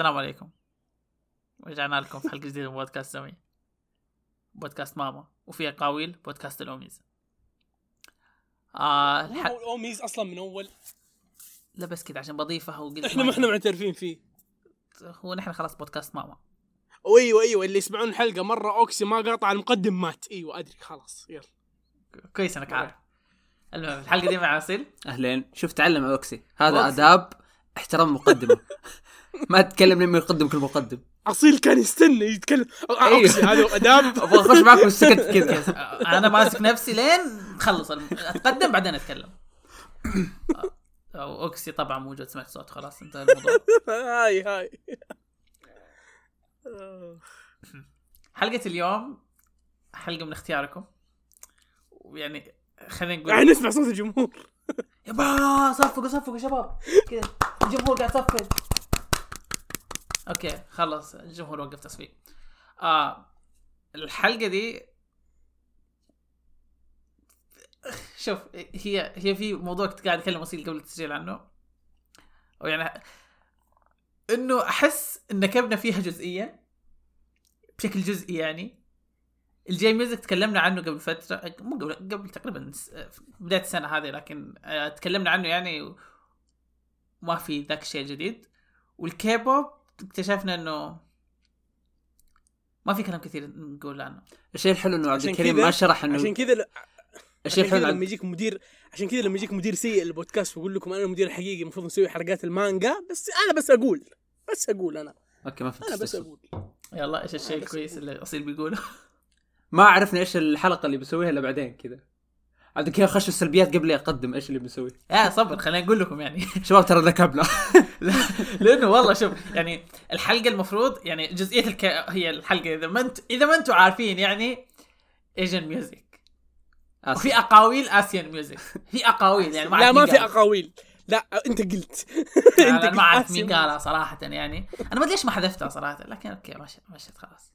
السلام عليكم. رجعنا لكم في حلقة جديدة من بودكاست سمي. بودكاست ماما. وفي اقاويل بودكاست الأوميز. آه الح... هو الأوميز أصلا من أول. لا بس كذا عشان بضيفها وقلت إحنا ما إحنا معترفين فيه. هو نحن خلاص بودكاست ماما. وايوه أيوه اللي يسمعون الحلقة مرة أوكسي ما قاطع المقدم مات. أيوه أدري خلاص يلا. كويس إنك عارف. المهم الحلقة دي مع اصيل أهلين. شوف تعلم أوكسي. هذا أوكسي. آداب احترام المقدمه ما تتكلم لما يقدم كل مقدم. أصيل كان يستنى يتكلم. اوكسي هذا اداب أبغى أخش معكم السكت كذا. أنا ماسك نفسي لين خلص. أتقدم بعدين أتكلم. أوكسي طبعا موجود سمعت صوت خلاص انتهى الموضوع. hi hi. حلقة اليوم حلقة من اختياركم. ويعني خلينا نقول يعني نسمع صوت الجمهور. يبا صفقوا صفقوا يا شباب. كذا. الجمهور قاعد يصفق. أوكي خلص الجمهور وقف تصفيق. آه الحلقة دي شوف هي هي في موضوع كنت قاعد أتكلم وسيل قبل التسجيل عنه. ويعني إنه أحس إن نكبنا فيها جزئيا بشكل جزئي يعني. ال J music تكلمنا عنه قبل فترة مو قبل قبل تقريبا بداية السنة هذه لكن آه، تكلمنا عنه يعني ما في ذاك الشيء الجديد. والكيبوب اكتشفنا إنه ما في كلام كثير نقول عنه. الشيء الحلو إنه عبد عشان الكريم ما شرح عشان انه كذا الشيء عشان كذا الحلو لما يجيك مدير عشان كذا لما يجيك مدير سيء للبودكاست ويقول لكم أنا المدير الحقيقي المفروض نسوي حلقات المانجا بس أنا بس أقول بس أقول أنا. okay ما فهمت أنا بس. أقول. يلا إيش الشيء الكويس اللي أصيل بيقوله؟ ما عرفنا إيش الحلقة اللي بسويها إلا بعدين كذا. عبد الكريم خش السلبيات قبل لا يقدم إيش اللي بنسوي. يا صبر خلينا نقول لكم يعني. شباب ترى كذبنا. لأنه والله شوف يعني الحلقة المفروض يعني جزئية الك... هي الحلقة إذا ما انت إذا ما أنتم عارفين يعني Asian music وفي أقاويل Asian music في أقاويل يعني ما لا ما في. أقاويل. لا أنت قلت. قلت ما اعرف مين قالها صراحة يعني. أنا ما أدري ليش ما حذفتها صراحة لكن okay مشت مشت خلاص.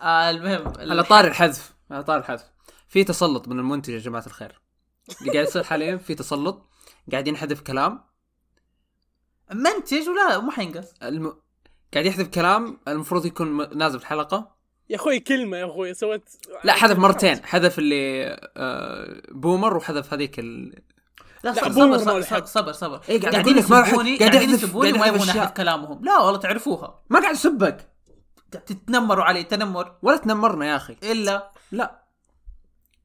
آه المهم على طاري الحذف على طاري الحذف. في تسلط من المنتج يا جماعة الخير. اللي قاعد يصير حاليا في تسلط. قاعد ينحذف كلام. منتج ولا مو حينقص؟ الم... قاعد يحذف كلام المفروض يكون نازل في الحلقة. يا أخوي كلمة يا أخوي سويت لا حذف مرتين. حذف اللي آه بومر وحذف هذيك ال... لا لا، صبر صبر ما صبر. صبر, صبر. إيه، قاعد قاعدين أقول لك ما قاعد يسبوني وما يبغون. احذف كلامهم. لا والله تعرفوها. ما قاعد أسبك. قاعد تتنمروا علي. تنمر. ولا تنمرنا يا أخي. إلا. لا.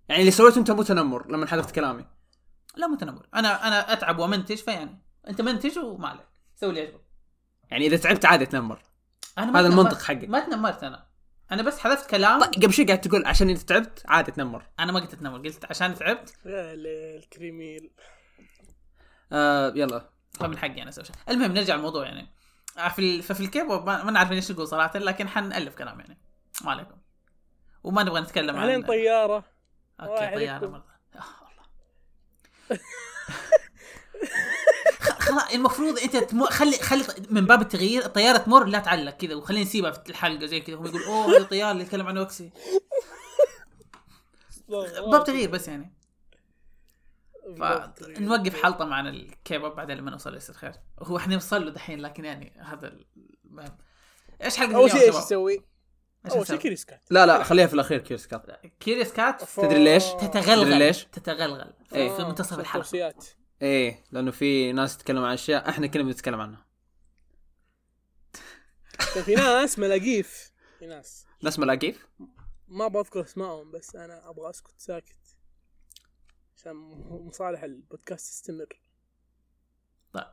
يعني اللي سويته أنت مو تنمر لما حذفت كلامي. لا مو تنمر. أنا أنا أتعب ومنتج فيعني. أنت منتج وما عليك. سوي اللي يعجبك يعني إذا تعبت عادي تنمر أنا ما هذا المنطق حقك. ما تنمرت أنا. أنا بس حذفت كلام. طيب قبل شوي قاعد تقول عشان إذا تعبت عادي تنمر أنا ما قلت أتنمر قلت عشان تعبت. يا ليل كريميل. آه يلا. فمن حقي أنا أسوي شيء. المهم نرجع الموضوع يعني. آه، في ال... ففي الكيبوب ما, ما نعرف إيش نقول صراحة لكن حنألف كلام يعني. ما عليكم. وما نبغى نتكلم بعدين عن طيارة. okay طيارة. مرة. آه خلاص المفروض أنت تم... خلي خلي من باب التغيير الطيارة تمر لا تعلق كذا وخلينا نسيبها في الحلقة زي كذا هم يقول أوه هذا الطيار اللي يتكلم عنه اوكسي باب تغيير بس يعني. فنوقف حلطه معنا الكيبوب بعدين لما نوصل يصير خير هو إحنا نوصل له دحين لكن يعني هذا المهم. إيش حلقة أول اليوم شيء إيش؟ يسوي؟ إيش أول شيء كات لا لا خليها في الأخير كيرس كات كيريس كات تدري ليش؟ تتغلغل. تدري ليش؟ تتغلغل. في, منتصف الحلقة. إيه لأنه في ناس تتكلم عن أشياء إحنا كنا بنتكلم عنها. في ناس ملاقيف. في ناس. ناس ملاقيف؟ ما بذكر أسمائهم بس أنا أبغى أسكت ساكت. عشان مصالح البودكاست تستمر. طيب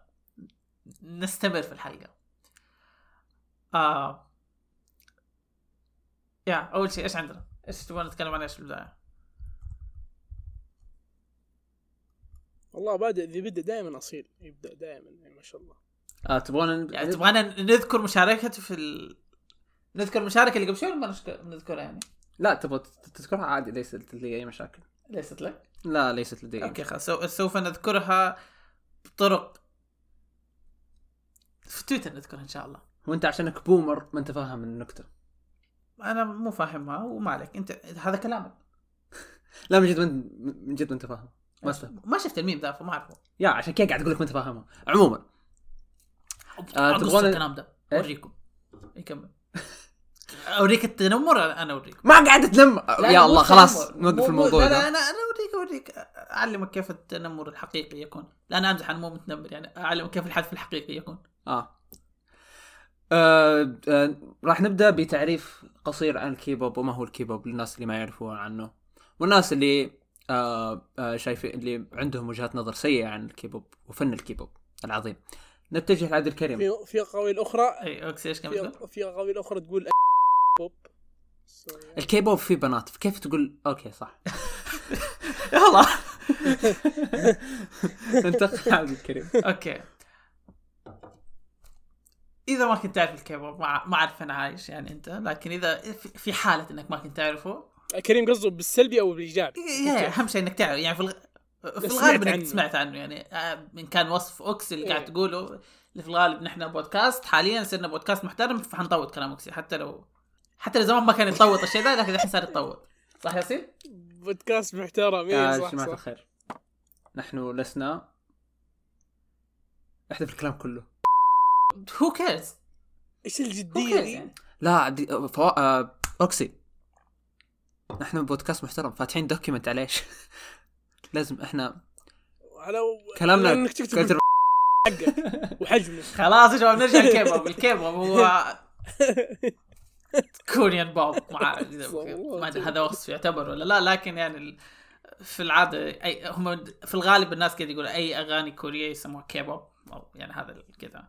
نستمر في الحلقة. آه. يا أول شيء إيش عندنا؟ إيش تبغى نتكلم عن إيش في البداية؟ والله بادئ ذي بدا دائما أصيل يبدأ دائما يعني ما شاء الله. آه تبغون يعني تبغانا نذكر مشاركته في ال... نذكر المشاركه اللي قبل شوي ولا نذكرها يعني؟ لا تبغى تذكرها عادي ليست لدي أي مشاكل. ليست لك؟ لا ليست لدي okay خلاص سو- سوف نذكرها بطرق في تويتر نذكرها إن شاء الله. وأنت عشانك boomer ما أنت فاهم النكتة. أنا مو فاهمها وما عليك انت هذا كلامك. لا من جد من, من جد ما أنت فاهم. ما تفهم ما شفت الميم ذا فما أعرفه. يا عشان كذا قاعد أقول لك ما أنت فاهمها عموما. آه، تبغون- الكلام ده. إيه؟ أوريكم. يكمل. أوريك التنمر أنا أوريك. ما قاعد تنم لا، يا الله خلاص. نوقف مو- مو- الموضوع لا لا أنا أنا اوريك أوريك. أعلمك كيف التنمر الحقيقي يكون. لا أنا أمزح أنا مو متنمر يعني. أعلمك كيف الحذف الحقيقي يكون. آه. آه, آه راح نبدأ بتعريف قصير عن الكيبوب وما هو الكيبوب للناس اللي ما يعرفون عنه. والناس اللي آه آه شايفين اللي عندهم وجهات نظر سيئة عن الكيبوب وفن الكيبوب العظيم. نتجه لعبد الكريم. في في اقاويل أخرى. إي أوكسي إيش كان؟ في اقاويل أخرى تقول بوب الكيبوب فيه بنات. كيف تقول؟ okay صح. يلا. انت عبد الكريم. okay. إذا ما كنت تعرف الكيبوب ما ما أعرف أنا عايش يعني أنت لكن إذا في- في حالة إنك ما كنت تعرفه كريم قصده بالسلبي أو بالإيجابي. يا أهم شيء إنك تعرف يعني في الغ... في الغالب إنك عنه. سمعت عنه يعني آه، إن كان وصف أوكسي اللي قاعد إيه. تقوله اللي في الغالب نحن بودكاست حاليا صرنا بودكاست محترم فحنطوط كلام أوكسي حتى لو حتى لو زمان ما كان يتطوط الشيء ذا لكن الحين صار يتطوط. صح يا سيل؟ بودكاست محترم يا اي صح جماعة صح. الخير. نحن لسنا احذف الكلام كله. هو كيرز إيش الجدية دي؟ يعني؟ لا دي فوا... آه... أوكسي. نحن بودكاست محترم فاتحين document على إيش؟ لازم إحنا على كلامنا إنك تكتب. حقك وحجمه. خلاص يا شباب نرجع الكيبوب الكيبوب هو Korean pop مع ما أدري هذا وصف يعتبر ولا لا لكن يعني ال- في العادة اي هم في الغالب الناس كذا يقولوا أي أغاني كورية يسموها كيبوب أو يعني هذا كذا.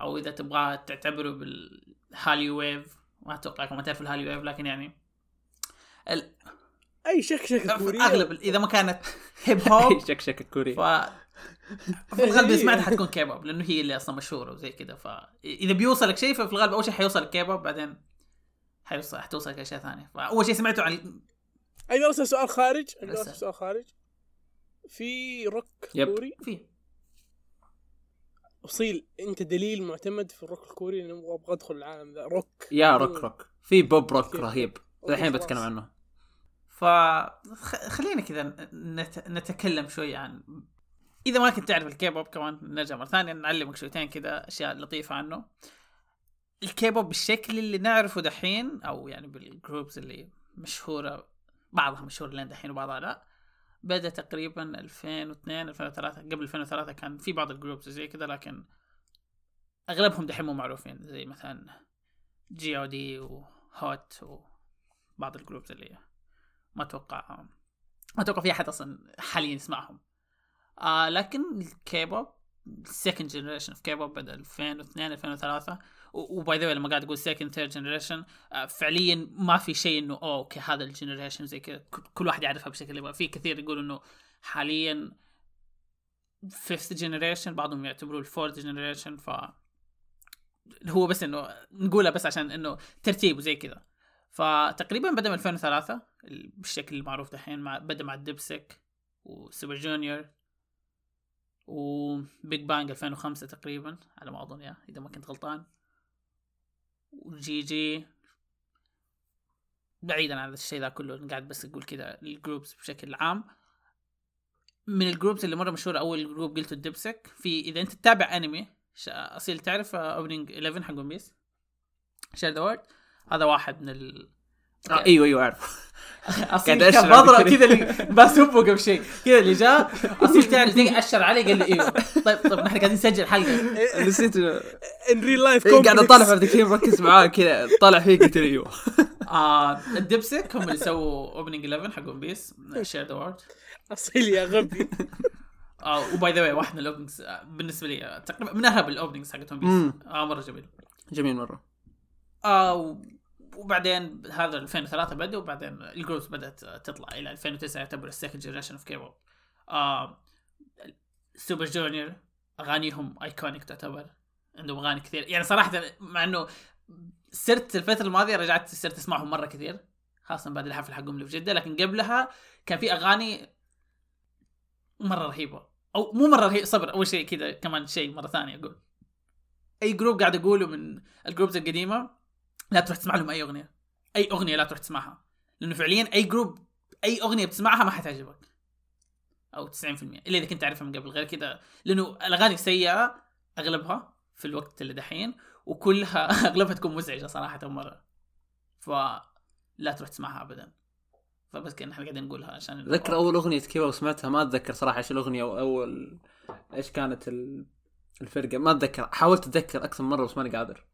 أو إذا تبغى تعتبره بال Hallyu wave ما أتوقع ما تعرف ال Hallyu wave لكن يعني ال- أي شكشكه كورية. أغلب إذا ما كانت hip hop شكشك كوري ف في الغالب إذا سمعتها حتكون كيبوب لأنه هي اللي أصلا مشهورة وزي كذا فاذا بيوصلك شيء ففي الغالب أول شيء حيوصلك كيبوب بعدين حيوصل حتوصلك اشياء ثانية. فاول شيء سمعته عن أقدر أسأل سؤال خارج. أسأل سؤال خارج. في روك يب. كوري؟ في. أصيل أنت دليل معتمد في الروك الكوري اني أبغى أدخل العالم ذا. روك يا روك روك في pop rock. رهيب. الحين. بتكلم عنه ف خ- خلينا كذا نت... نتكلم شوي عن إذا ما كنت تعرف الكيبوب كمان نرجع مرة ثانية نعلمك شويتين كذا أشياء لطيفة عنه الكيبوب بالشكل اللي نعرفه دحين أو يعني بال groups اللي مشهورة بعضها مشهور لين دحين وبعضها لا بدأ تقريبا 2002 2003 قبل 2003 كان في بعض ال groups زي كذا لكن أغلبهم دحين مو معروفين زي مثلا g.o.d و H.O.T وبعض ال groups اللي ما أتوقع ما أتوقع في أحد أصلا حاليا يسمعهم. آه لكن الكيبوب ال second generation في كيبوب بدا 2002 2003 و by the way لما قاعد أقول second third generation فعليا ما في شيء إنه أوه أوكي هذا ال generation زي كذا كل واحد يعرفها بشكل يبغى. في كثير يقولوا إنه حاليا fifth generation بعضهم يعتبروه ال fourth generation ف هو بس إنه نقولها بس عشان إنه ترتيب وزي كذا. فتقريبا بدأ من 2003 ال- بالشكل المعروف دحين مع بدأ مع ال DBSK و Super Junior و Big Bang 2005 تقريبا على ما أظن يا إذا ما كنت غلطان. و GG بعيدا عن الشيء ذا كله قاعد بس أقول كذا ال groups بشكل عام. من ال groups اللي مرة مشهورة أول group قلته ال DBSK في إذا أنت تتابع أنمي أصيل تعرف opening 11 حق One Piece Share the World هذا واحد من ال آه أيوه أيوه أعرف. اصيل قاعد كان بضرب كذا. اللي بسبه قبل شيء. كذا اللي جاء اصيل تعرف أشر علي قال لي أيوه. طيب طيب نحن قاعدين نسجل حلقة. نسيت. in real life قاعد أطالع في عبد الكريم مركز معاه كذا طالع فيه قلت له أيوه. آه ال DBSK هم اللي سووا opening 11 حق One Piece Share the World أصيل يا غبي. آه و by the way واحد من ال openings بالنسبة لي آه، تقريبا من اهم ال openings حقت One Piece. آه مرة جميل. جميل مرة. آه و- وبعدين هذا 2003 بدأ وبعدين ال groups بدأت تطلع إلى 2009 يعتبر ال second generation of آه Super Junior أغانيهم iconic تعتبر عندهم أغاني كثير. يعني صراحة مع إنه صرت الفترة الماضية رجعت صرت أسمعهم مرة كثير خاصة بعد الحفل حقهم اللي في جدة لكن قبلها كان في أغاني مرة رهيبة. أو مو مرة رهيبة صبر أول شيء كذا كمان شيء مرة ثانية أقول. أي group قاعد أقوله من ال groups القديمة لا تروح تسمع لهم أي أغنية. أي أغنية لا تروح تسمعها. لأنه فعليا أي group أي أغنية بتسمعها ما حتعجبك. أو 90% إلا إذا كنت تعرفها من قبل. غير كذا لأنه الأغاني السيئه أغلبها في الوقت اللي دحين وكلها أغلبها تكون مزعجة صراحة مرة. فلا تروح تسمعها ابدا. فبس كان إحنا قاعدين نقولها عشان أتذكر أول أغنية كيبوب سمعتها ما أتذكر صراحة إيش الأغنية أو أول إيش كانت ال- الفرقة. ما أتذكر. حاولت أتذكر أكثر من مرة بس ماني قادر.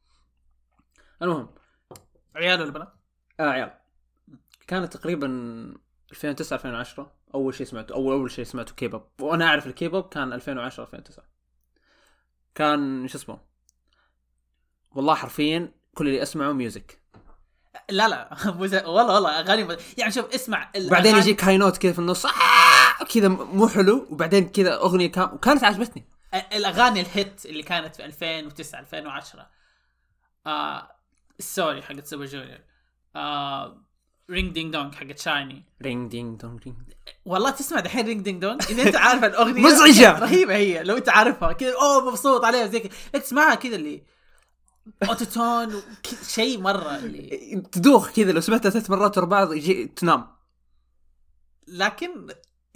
المهم عيال ولا بنات؟ آه عيال. كانت تقريبا 2009 2010 أول شيء سمعته اول أول شيء سمعته كيبوب وأنا أعرف الكيبوب كان 2010 2009 كان شو اسمه؟ والله حرفيا كل اللي أسمعه music لا لا والله والله أغاني يعني شوف اسمع الأغاني- يجيك high note كذا في النص آه كذا مو حلو وبعدين كذا أغنية calm وكانت عجبتني الأغاني ال hit اللي كانت في 2009 2010 آه sorry حقت Super Junior. آه رينج دينج دونج حقت شايني. رينج دينج دونج. رينج والله تسمع دحين Ring Ding Dong؟ إذا أنت عارف الأغنية. مزعجة. رهيبة هي لو أنت عارفها. كذا أوه مبسوط عليها زي كذا. تسمعها كذا اللي autotune شيء مرة اللي تدوخ كذا لو سمعتها ثلاث مرات ورا بعض يجي تنام. لكن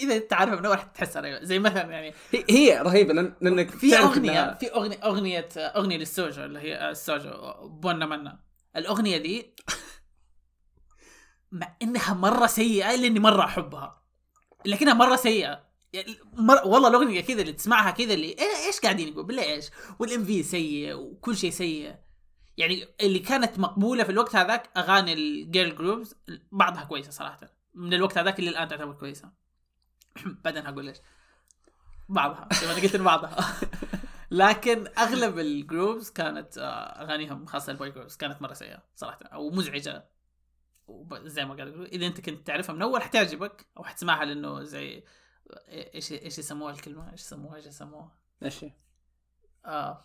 إذا أنت عارفها من أول حتحس عليها. زي مثلا يعني هي, هي رهيبة لأن لأنك في أغنية في أغنية أغنية اغنيه للسوجو اللي هي السوجو بونا منا الأغنية دي مع إنها مرة سيئة إلا إني مرة أحبها. لكنها مرة سيئة. يعني مر... والله الأغنية كذا اللي تسمعها كذا اللي إيه إيش قاعدين يقول بالله إيش؟ والام في سيء وكل شيء سيء. يعني اللي كانت مقبولة في الوقت هذاك أغاني الجيرل جروبز بعضها كويسة صراحة. من الوقت هذاك اللي الآن تعتبر كويسة. بعدين هقول ليش بعضها زي ما قلت بعضها. لكن أغلب ال groups كانت آه، أغانيهم خاصة ال boy groups كانت مرة سيئة صراحة أو مزعجة. زي ما يقولوا إذا أنت كنت تعرفها من أول حتعجبك أو حتسمعها لأنه زي إيش إيش يسموها الكلمة؟ إيش يسموها؟ إيش يسموها؟ إيش؟ آه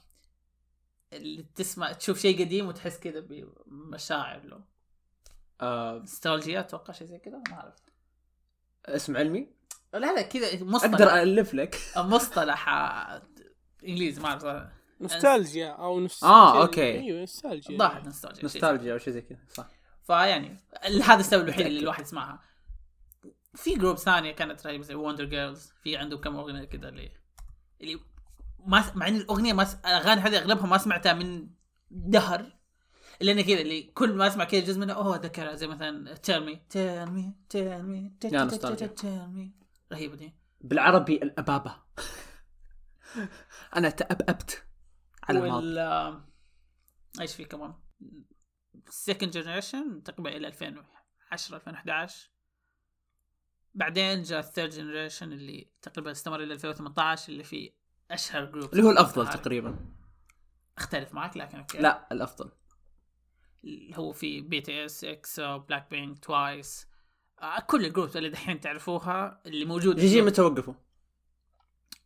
اللي تسمع تشوف شيء قديم وتحس كذا بمشاعر له. آه. أتوقع شيء زي كذا ما أعرف. اسم علمي؟ لا لا كذا مصطلح. أقدر الف لك. مصطلح آه، انجليزي ما أعرف صراحة. نوستالجيا أو nost... آه، أوكي. أيوه نوستالجيا ضاحت nostalgia. nostalgia أو شيء زي كذا صح فيعني هذا السبب الوحيد اللي. الواحد يسمعها في group ثانية كانت رهيبه زي Wonder Girls في عندهم كم أغنية كذا اللي اللي ما س- مع إن الأغنية ما س... الاغاني هذه أغلبها ما سمعتها من دهر إلا إنه كذا اللي كل ما أسمع كذا جزء منها أوه أتذكرها زي مثلا Tell Me Tell Me Tell Me يا nostalgia. Tell Me رهيبة دي بالعربي الأبابة أنا تأبأبت على الماضي. وال إيش في كمان؟ second generation تقريبا إلى 2010 2011 بعدين جاء ال third generation اللي تقريبا استمر إلى 2018 اللي فيه أشهر group اللي هو الأفضل تقريبا. أختلف معك لكن أوكي. لا الأفضل. اللي هو في BTS EXO BLACKPINK TWICE كل ال groups اللي دحين تعرفوها اللي موجود GG متى وقفوا؟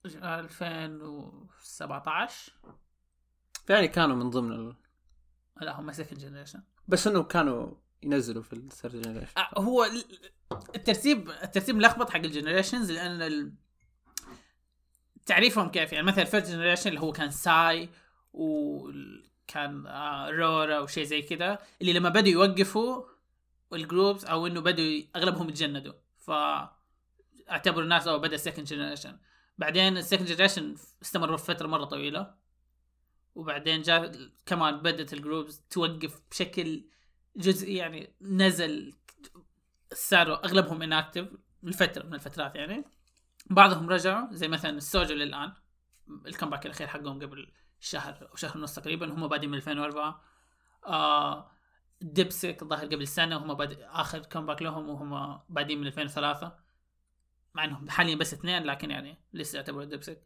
2017 فعلا كانوا من ضمن ال... لا هم second generation بس إنه كانوا ينزلوا في ال third generation آه، هو ال- الترتيب الترتيب ملخبط حق ال generations لأن ال... تعريفهم كيف؟ يعني مثلا ال first generation اللي هو كان Psy وكان آه Roo'ra وشيء زي كذا اللي لما بدوا يوقفوا ال groups أو إنه بدوا أغلبهم يتجندوا. ف اعتبروا الناس أو بدأ ال second generation بعدين ال second generation استمر فتره مرة طويلة. وبعدين جاء كمان بدأت ال groups توقف بشكل جزئي يعني نزل صاروا أغلبهم inactive لفترة من الفترات يعني. بعضهم رجعوا زي مثلا ال SuJu للآن ال comeback الأخير حقهم قبل شهر أو شهر ونص تقريبا هم بادين من 2004 آه DBSK الظاهر قبل سنة وهم بادئ آخر comeback لهم وهم بادين من 2003 مع إنهم حاليا بس اثنين لكن يعني لسه يعتبروا DBSK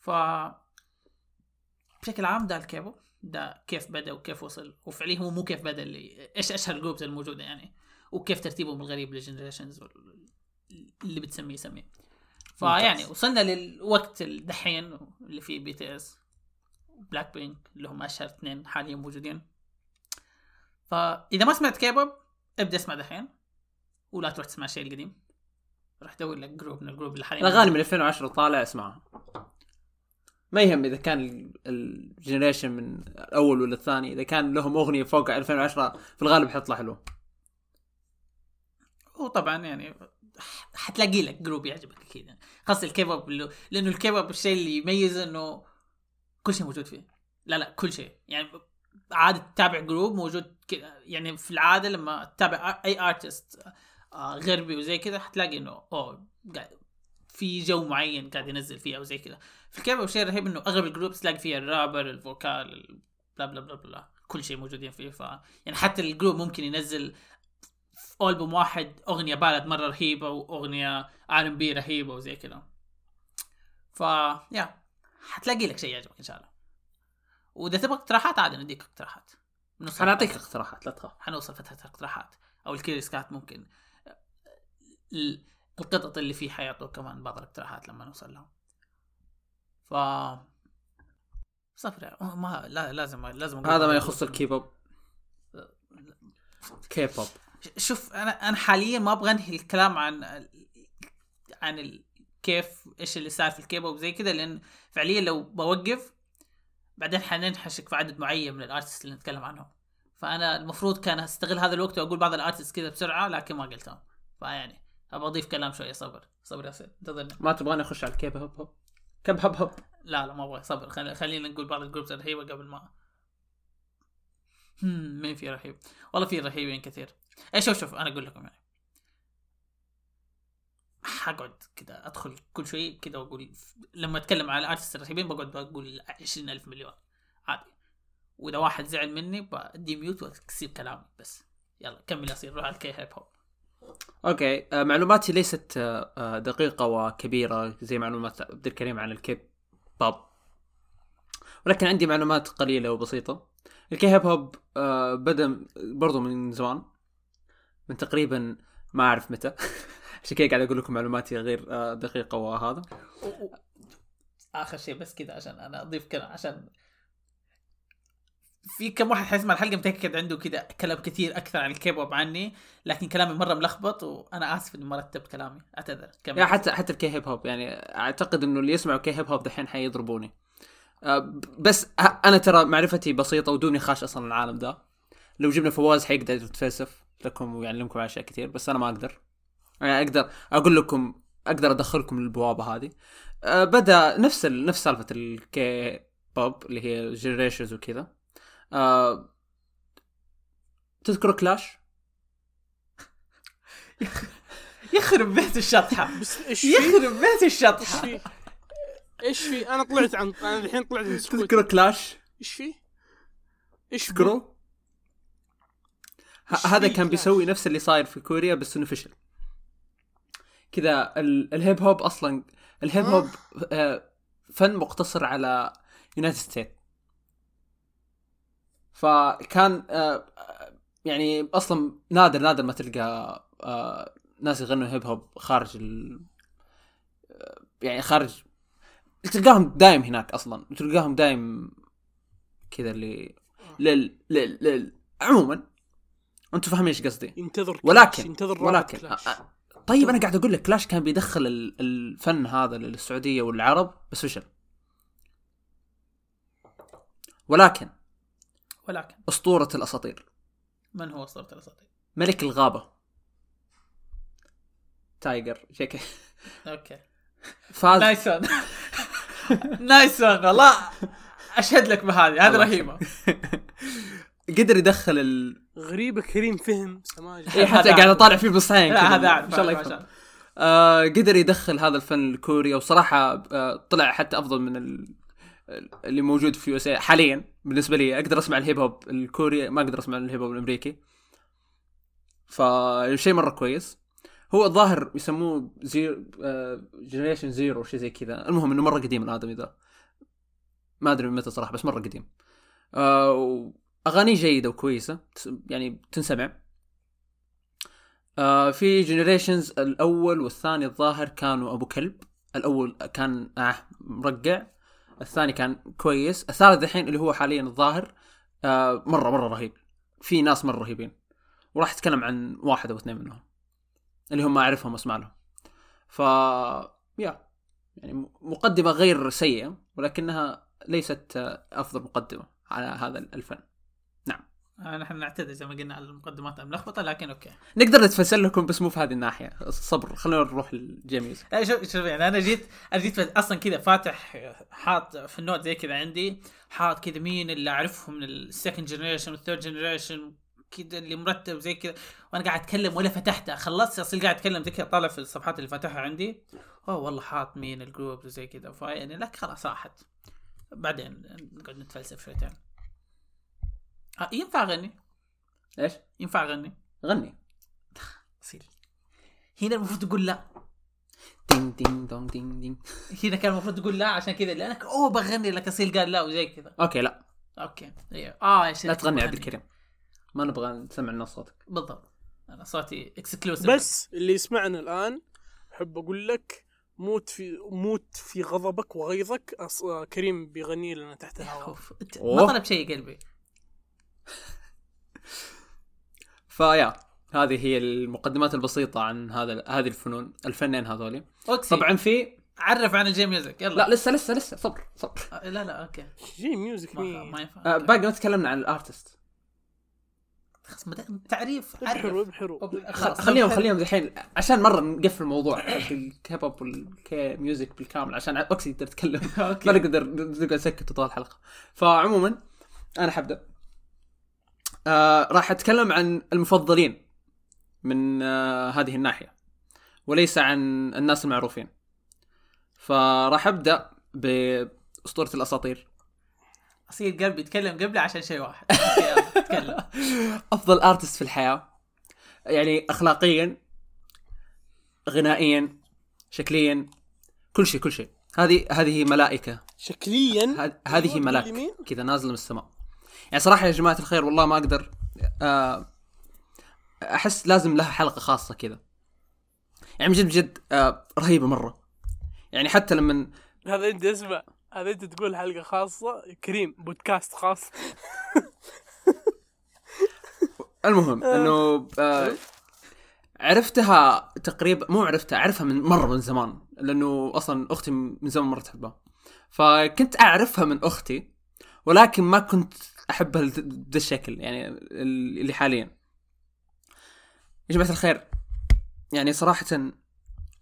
ف بشكل عام ده الكيبو ده كيف بدأ وكيف وصل. وفعليا هو مو كيف بدأ اللي إيش أشهر ال groups الموجودة يعني وكيف ترتيبهم الغريب لل generations اللي بتسميه سميه فيعني وصلنا للوقت الدحين اللي فيه BTS BLACKPINK اللي هم أشهر اثنين حاليا موجودين. فاذا ما سمعت كيبوب ابدأ اسمع دحين ولا تروح تسمع الشيء القديم. راح ادور لك group من ال group اللي حاليا الاغاني من 2010 طالع اسمعها ما يهم إذا كان ال- generation من الأول ولا الثاني. إذا كان لهم أغنية فوق 2010 في الغالب حيطلع حلو. وطبعا يعني حتلاقي لك group يعجبك أكيد. يعني. خاصه الكيبوب لأنه الكيبوب الشيء اللي يميزه إنه كل شيء موجود فيه. لا لا كل شيء. يعني عادة تتابع group موجود كذا يعني في العادة لما تتابع أي artist غربي وزي كذا حتلاقي إنه أوه قاعد في جو معين قاعد ينزل فيه أو زي كذا في الكيبوب الشيء الرهيب إنه أغلب ال groups تلاقي فيها ال rapper ال vocal blah blah blah blah كل شيء موجودين فيه ف يعني حتى ال group ممكن ينزل في ألبوم واحد أغنية ballad مرة رهيبة وأغنية R&B رهيبة وزي كذا ف yeah حتلاقي لك شيء يعجبك إن شاء الله. وإذا تبغى اقتراحات عادي نديك اقتراحات. أعطيك اقتراحات لا تخاف. حنوصل فترة الاقتراحات أو ال Curious Cat ممكن. القطط اللي فيه حيعطوا كمان بعض الاقتراحات لما نوصل لهم. ف صفر. ما لا لازم لازم هذا ما يخص. ال K-pop. K-pop. شوف أنا أنا حاليا ما أبغى أنهي الكلام عن عن ال... كيف إيش اللي صار في الكيبوب زي كذا لأن فعليا لو بوقف بعدين حننحشك في عدد معين من ال artists اللي نتكلم عنهم. فأنا المفروض كان استغل هذا الوقت وأقول بعض ال artists كذا بسرعة لكن ما قلتهم. فيعني أبغى أضيف كلام شوية صبر صبر يا سيد انتظرني. ما تبغاني أخش على ال K-hip hop. K-hip hop لا لا ما أبغى صبر. خلي خلينا نقول بعض ال groups الرهيبه قبل ما هم مين في رهيب والله في رهيبين كثير. اي شوف شوف أنا أقول لكم يعني. حقعد كذا أدخل كل شوي كذا وأقول لما أتكلم على ال artists الرهيبين بقعد بقول عشرين ألف مليون. عادي. وإذا واحد زعل مني بدي mute وأكسب كلامي بس. يلا كمل يصير روح على ال K-hip hop. okay آه، معلوماتي ليست آه، آه، دقيقة وكبيرة زي معلومات عبد الكريم عن ال K بوب. ولكن عندي معلومات قليلة وبسيطة. ال K-hip hop بدأ برضو من زمان من تقريبا ما أعرف متى. عشان كذا قاعد أقول لكم معلوماتي غير دقيقة وهذا. آخر شيء بس كذا عشان أنا أضيف كلام عشان في كم واحد حيسمع الحلقة متأكد عنده كذا كلام كثير أكثر عن الكيبوب عني لكن كلامي مرة ملخبط وأنا آسف إني ما رتبت كلامي. أعتذر. yeah حتى حتى ال K-hip hop يعني أعتقد إنه اللي يسمعوا K-hip hop دحين حيضربوني. آه، بس أنا ترى معرفتي بسيطة ودوني خاش أصلا العالم ده. لو جبنا فواز حيقدر يتفلسف. لكم ويعلمكم أشياء كثير بس أنا ما أقدر. يعني أقدر أقول لكم أقدر أدخلكم للبوابة هذه. آه، بدأ نفس ال... نفس سالفة الكي بوب اللي هي generations وكذا. آه، تذكروا كلاش؟ يخرب بيت الشطحة بس إيش؟ يخرب بيت إيش الشطحه في؟ إيش في؟ أنا طلعت عن أنا الحين طلعت من سكوت تذكروا كلاش؟ إيش في؟ إيش في؟ تذكروا؟ هذا كان كلاش؟ بيسوي نفس اللي صاير في كوريا بس انه فشل كذا ال- ال hip hop أصلا ال hip hop آه، فن مقتصر على United States فكان آه، يعني أصلا نادر نادر ما تلقى آه، ناس يغنوا هيب هوب خارج ال آه، يعني خارج تلقاهم دايم هناك أصلا تلقاهم دايم كذا اللي لل لل, لل... عموما. أنتم فاهمين إيش قصدي؟ ينتظر ولكن ينتظر ولكن كلاش. طيب أنا قاعد أقول لك كلاش كان بيدخل ال- الفن هذا للسعودية والعرب بس فشل ولكن ولكن أسطورة الأساطير. من هو أسطورة الأساطير؟ ملك الغابة. تايجر. شكل. أوكي. فاز. نايس ون نايس ون والله أشهد لك بهذه. هذه رهيبة. قدر يدخل ال غريبة كريم فهم. سماجة. إيه، حتى قاعد. أطالع فيه بالصحين لا. هذا أعرف. إن شاء الله. آه قدر يدخل هذا الفن الكوري وصراحة آه طلع حتى أفضل من ال... اللي موجود في US حاليا. بالنسبة لي أقدر أسمع ال hip hop الكوري ما أقدر أسمع ال hip hop الأمريكي. فشيء مرة كويس. هو الظاهر يسموه zero generation zero شيء زي كذا. المهم إنه مرة قديم الآدمي ذا. ما أدري من متى صراحة بس مرة قديم. آه اغانيه جيدة وكويسة. يعني تنسمع. آه في generations الأول والثاني الظاهر كانوا أبو كلب. الأول كان آه مرقع. الثاني كان كويس. الثالث الحين اللي هو حاليا الظاهر آه مرة مرة رهيب. في ناس مرة رهيبين. وراح أتكلم عن واحد أو اثنين منهم اللي هم أعرفهم اسمع لهم. ف يا يعني مقدمة غير سيئة ولكنها ليست آه، أفضل مقدمة على هذا الفن. نحن نعتذر زي ما قلنا على المقدمات الملخبطه لكن أوكي. نقدر نتفلسف لكم بس مو في هذه الناحية. صبر خلينا نروح لل J-music شوف شوف يعني أنا جيت أنا جيت أصلا كذا فاتح حاط في ال note زي كذا عندي حاط كذا مين اللي أعرفهم من ال second generation وال third generation كذا اللي مرتب زي كذا. وأنا قاعد أتكلم ولا فتحتها خلصت أصير قاعد أتكلم زي كذا طالع في الصفحات اللي فاتحها عندي. أوه والله حاط مين ال group وزي كذا. فيعني لك خلاص راحت. بعدين نقعد نتفلسف شويتين. آه ينفع أغني؟ إيش؟ ينفع أغني؟ غني. اصيل هنا المفروض تقول لا. دين دين دون دين دين. هنا كان المفروض تقول لا عشان كذا لأنك أوه بغني لك أصيل قال لا وزي كذا. Okay لا. Okay. أيوه آه يا لا تغني. عبد الكريم. ما نبغى نسمع لنا صوتك. بالضبط. أنا صوتي exclusive بس اللي يسمعنا الآن أحب أقول لك موت في موت في غضبك وغيظك أص... آه، كريم بيغني لنا تحت الهواء. ما طلب شيء قلبي. فيا هذه هي المقدمات البسيطة عن هذا هذه الفنون الفنين هذولي. طبعا في عرف عن الجيم ميوزك يلا. لا لسه لسه لسه صبر صبر. آه، لا لا أوكي. جي ميوزك ما, ينفع. آه. باقي ما تكلمنا عن الارتست خلاص تعريف ابحروا ابحروا. خليهم خليهم الحين عشان مرة نقفل الموضوع. الكيب اب والكي ميوزك بالكامل عشان اوكسي يقدر يتكلم. ما نقدر نقعد نسكت طول الحلقة. فعموما أنا حبدأ. آه راح أتكلم عن المفضلين من آه هذه الناحية وليس عن الناس المعروفين. فراح أبدأ بأسطورة الأساطير. أصير قلبي يتكلم قبلي عشان شيء واحد. تكلم. أفضل ارتست في الحياة يعني اخلاقيا غنائيا شكليا كل شيء كل شيء. هذه هذه ملائكة. شكليا؟ هذه ملائكه اليمين؟ كذا نازلة من السماء. يعني صراحة يا جماعة الخير والله ما أقدر آه، أحس لازم لها حلقة خاصة كذا. يعني بجد بجد آه، رهيبة مرة. يعني حتى لما هذا أنت اسمع هذا أنت تقول حلقة خاصة كريم بودكاست خاص. المهم إنه آه عرفتها تقريبا مو عرفتها اعرفها من مرة من زمان لأنه أصلا أختي من زمان مرة تحبها. فكنت أعرفها من أختي ولكن ما كنت احبها بذا الشكل يعني ال- اللي حاليا. يا جماعة الخير يعني صراحة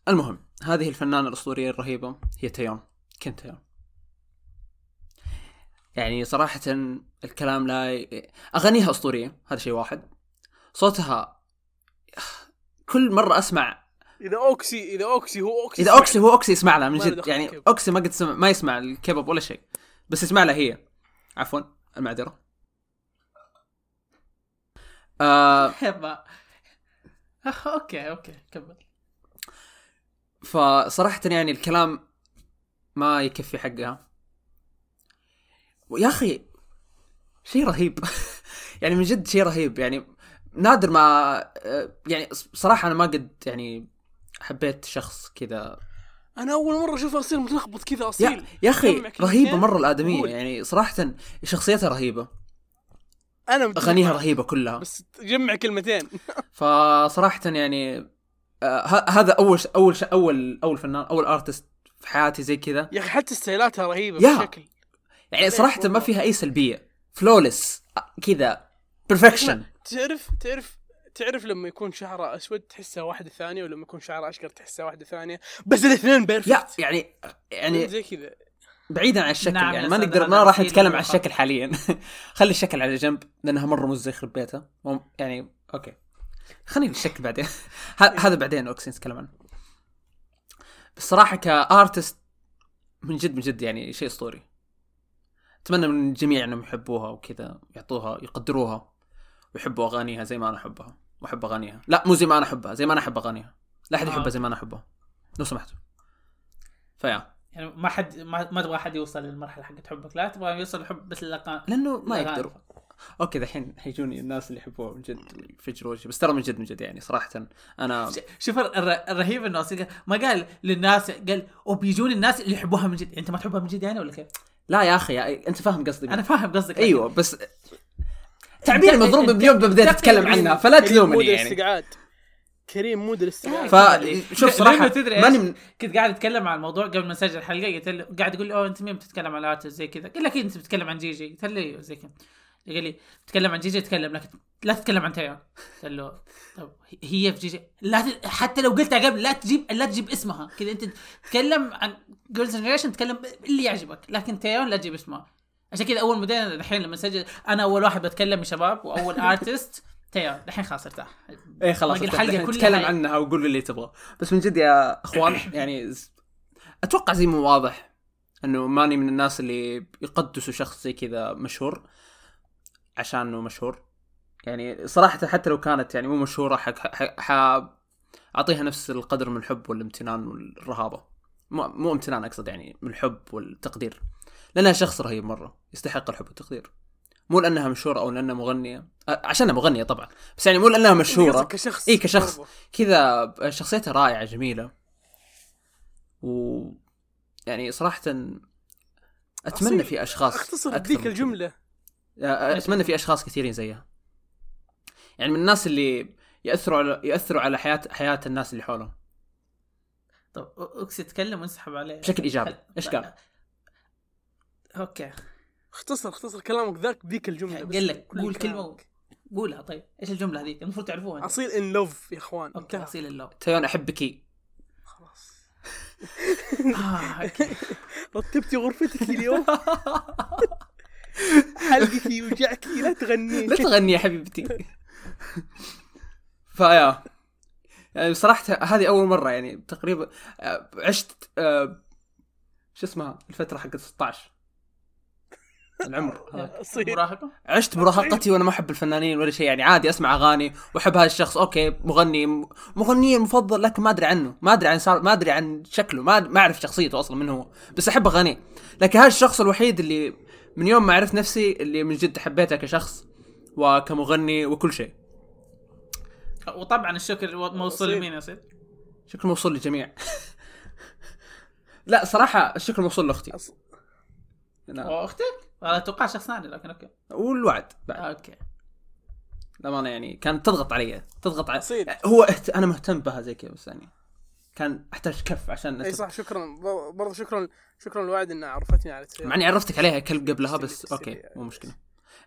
المهم هذه الفنانة الأسطورية الرهيبة هي تيون كم تيون. يعني صراحة الكلام لا. أغانيها أسطورية هذا شيء واحد. صوتها كل مرة أسمع إذا أوكسي إذا أوكسي هو أوكسي إذا أوكسي هو أوكسي يسمع لها من جد يعني. أوكسي ما قد سمع ما يسمع الكيبوب ولا شيء بس يسمع لها هي. عفوا. المعذرة. آه okay okay كمل. فصراحة يعني الكلام ما يكفي حقها. يا أخي شيء رهيب. يعني من جد شيء رهيب. يعني نادر ما آه، يعني صراحة أنا ما قد يعني حبيت شخص كذا أنا أول مرة اشوفه اصير متلخبط كذا يا, أصيل. يا كلمتين رهيبة مرة الآدمية قول. يعني صراحة شخصيتها رهيبة. أنا معك. رهيبة كلها. بس جمع كلمتين. فصراحة يعني آه، هذا أول ش- أول ش- أول أول فنان أول أرتست في حياتي زي كذا. يا أخي حتى ستايلاتها رهيبة يا. بشكل. يعني ليش صراحة ما؟ فيها أي سلبية. flawless كذا. perfection تعرف تعرف تعرف لما يكون شعره أسود تحسها واحدة ثانية ولما يكون شعره أشقر تحسها واحدة ثانية بس الاثنين perfect يعني يعني زي كذا. بعيدا عن الشكل نعم يعني ما نقدر ما راح نتكلم عن. الشكل حاليا. خلي الشكل على جنب لأنها مرة مزه يخرب بيتها يعني okay. خلينا الشكل بعدين. هذا بعدين اوكسي نتكلم عنه. بس صراحة كأرتست من جد من جد يعني شيء أسطوري. أتمنى من الجميع إنهم يحبوها وكذا يعطوها يقدروها ويحبوا أغانيها زي ما أنا أحبها. وأحب أغانيها. لا مو زي ما أنا أحبها زي ما أنا أحب أغانيها. لا أحد آه. يحبها زي ما أنا أحبها. لو سمحتوا فيا. يعني ما حد ما, ما تبغى حد يوصل للمرحلة حقت حبك. لا تبغى يوصل الحب بس الأغاني لأنه ما. يقدروا. okay دحين حيجوني الناس اللي يحبوها من جد يفجروا وجهي بس ترى من جد من جد يعني صراحة. أنا شوف الر- الر- الرهيب إنه ما قال للناس قال وبيجون الناس اللي يحبوها من جد. أنت ما تحبها من جد يعني ولا كيف؟ لا يا أخي. أنت فاهم قصدي. أنا فاهم قصدك أيوه بس تعبير مضروب بيوم بديت اتكلم عنها فلا تلومني يعني. كريم mode الاستقعاد. فشوف صراحة تدري؟ ماني من... كنت قاعد أتكلم عن الموضوع قبل ما نسجل الحلقة قلت له قاعد يقول لي أوه أنت مين بتتكلم عن ال artist زي كذا؟ قال لك أنت بتتكلم عن GG قلت له أيوه زي كذا. قال لي تكلم عن GG تكلم لكن لا تتكلم عن تايون قال له طب هي في GG. لا ت... حتى لو قلتها قبل لا تجيب لا تجيب اسمها. كذا أنت تتكلم عن Girls' Generation تتكلم اللي يعجبك لكن تايون لا تجيب اسمها. عشان كذا أول موديل الحين لما سجل أنا أول واحد بتكلم من شباب وأول artist تايون الحين خلاص ارتاح. إيه خلاص الحلقة كلها تكلم عنها وقول اللي تبغى. بس من جد يا أخوان يعني أتوقع زي مو واضح إنه ماني من الناس اللي يقدسوا شخص زي كذا مشهور. عشانه مشهور. يعني صراحة حتى لو كانت يعني مو مشهورة حق ح... أعطيها نفس القدر من الحب والامتنان والرهابة. مو, مو امتنان أقصد يعني من الحب والتقدير. لأنها شخص رهيب مرة يستحق الحب والتقدير. مو لأنها مشهورة أو لأنها مغنية. أ- عشانها مغنية طبعا بس يعني مو لأنها مشهورة. قصدك كشخص. إيه كشخص. كذا شخصيتها رائعة جميلة. و يعني صراحة أتمنى أصيل. في أشخاص أختصر ذيك. الجملة. أتمنى في أشخاص كثيرين زيها. يعني من الناس اللي يأثروا على يأثروا على حياة حياة الناس اللي حولهم. طب أوكسي تكلم وانسحب عليه. بشكل إيش لا- قال؟ okay. اختصر اختصر كلامك ذاك بذيك الجملة قال لك قول. كلمة قولها طيب. إيش الجملة هذيك؟ المفروض تعرفوها. أصيل in love يا إخوان okay أصيل I love تيون أحبك؟ خلاص. آه،. رتبتي غرفتك اليوم. حلقك يوجعك لا تغني. لا تغني يا حبيبتي. فيا. يعني بصراحة هذه أول مرة يعني تقريبا آه، عشت آه، شو اسمها؟ الفترة حقت 16 العمر. مراهقة عشت مراهقتي وأنا ما أحب الفنانين ولا شيء يعني عادي أسمع أغاني وأحب هذا الشخص okay مغني مغني المفضل لكن ما أدري عنه ما أدري عن صار ما أدري عن شكله ما ما أعرف شخصيته أصلا من هو بس أحب أغانيه لكن هذا الشخص الوحيد اللي من يوم ما عرفت نفسي اللي من جد حبيته كشخص وكمغني وكل شيء وطبعا الشكر موصول. لمين يصير؟ شكر موصول للجميع لا صراحة الشكر موصول لأختي أص- نعم. واختك؟ أتوقع شخص ثاني لكن okay. والوعد بعد. okay. للأمانة يعني كانت تضغط علي تضغط علي. أصيل. هو اهت... أنا مهتم بها زي كذا بس يعني كان أحتاج كف عشان إي صح شكرا. ب- برضو شكرا شكرا لوعد انها عرفتني على. مع إني عرفتك عليها كلب قبلها بس تستلي أوكي يعني. مو مشكلة.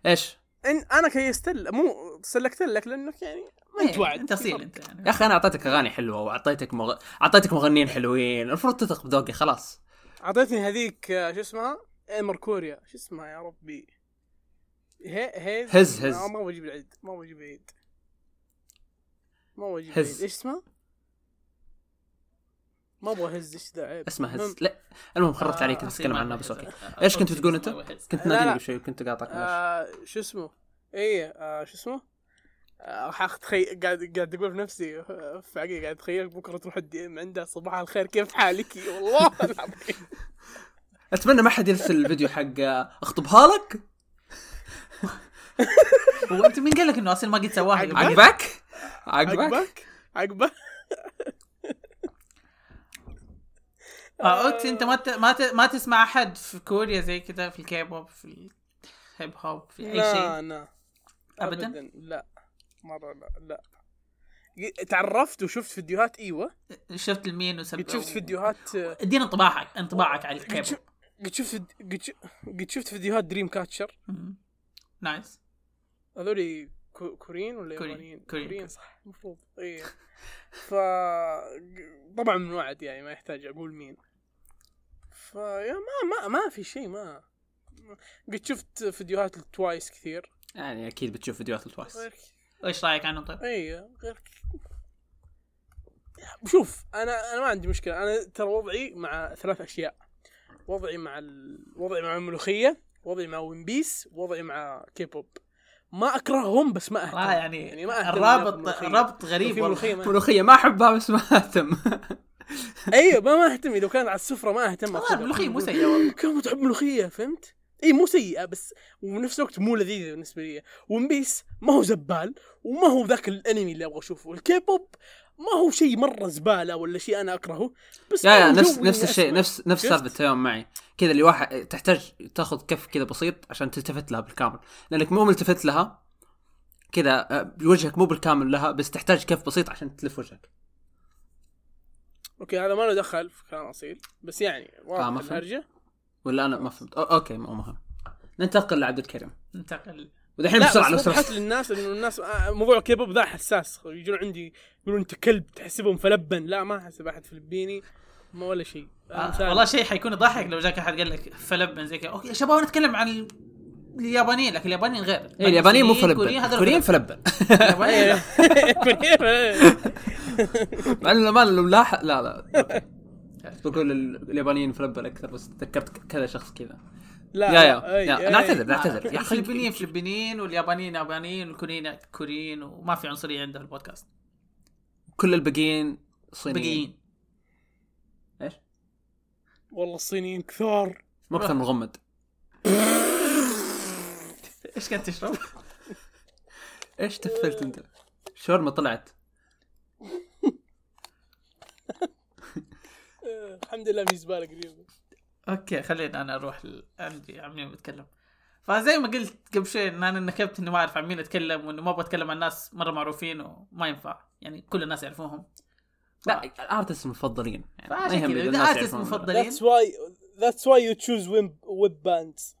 إيش؟ إن أنا كيست ل- مو سلكت لك لأنك يعني ما أنت إيه، وعد. أنت أصيل أنت يعني. يا أخي أنا أعطيتك أغاني حلوة وأعطيتك مغ... أعطيتك مغنيين حلوين المفروض تثق بذوقي خلاص. أعطيتني هذيك آه، شو اسمها؟ ايمر كوريا شو اسمها يا ربي؟ هي هيز هز- هز. آه، ما بجيب العيد ما بجيب العيد ما بجيب هز. العيد إيش اسمها؟ ما أبغى هز إيش ذا عيب اسمه هز لا المهم خربت آه، عليك كنت اتكلم عنها بس أوكي. إيش كنت ما أنت؟ كنت لا، نادي لا. قبل شوي كنت قاطعك. آه شو اسمه؟ اي آه شو اسمه؟ آه حاخ تخي... قاعد قاعد أقول في نفسي آه، في عقلي قاعد اتخيلك بكرة تروح الدي ام عندها صباح الخير كيف حالك والله العظيم أتمنى ما حد يرسل الفيديو حق آه، أخطبها لك. هو أنت مين قال لك إنه أصيل ما قد سواها؟ عقبك عقبك عقبك عقبك آه okay أنت ما ت... ما ت... ما تسمع أحد في كوريا زي كذا في الكيبوب في ال hip hop في أي لا شيء؟ لا. أبداً؟ لا. مرة لا لا. تعرفت وشفت فيديوهات إيوه. شفت المين وسب قد شفت فيديوهات آه، ادينا انطباعك انطباعك على الكيبوب قد شفت قد شفت- قد شفت فيديوهات Dreamcatcher. nice. هذول كو- كوريين ولا. يابانيين؟ كوريين. صح. المفروض. اي ف طبعا من وعد يعني ما يحتاج أقول مين. فيا ما ما ما في شيء ما. قد شفت فيديوهات ال Twice كثير. يعني أكيد بتشوف فيديوهات ال Twice إيش رأيك عنهم طيب؟ اي غير شوف أنا أنا ما عندي مشكلة. أنا ترى وضعي مع ثلاث أشياء. وضعي مع ال... وضعي مع الملوخية وضعي مع ون بيس وضعي مع كيبوب ما أكرههم بس ما أهتم. آه يعني, يعني ما أهتم الرابط لو غريب ملوخية ما ملوخية ما أحبها بس ما أهتم. أيوه ما ما أهتم. لو كان على السفرة ما أهتم. الملوخية مو سيئة والله. كم تحب ملوخية فهمت؟ إي مو سيئة بس وبنفس الوقت مو لذيذة بالنسبة لي. One Piece ما هو زبال وما هو ذاك الأنمي اللي أبغى أشوفه. الكيبوب ما هو شيء مرة زبالة ولا شيء أنا أكرهه بس يا هو نفس نفس الشيء. نفس نفس؟ سالفة التيوم معي. كذا اللي واحد تحتاج تاخذ كف كذا بسيط عشان تلتفت لها بالكامل. لأنك مو ملتفت لها كذا آه، وجهك مو بالكامل لها بس تحتاج كف بسيط عشان تلف وجهك. okay هذا ما له دخل في كلام أصيل بس يعني واضح آه، ما فهمت. الهرجة. ولا أنا ما فهمت. أو okay مو مهم. ننتقل لعبد الكريم. ننتقل ودحين بسرعة لو بس للناس انه الناس آه، موضوع كيبوب ذا حساس. يجون عندي يقولون أنت كلب تحسبهم فلبن. لا ما أحسب أحد فلبيني ما ولا شيء. آه. والله شيء حيكون يضحك لو جاك أحد قال لك فلبن زي كذا. okay يا شباب نتكلم عن ال- اليابانيين لكن اليابانيين غير. إيه اليابانيين مو فلبن. الكوريين فلبن. مع إنه ما لو لاحظ لا لا. بقول ال- اليابانيين فلبن أكثر بس تذكرت كذا شخص كذا. لا يا لا، يا, أي- يا أي. نعتذر نعتذر يا أخي الفلبينيين فلبينيين واليابانيين يابانيين والكوريين كوريين وما في عنصرية عنده في البودكاست كل الباقيين صينيين بقيين إيش؟ والله الصينيين كثار مو أكثر من مغمد إيش كنت تشرب؟ إيش تفلت أنت؟ شاورما طلعت الحمد لله في زبالة قريبة okay خلينا أنا أروح ل... عندي عن مين بتكلم فزي ما قلت قبل شوي إن أنا نكبت إني ما أعرف عن مين اتكلم وإنه ما أبغى اتكلم عن ناس مرة معروفين وما ينفع. يعني كل الناس يعرفوهم. لا ال artist المفضلين يعني ما يهم كذا إذا اذا الناس ارتست يعرفون. ولا لا. مفضلين. That's why that's why you choose web web bands.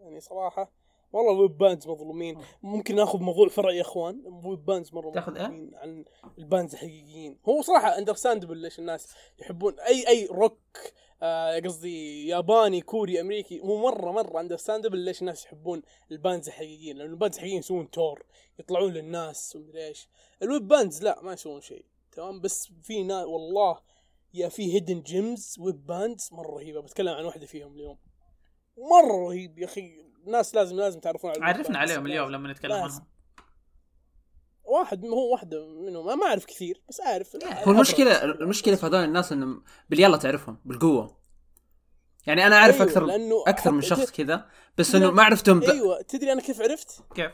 يعني صراحة والله ال web bands مظلومين. ممكن ناخذ موضوع فرع يا إخوان. ال web bands مرة تاخذ إيه؟ مظلومين عن ال bands الحقيقيين. هو صراحة understandable ليش الناس يحبون أي أي روك آه قصدي ياباني كوري أمريكي هو مرة مرة understandable ليش الناس يحبون ال bands الحقيقيين. لأن ال bands الحقيقيين يسوون tour يطلعون للناس ومدري إيش. ال web bands لا ما يسوون شيء. تمام؟ بس في ناس والله يا في hidden gems web bands مرة رهيبة. بتكلم عن واحدة فيهم اليوم. مرة رهيب يا أخي. الناس لازم لازم تعرفون على عرفنا. عليهم اليوم لما نتكلم. عنهم واحد هو واحدة منهم ما- أعرف كثير بس أعرف هو المشكلة المشكلة في هذول الناس إنهم باليلا تعرفهم بالقوة يعني أنا أعرف أيوة، أكثر لأنه أكثر من شخص كذا بس إنه ما عرفتهم ب... أيوه تدري أنا كيف عرفت؟ كيف؟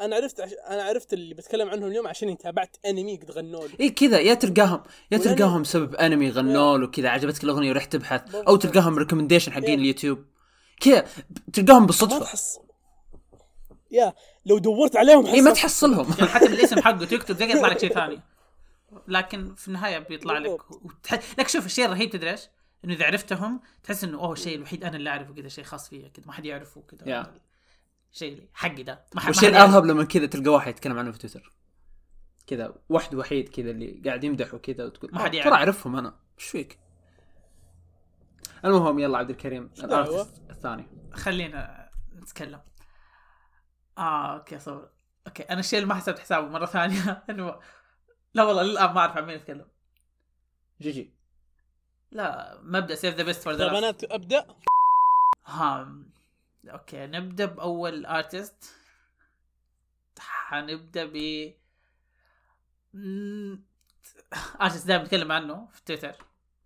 أنا عرفت عش... أنا عرفت اللي بتكلم عنهم اليوم عشان تابعت أنمي قد غنوا لي اي كذا يا تلقاهم يا تلقاهم سبب أنمي غنوا له كذا عجبتك الاغنيه ورحت تبحث أو. تلقاهم recommendation حقين. اليوتيوب كذا تلقاهم ما بالصدفه تحصل يا لو دورت عليهم إي ما. تحصلهم يعني حتى بالاسم حقه تكتب زي يطلع لك شيء ثاني لكن في النهاية بيطلع لك. وتح... لك شوف الشيء الرهيب تدري إيش؟ إنه إذا عرفتهم تحس إنه أوه الشيء الوحيد أنا اللي أعرفه كذا شيء خاص فيا كذا ما حد يعرفه كذا يا. شيء حقي ده ما حد والشيء ما. الأرهب لما كذا تلقى واحد يتكلم عنه في تويتر كذا واحد وحيد كذا اللي قاعد يمدح وكذا وتقول ما حد "آه، يعرف. ترى أعرفهم أنا إيش فيك؟ المهم يلا عبد الكريم الثاني. خلينا نتكلم. آه okay صور. okay أنا الشيء اللي ما حسبت حسابه مرة ثانية. إنه لا والله للآن ما أعرف عن مين أتكلم. GG. لا مبدأ save the best for the أنا أبدأ. ها okay نبدأ بأول artist حنبدأ ب ارتست دائما نتكلم عنه في تويتر.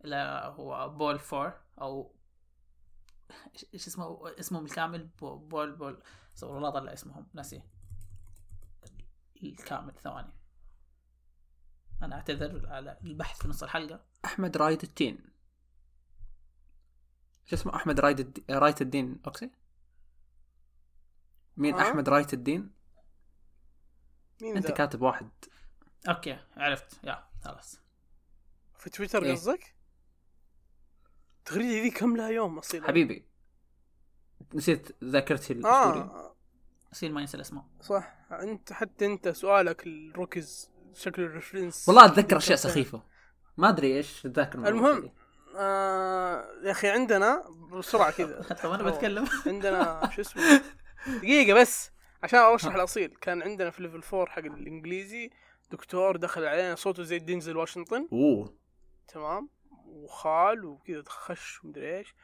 اللي هو بول فور أو إيش اسمه؟ اسمهم الكامل بو- بول بول. صور والله طلع اسمهم. ناسي. الكامل ثواني. أنا أعتذر على البحث في نص الحلقة. أحمد رايد الدين. شو اسمه؟ أحمد رايد الد... رايت الدين. اوكسي مين ها؟ أحمد رايت الدين؟ مين أنت ذا؟ كاتب واحد. أوكي عرفت. يا خلاص. في تويتر إيه. التغريده ذي كم لها يوم أصيل حبيبي. نسيت ذاكرتي الاسطوريه آه سيل ما ينسى الأسماء. صح. أنت حتى أنت سؤالك الروكيز شكل الريفرنس. والله أتذكر أشياء سخيفة. ما أدري إيش اتذكر المهم. آه يا أخي عندنا بسرعة كذا. حتى وأنا بتكلم. عندنا شو اسمه؟ دقيقة بس عشان اشرح الأصيل. كان عندنا في ليفل 4 حق الإنجليزي دكتور دخل علينا صوته زي دينزل واشنطن. أوه. تمام. وخال وكذا خش ومدري إيش.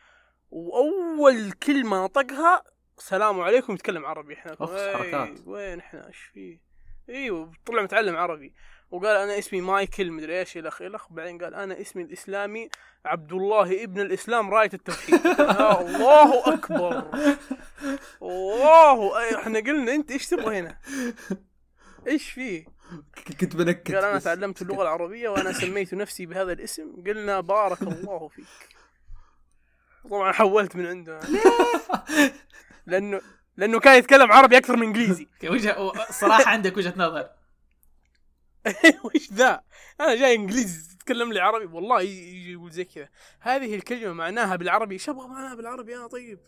وأول كلمة نطقها السلام عليكم يتكلم عربي إحنا. أوف، "إيه، حركات. وين إحنا؟ إيش فيه أيوه طلع متعلم عربي. وقال أنا اسمي مايكل مدري إيش الخ الخ بعدين قال أنا اسمي الإسلامي عبد الله ابن الإسلام راية التوحيد. يا الله أكبر. الله أي- إحنا قلنا أنت إيش تبغى هنا؟ إيش فيه كنت بنكت قال أنا. تعلمت اللغة العربية وأنا سميت نفسي بهذا الاسم. قلنا بارك الله فيك. طبعا حولت من عنده. لأنه لأنه كان يتكلم عربي أكثر من إنجليزي. وجه صراحة عندك وجهة نظر. وش ذا؟ أنا جاي إنجليزي تتكلم لي عربي. والله يقول زي كذا. هذه الكلمة معناها بالعربي. إيش أبغى معناها بالعربي أنا طيب؟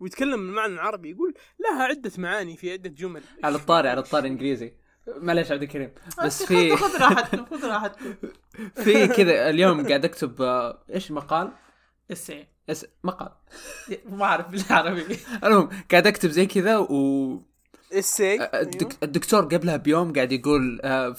ويتكلم المعنى العربي يقول لها عدة معاني في عدة جمل. على الطاري على الطاري إنجليزي. معليش عبد الكريم بس في خذ راحتكم خذ راحتكم. في كذا اليوم قاعد اكتب آه، إيش مقال؟ ال CS مقال. ما أعرف بالعربي. المهم قاعد اكتب زي كذا و السي الدك... الدكتور قبلها بيوم قاعد يقول آه.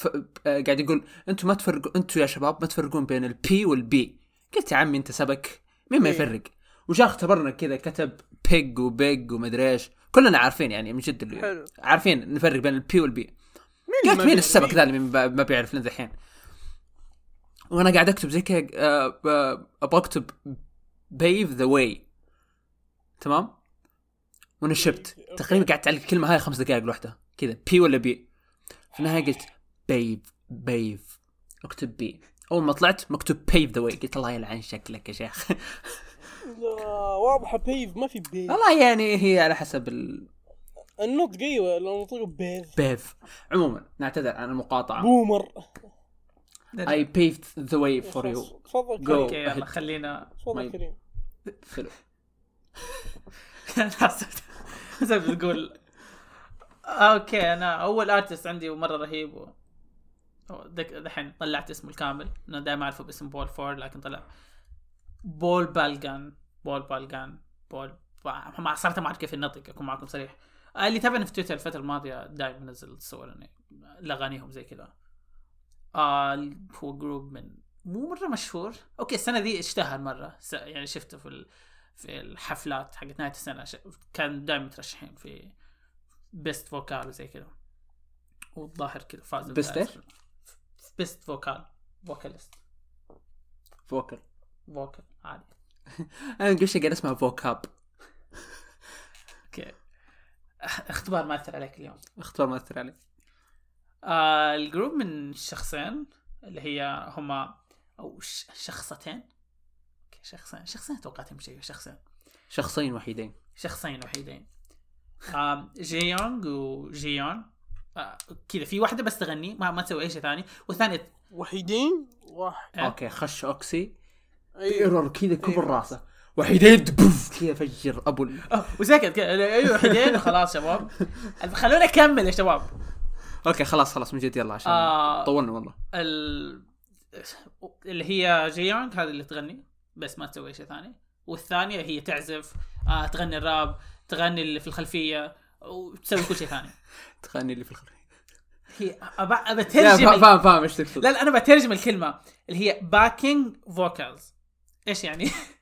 آه قاعد يقول أنتم ما تفرقوا أنتم يا شباب ما تفرقون بين ال B وال P قلت يا عمي أنت سبك. مين ما إيه. يفرق؟ وجاء اختبرنا كذا كتب big و pig ومدري إيش. كلنا عارفين يعني من جد اللي حلو. عارفين نفرق بين ال B وال P قلت مين؟ السبك ذا اللي ما بيعرف لين ذحين؟ وأنا قاعد أكتب زي كذا آه، آه، أبغى أكتب pave the way. تمام؟ وأنا شبت. تقريبا قعدت على الكلمة هاي خمس دقائق لوحدها. كذا. B ولا P في النهاية قلت pave pave. أكتب P أول ما طلعت مكتوب pave the way. قلت الله يلعن شكلك يا شيخ. لا، واضحة pave. ما في pave. والله يعني هي على حسب ال... النطق أيوه لو نطقه بيف بيف عموما نعتذر عن المقاطعة. بومر I paved the way for you. تفضل Go. كريم. okay يلا خلينا. تفضل كريم. حلو حسيت حسيت بتقول okay أنا أول ارتست عندي ومرة رهيب و... دحين طلعت اسمه الكامل. أنا دائما أعرفه باسم بول فور لكن طلع. بول بالجان بول بالجان بول ما صراحة ما أعرف كيف النطق أكون معكم صريح. آه، اللي تابعني في تويتر الفترة الماضية دائما منزل صور يعني لأغانيهم زي كذا. آه هو group من مو مرة مشهور. okay السنة دي اشتهر مرة. يعني شفته في ال... في الحفلات حقت نهاية السنة. ش... كان دائما مترشحين في best vocal وزي كذا. والظاهر كذا فاز Best إيش؟ best vocal vocalist vocal vocal عادي. أنا قبل شوي قاعد أسمع vocab okay. اختبار ما أثر عليك اليوم؟ اختبار ما أثر علي. آه ال group من شخصين اللي هي هما أو. شخصتين. أوكي شخصين. شخصين توقعت شيء شخصين. شخصين وحيدين. شخصين وحيدين. آم جي يونغ وجي يون آه كذا. في واحدة بس تغني ما ما تسوي أي شيء ثاني. والثانية وحيدين؟ واحد. إيه. أوكي خش أوكسي. أيوة. إيرور كذا كبر أيوة. راسه. وحيدين كذا فجر أبو ال- آه، وسكت كذا أيوه وحيدين وخلاص شباب. خلونا اكمل يا شباب. okay خلاص خلاص من جد يلا عشان آه. طولنا والله. ال... اللي هي جي يونغ هذه اللي تغني بس ما تسوي شيء ثاني. والثانية هي تعزف آه تغني الراب تغني اللي في الخلفية وتسوي كل شيء ثاني. تغني اللي في الخلفية. هي أبا أبا لا فاهم فاهم إيش تقصد. لا لا أنا بترجم الكلمة اللي هي backing vocals إيش يعني؟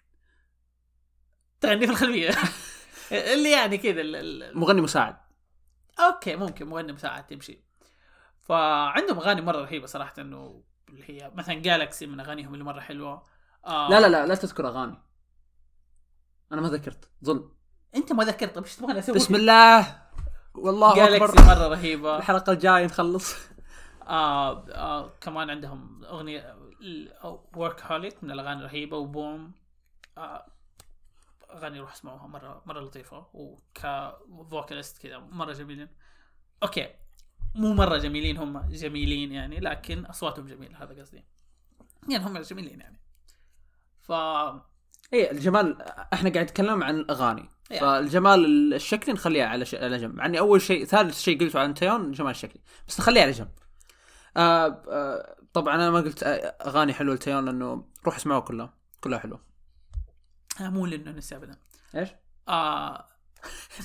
تغني في الخلفية. اللي يعني كذا مغني مساعد. okay ممكن مغني مساعد تمشي. فعندهم أغاني مرة رهيبة صراحة إنه اللي هي مثلا Galaxy من أغانيهم اللي مرة حلوة. آه لا لا لا لا تذكر أغاني. أنا ما ذكرت ظن أنت ما ذكرت طيب إيش تبغى أسوي؟ بسم الله. والله Galaxy اكبر مرة رهيبة. الحلقة الجاية نخلص. آه آه كمان عندهم أغنية Workaholic من الأغاني الرهيبة وبوم. آه اغاني روح اسمعوها مره مرة لطيفة وك vocalist كذا مرة جميلين. okay مو مرة جميلين هم جميلين يعني لكن أصواتهم جميلة هذا قصدي. يعني هم جميلين يعني. ف إيه الجمال إحنا قاعد نتكلم عن الاغاني يعني. فالجمال الشكلي نخليه على ش... على جنب. يعني أول شيء ثالث شيء قلته عن تيون الجمال الشكلي بس نخليه على جنب. آه آه طبعا أنا ما قلت أغاني حلوة لتيون لأنه روح اسمعوها كلها. كلها حلوة. مو لأنه نسي ابدا. إيش؟ آه.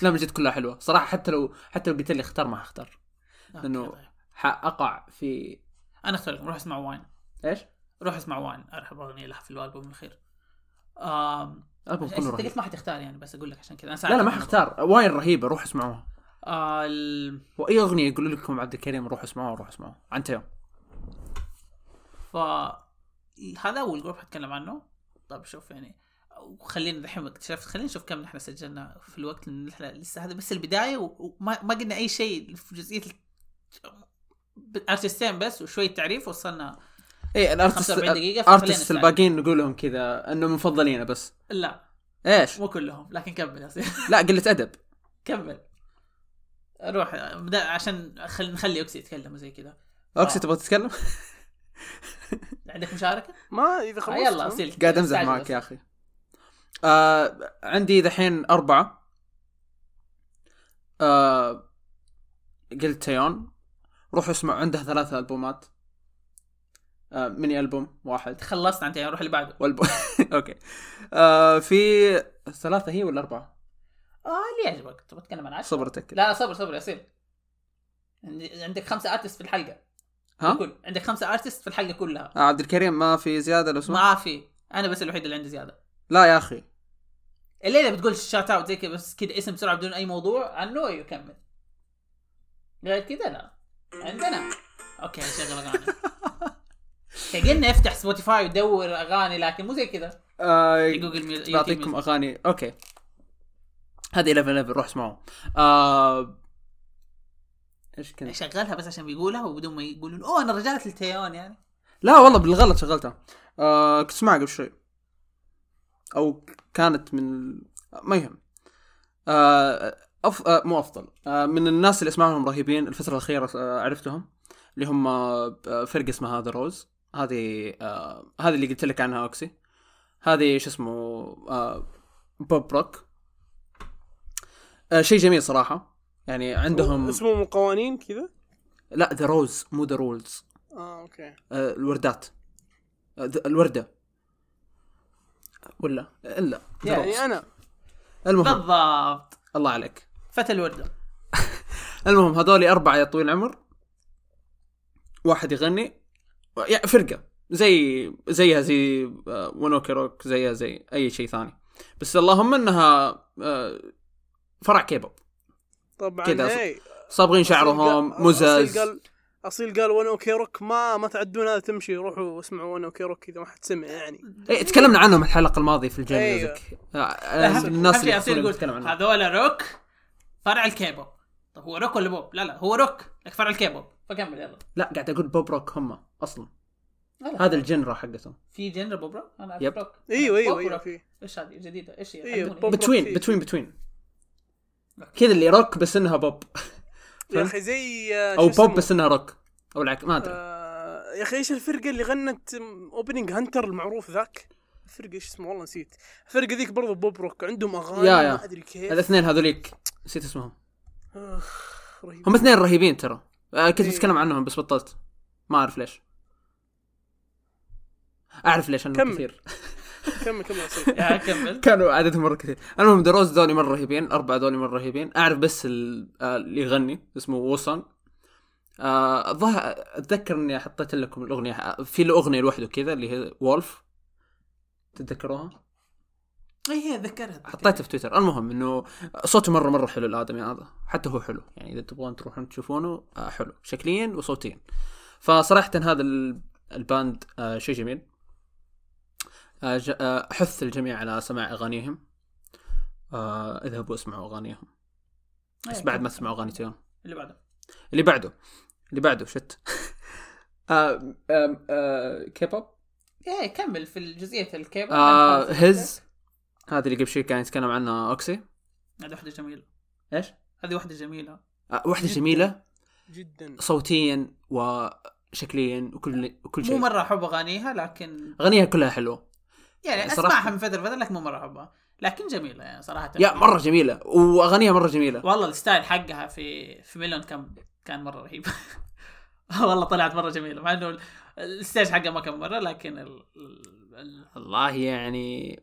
لا من جد كلها حلوة. صراحة حتى لو حتى لو قلت لي أختار ما حختار okay لأنه طيب. حأقع في أنا اختار لكم روح اسمع Wine. إيش؟ روح اسمع Wine. أرحب اغنيه لها في الألبوم الأخير. آم ألبوم إيش كله رهيب. ما حتختار يعني بس أقول لك عشان كذا. أنا لا لا ما حختار Wine رهيبة. روح اسمعوها. آه ال... وأي أغنية يقول لكم عبد الكريم روح اسمعوها روح اسمعوها. عن تيون ف هذا أول group حتكلم عنه. طيب شوف يعني. وخلينا دحين اكتشفت خلينا نشوف كم نحن سجلنا في الوقت لأن نحن لسه هذا بس البداية وما ما قلنا أي شيء في جزئية artist ين بس وشوية تعريف وصلنا إيه ال artist 45 دقيقة، فخلينا ال artist نستعجل. الباقيين نقول لهم كذا انه مفضلين بس لا إيش؟ مو كلهم لكن كمل لا قلة أدب كمل روح عشان خل... نخلي أوكسي يتكلم زي كذا أوكسي آه. تبغى تتكلم؟ عندك مشاركة؟ ما إذا آه خلصت يلا أصيل قاعد أمزح معك يا أخي آه عندي دحين أربعة. آه قلت تيون. روحوا اسمعوا عنده ثلاثة ألبومات. آه mini album واحد. خلصت عن تيون روح اللي بعده. والبوم okay. آه في ثلاثة هي ولا أربعة؟ آه اللي يعجبك. تبغى تتكلم عن عشرة؟ صبر اتأكد لا صبر صبر يا أصيل عندك خمسة artist في الحلقة. ها؟ كل عندك خمسة artist في الحلقة كلها. آه عبد الكريم ما في زيادة لو سمحت؟ ما في. أنا بس الوحيد اللي عندي زيادة. لا يا أخي. الليلة بتقول shout out زي كذا بس كذا اسم بسرعة بدون أي موضوع. عنه يكمل غير كذا لا. عندنا. okay شغل أغاني. قلنا افتح سبوتيفاي ودور أغاني لكن مو زي كذا. آه جوجل ميوزك بعطيكم أغاني. okay. هذه 11 11 روح اسمعوا. آه... إيش كنت؟ شغلها بس عشان بيقولها وبدون ما يقولون. أوه أنا رجعت التيون يعني. لا والله بالغلط شغلتها. آه كنت اسمعها قبل شوي. أو كانت من ما يهم. آه أف... آه مو أفضل. آه من الناس اللي اسمائهم رهيبين الفترة الأخيرة عرفتهم اللي هم فرقه اسمها The Rose. هذه هذه اللي قلت لك عنها أوكسي. هذه شو اسمه pop rock. شيء جميل صراحة. يعني عندهم اسمهم قوانين كذا؟ لا The Rose مو the rules آه okay. الوردات. الوردة. ولا؟ إلا. يعني. أنا. المهم. بالضبط. الله عليك. فتى الوردة. المهم هذول أربعة يا طويل العمر. واحد يغني. يعني فرقة. زي زيها زي آه، ونوكي روك زيها زي أي شيء ثاني. بس اللهم أنها آه، فرع كيبوب طبعا كذا هي صابغين شعرهم مزز أصيل قال اصيل وأنا أوكي روك ما ما تعدون هذا تمشي روحوا واسمعوا وأنا أوكي روك إذا ما حد سمع يعني. إيه تكلمنا عنهم الحلقة الماضية في الجيم. ميوزك آه، آه، الناس اللي نتكلم عنهم هذول روك فرع الكيبوب. طب هو روك ولا بوب؟ لا لا هو روك لك فرع الكيبوب. فكمل يلا. لا قاعد أقول pop rock هم أصلا. لا لا. هذا ال genre حقتهم. في genre pop rock؟ أنا أعرف pop rock. أيوه أيوه أيوه. في. إيش هذه جديدة؟ إيش هي؟ between between between كذا اللي روك بس إنها بوب. يا أخي زي آه، أو؟ بوب بس إنها روك أو العكس ما أدري. آه، يا أخي إيش الفرقة اللي غنت opening Hunter المعروف ذاك؟ الفرقه إيش اسمه؟ والله نسيت. الفرقه ذيك برضو pop rock عندهم أغاني يا- يا. ما أدري كيف. الاثنين هذوليك نسيت اسمهم. أخ هم اثنين رهيبين ترى. آه، كنت إيه. بتكلم عنهم بس بطلت. ما أعرف ليش. أعرف ليش انه. كثير. كمل كمل كمل. كانوا عددهم مرة كثير. المهم The Rose ذولي مرة رهيبين الاربعه ذولي مرة رهيبين. أعرف بس ال- آه، اللي يغني اسمه ووسون آه، الظاهر أتذكر إني حطيت لكم الأغنية. في له اغنيه لوحده كذا اللي هي Wolf تتذكروها؟ اي هي ذكرت حطيته في تويتر. المهم إنه صوته مرة مرة حلو الآدمي هذا. حتى هو حلو. يعني إذا تبغون تروحون تشوفونه آه، حلو. شكليا وصوتيا. فصراحه هذا ال- ال band آه، شيء جميل. أحث الجميع على سماع أغانيهم. آه، اذهبوا اسمعوا أغانيهم. بس بعد ما تسمعوا أغاني تيون. اللي بعده. اللي بعده. اللي بعده shit. آه، آه، آه، كيبوب إيه كمل في الجزئية الكيبل آه، هز هذه اللي قبل شوي كان يتكلم عنها أوكسي. هذه واحدة جميلة. إيش؟ هذه واحدة جميلة. آه، واحدة جداً. جميلة. جدا. صوتيا وشكليا وكل وكل شيء. مو مرة أحب أغانيها لكن أغانيها كلها حلوة. يعني صراحة- اسمعها من فتره لفتره لكن مو مرة احبها لكن جميلة يعني صراحة. yeah مرة جميلة وأغانيها مرة جميلة. والله ال style حقها في في ميلون كان كان مرة رهيب. والله طلعت مرة جميلة مع إنه ال- ال stage حقها ما كان مرة لكن ال ال والله يعني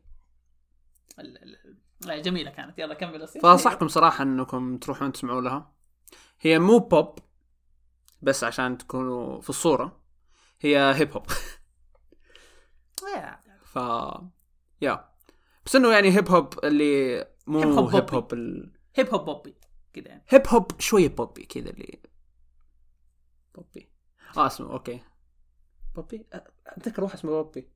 ال ال لا جميلة كانت. يلا كمل أصير. فانصحكم صراحة إنكم تروحون تسمعوا لها. هي مو بوب بس عشان تكونوا في الصورة هي hip hop. ف yeah بس إنه يعني hip hop اللي مو hip hip hop hop, poppy. ال... hip hop poppy كذا يعني. hip hop شوية poppy كذا اللي poppy آه اسمه okay Bobby أتذكر واحد اسمه Bobby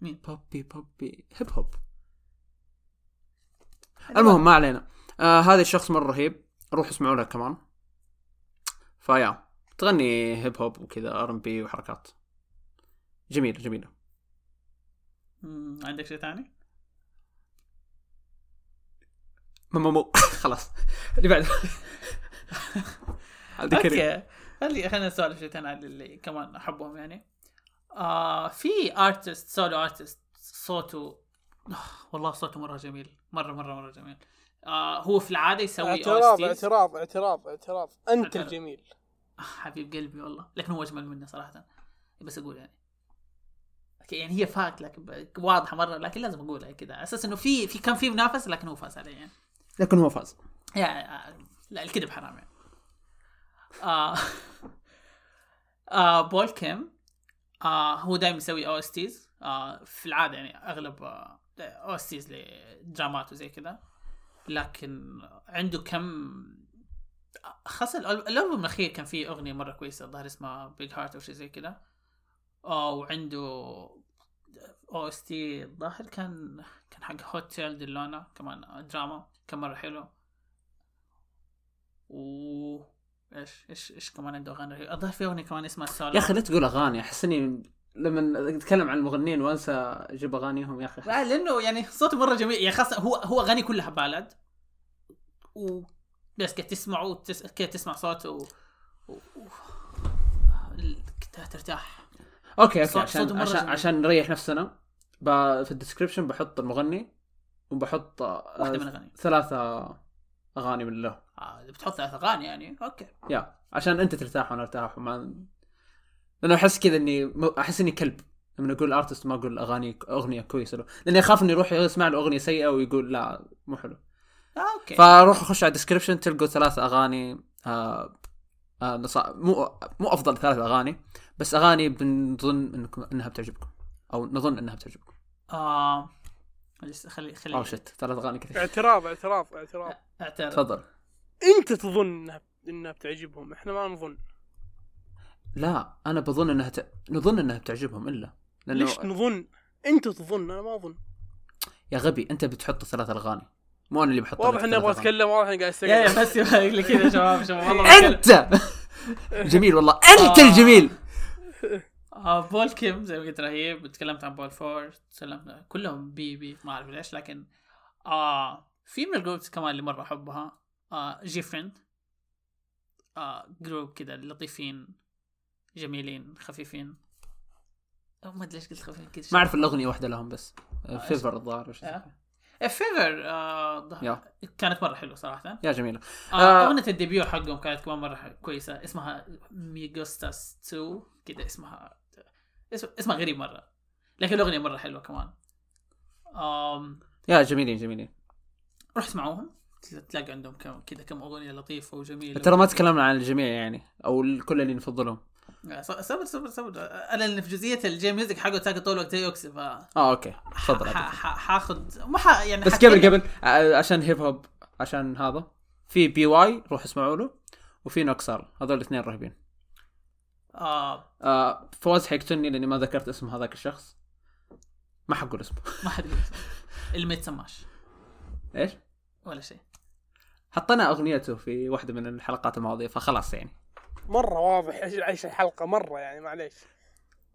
مين؟ Bobby Bobby hip hop المهم ما علينا. آه هذا الشخص مرة رهيب. روحوا اسمعوا له كمان. ف yeah تغني hip hop وكذا R&B وحركات. جميلة جميلة. مم، عندك شيء ثاني؟ مو مو مو. خلاص. اللي بعده عبد الكريم okay. خلي خلينا نسولف شيء ثاني عن اللي كمان أحبهم يعني. آه في artist solo artist صوته. آه والله صوته مرة جميل. مرة مرة مرة جميل. آه هو في العادة يسوي اعتراض. اعتراض اعتراض اعتراض. أنت. الجميل. آه، حبيب قلبي والله. لكن هو أجمل منه صراحة. بس أقول يعني. يعني هي fuck لكن ب- واضحة مرة لكن لازم أقولها كذا. على أساس إنه في في كان في منافس لكن هو فاز عليه يعني. لكن هو فاز. yeah آه، لا الكذب حرام يعني. آه. آه Paul Kim آه هو دائما يسوي OSTs. آه في العادة يعني أغلب OSTs لدرامات وزي كذا. لكن عنده كم خاصة الأل- الألبوم الأخير كان فيه أغنية مرة كويسة الظاهر اسمها Big Heart أو شيء زي كذا. آه وعنده OST الظاهر كان كان حق Hotel Del Luna كمان دراما كان مرة حلو. و إيش إيش إيش كمان عنده أغاني. الظاهر في أغنية كمان اسمها سولو يا أخي لا تقول أغاني أحس إني لما أتكلم عن المغنيين وأنسى أجيب أغانيهم يا أخي. لا لأنه يعني صوته مرة جميل يعني خاصة هو هو أغاني كلها ballad و بس كيف تسمعه وتس... كيف تسمع صوته و... و... كده ترتاح. okay okay عشان عشان. عشان نريح نفسنا. في ال description بحط المغني وبحط آه، واحدة من الاغاني ثلاثة أغاني من له. آه بتحط ثلاث أغاني يعني okay. yeah عشان أنت ترتاح وأنا أرتاح وما لأنه أحس كذا إني أحس إني كلب. لما أقول artist ما أقول أغاني أغنية كويسة له. لأني أخاف إنه يروح يسمع له أغنية سيئة ويقول لا مو حلو. آه okay. فروح أخش على ال description تلقوا ثلاث أغاني آه آه نصا... مو مو أفضل ثلاث أغاني. بس أغاني بنظن انكم إنها بتعجبكم. أو نظن إنها بتعجبكم. لسه خلي خلي أو شت ثلاث أغاني كثير. اعتراض اعتراض اعتراض اعترف تفضل. أنت تظن انها إنها بتعجبهم؟ إحنا ما نظن. لا أنا بظن إنها ت... نظن إنها بتعجبهم إلا. لأنه ليش نظن؟ أنت تظن أنا ما أظن. يا غبي أنت بتحط ثلاث أغاني. مو أنا اللي بحط واضح إني أبغى. أتكلم واضح إني قاعد يا يا بس يبغى لي كذا شباب شباب والله. أنت! جميل والله أنت آه. الجميل. آه بول كيم زي ما قلت رهيب. تكلمت عن بول فور تكلمت كلهم بي بي ما أعرف ليش لكن آه في من ال groups كمان اللي مرة أحبها آه GFriend. آه group كذا لطيفين جميلين خفيفين. أو ما أدري ليش قلت خفيفين كذا ما أعرف الا اغنيه واحدة لهم بس. Fever الظاهر وش آه. Fever آه yeah. كانت مرة حلوة صراحة. yeah جميلة. آه آه. أغنية ال debut حقهم كانت كمان مرة كويسة. اسمها Me Gustas Tu كذا اسمها اسم اسمها غريب مرة لكن الأغنية مرة حلوة كمان. آم يا جميلين جميلين. روح اسمعوهم تلاقي عندهم كم كذا كم أغنية لطيفة وجميلة. ترى ما تكلمنا عن الجميع يعني أو كل اللي نفضلهم. آه، صبر صبر صبر. أنا اللي في جزئية الجي ميوزك حقه تلاقي طول الوقت يوكسي ف آه أوكي. تفضل حاخذ ما ح... يعني بس قبل قبل ع- عشان هيب هوب عشان هذا. في بي واي روح اسمعوا له. وفي نوكسار هذول الاثنين رهيبين. آه. آه فواز حيقتلني لأني ما ذكرت اسم هذاك الشخص. ما حقول اسمه. ما حد يقول اسمه. اللي ما يتسماش. إيش؟ ولا شيء. حطينا أغنيته في واحدة من الحلقات الماضية فخلاص يعني. مرة واضح. إيش إيش الحلقة؟ مرة يعني معليش.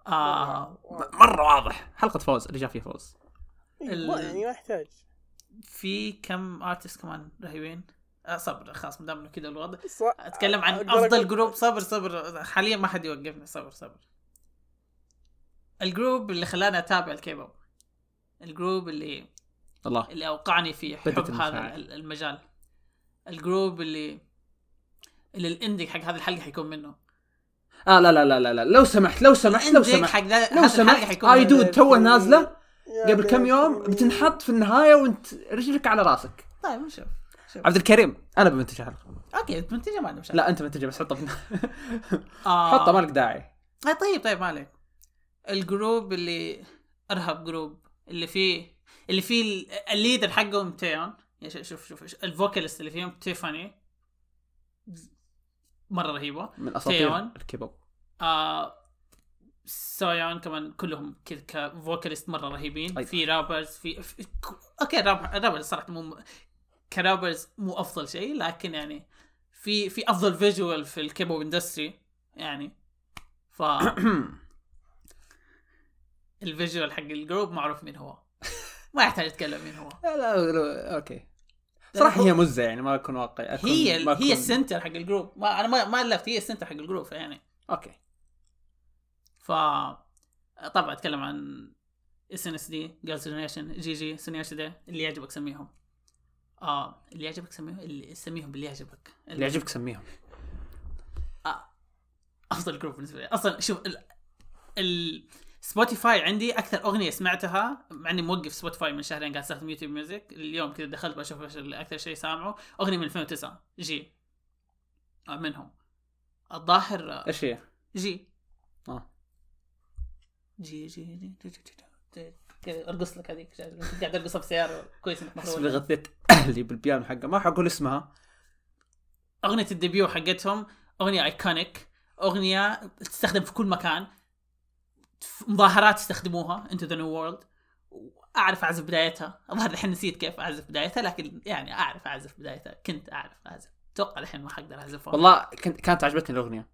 آه. مرة واضح. حلقة فوز اللي جاء فيها فوز. ال- ما يعني ما يحتاج. في كم artist كمان رهيبين؟ صبر خلاص ما دام إنه كذا الوضع. ص- أتكلم عن أفضل group صبر صبر. حاليا ما حد يوقفني. صبر صبر. ال group اللي خلاني أتابع الكيبوب. ال group اللي الله. اللي أوقعني في حب هذا المجال. ال group اللي اللي ال ending حق هذه الحلقة حيكون منه. آه لا لا لا لا, لا. لو سمحت لو سمحت لو سمحت. حق لو سمحت. اي منه. dude توه نازلة قبل كم يوم. بتنحط في النهاية وانت رجلك على راسك. طيب نشوف. شوف. عبد الكريم أنا بمنتج الحلقة okay منتجه ما عندي مشاكل لا أنت منتجه بس حطها في النهاية. آه. حطها مالك داعي. آه طيب طيب ما عليك ال group اللي ارهب group. اللي فيه اللي فيه ال- ال leader حقهم تيون. يعني شوف شوف, ال vocalist اللي فيهم تيفاني. مرة رهيبة. من أساطير. الكيبوب. آه سويون كمان كلهم كذا ك vocalist مرة رهيبين. أيوة. في rappers في, في okay rap rappers صراحة مو ك rappers مو أفضل شيء لكن يعني في في أفضل visual في ال K-pop industry يعني. ف ال visual حق ال group معروف مين هو. ما يحتاج أتكلم مين هو. لا لا, okay. صراحة هي مزة يعني ما أكون واقعي أكون هي ما هي أكون- ال center حق ال group. ما أنا ما ما ألفت هي ال center حق ال group يعني. okay. ف طبعا أتكلم عن اس ان اس دي جيرلز جنريشن جي جي سونياشي دي اللي يعجبك سميهم. آه اللي يعجبك سميه اللي سميهم باللي يعجبك. اللي يعجبك سميهم. أفضل group بالنسبة لي. أصلا شوف ال... ال... Spotify عندي أكثر أغنية سمعتها مع اني موقف Spotify من شهرين قاعد استخدم YouTube Music اليوم كذا دخلت بشوف أكثر شيء سامعه. أغنية من 2009 جي آه، منهم. الظاهر آه، إيش هي؟ جي آه. جي جي جي جي جي جي كذا ارقص لك هذيك قاعد ارقص في سيارة كويس إنك محروق غثيت أهلي بالبيانو حقه. ما حقول اسمها. أغنية ال debut حقتهم أغنية iconic أغنية تستخدم في كل مكان. مظاهرات يستخدموها Into The New World أعرف أعزف بدايتها. الظاهر الحين نسيت كيف أعزف بدايتها لكن يعني أعرف أعزف بدايتها. كنت أعرف أعزف. أتوقع الحين ما حقدر أعزفها. والله كنت كانت عجبتني الأغنية.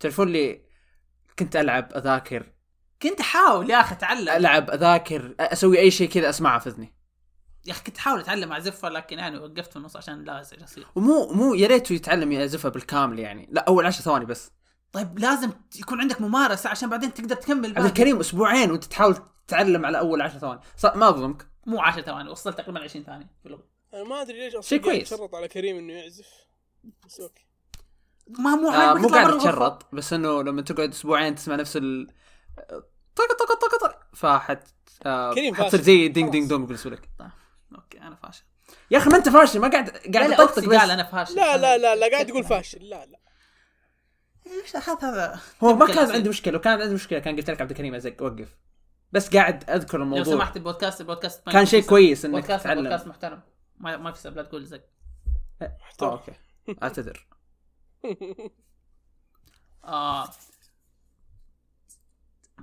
تعرفون لي كنت ألعب أذاكر كنت أحاول يا أخي أتعلم. ألعب أذاكر أسوي أي شيء كذا اسمعها في اذني يا أخي كنت أحاول أتعلم اعزفها لكن يعني وقفت في النص عشان لا ازعج أصير. ومو مو يا ريته يتعلم يعزفها بالكامل يعني. لا أول عشر ثواني بس. طيب لازم يكون عندك ممارسة عشان بعدين تقدر تكمل عبد. الكريم أسبوعين وأنت تحاول تتعلم على أول عشر ثواني. ص- ما أظلمك. مو 10 ثواني وصلت تقريبا 20 ثانية. أنا ما أدري ليش أصلا شيء قاعد كويس. أتشرط على كريم إنه يعزف. بس okay. ما مو آه مو قاعد برا الغرفة. تشرط بس إنه لما تقعد أسبوعين تسمع نفس ال طق طق طق طق. فحت آه كريم حتصير. زي ding. ding dong بالنسبة لك طيب. okay أنا فاشل. يا أخي ما أنت فاشل ما قاعد قاعد لا لا تطقطق بس قال أنا فاشل. لا لا لا لا قاعد يقول فاشل. لا لا. إيش هذا هذا؟ هو ما كان. عندي مشكلة لو كان عندي مشكلة كان قلت لك عبد الكريم أزق وقف. بس قاعد أذكر لو الموضوع. سمحت البودكاست البودكاست كان شيء كويس. إنك بودكاست تتعلم بودكاست محترم. ما ما في سب لا تقول زق. آه، okay. أعتذر. آه.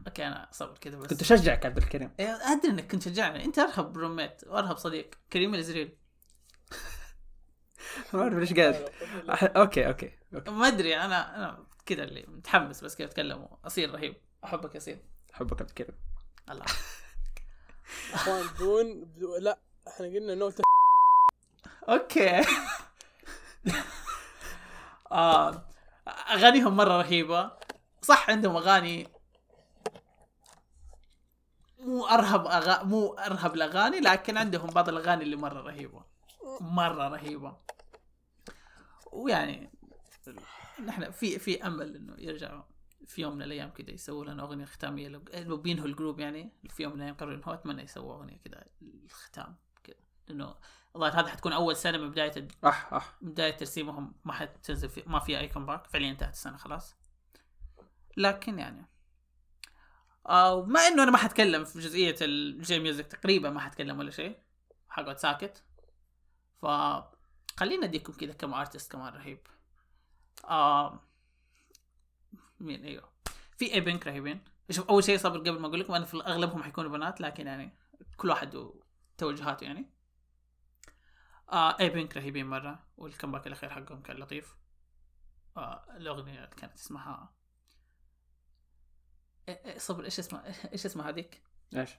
okay أنا صبر كذا بس. كنت أشجعك عبد الكريم. إيه، أدري إنك كنت تشجعني. أنت أرهب roommate وأرهب صديق. كريم الازريل ما أعرف ليش قاعد okay okay okay. ما أدري أنا أنا كذا اللي متحمس بس كيف أتكلم. اصير رهيب. أحبك يصير أحبك عبد الكريم. الله. أخوان بدون بدون- لا إحنا قلنا no okay. آه أغانيهم مرة رهيبة. صح عندهم أغاني مو أرهب أغا... مو أرهب الأغاني لكن عندهم بعض الأغاني اللي مرة رهيبة. مرة رهيبة. ويعني نحن في في أمل إنه يرجعوا في يوم من الأيام كذا يسووا لنا أغنية ختامية لو لو بينهوا ال group يعني في يوم من الأيام قرروا إنه اتمنى يسووا أغنية كذا الختام كذا لأنه الظاهر هذا حتكون أول سنة من بداية الد- أح أح. بداية ترسيمهم. ما حتنزل في ما فيها أي comeback فعليا انتهت السنة خلاص. لكن يعني مع إنه أنا ما حتكلم في جزئية ال J-music تقريبا ما حتكلم ولا شيء حقعد ساكت. ف خلينا أديكم كذا كم artist كمان رهيب. مين؟ أيوه. في Apink رهيبين. شوف أول شيء صبر قبل ما أقول لكم أنا في اغلبهم حيكونوا بنات لكن يعني كل واحد وتوجهاته يعني. آه اي رهيبين مرة وال comeback الأخير حقهم كان لطيف. آه الأغنية كانت اسمها صبر إيش اسمها إيش اسمها هذيك؟ إيش؟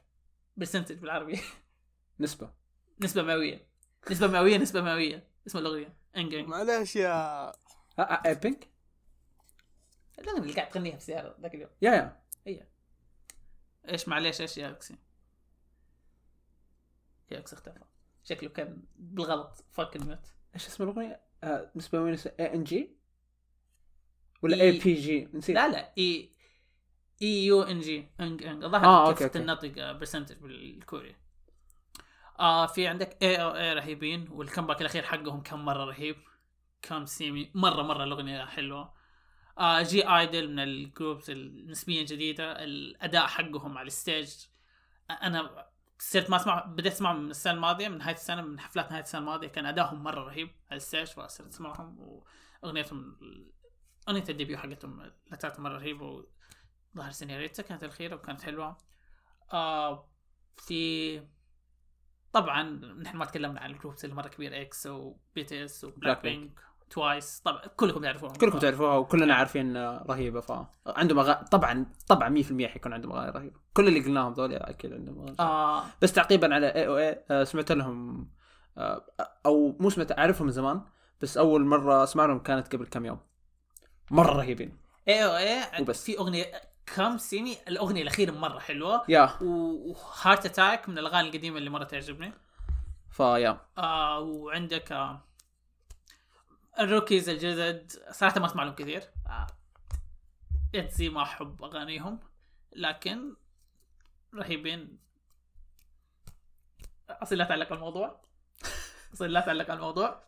برسنتج بالعربي. نسبة. نسبة مئوية. نسبة مئوية نسبة مئوية. اسم الأغنية. انجينج معلش يا آه، آه، آه، بينك الأغنية اللي قاعد تغنيها في السيارة ذاك اليوم. يا يا. هي. إيش معليش إيش يا أكسي؟ يا إكس اختفى. شكله كان بالغلط. فاك ميوت إيش اسم الأغنية؟ آه، نسبة وين اي إن جي؟ ولا إي. بي جي؟ نسيت. لا لا إي إي يو إن جي. انج انج الظاهر آه، كيف أوكي،. تنطق برسنتج بالكوري. آه في عندك اي أو اي رهيبين والكمباك الأخير حقهم كان مرة رهيب. كان سيمي مرة مرة الأغنية حلوة. آه جي ايدل من الجروبس النسبيا جديده الأداء حقهم على الستيج أنا صرت ما أسمع بديت أسمعهم من السنة الماضية من نهاية السنة من حفلات نهاية السنة الماضية كان ادائهم مرة رهيب على ال stage فصرت أسمعهم وأغنيتهم أغنية ال debut حقتهم Latata مرة رهيبة ظهر Senorita كانت الاخيره وكانت حلوة. آه في طبعا نحن ما تكلمنا عن ال groups اللي مرة كبير EXO و BTS و Black. Pink Twice طبعا كلكم تعرفوهم كلكم تعرفوها وكلنا عارفين آه، رهيبة ف عندهم أغاني طبعا طبعا 100% حيكون عندهم أغاني رهيبة. كل اللي قلناهم ذول أكيد عندهم أغاني. آه. بس تعقيبا على AOA سمعت لهم آه، أو مو سمعت أعرفهم من زمان بس أول مرة أسمع لهم كانت قبل كم يوم. مرة رهيبين. AOA وبس. في أغنية كم سيمي. الأغنية الأخيرة مرة حلوة. Yeah. و Heart Attack من الأغاني القديمة اللي مرة تعجبني. ف yeah آه وعندك آه ال rookies الجدد. صراحة ما أسمع لهم كثير. آه ITZY ما أحب أغانيهم. لكن رهيبين. اصل لا تعلق الموضوع. اصل لا تعلق الموضوع.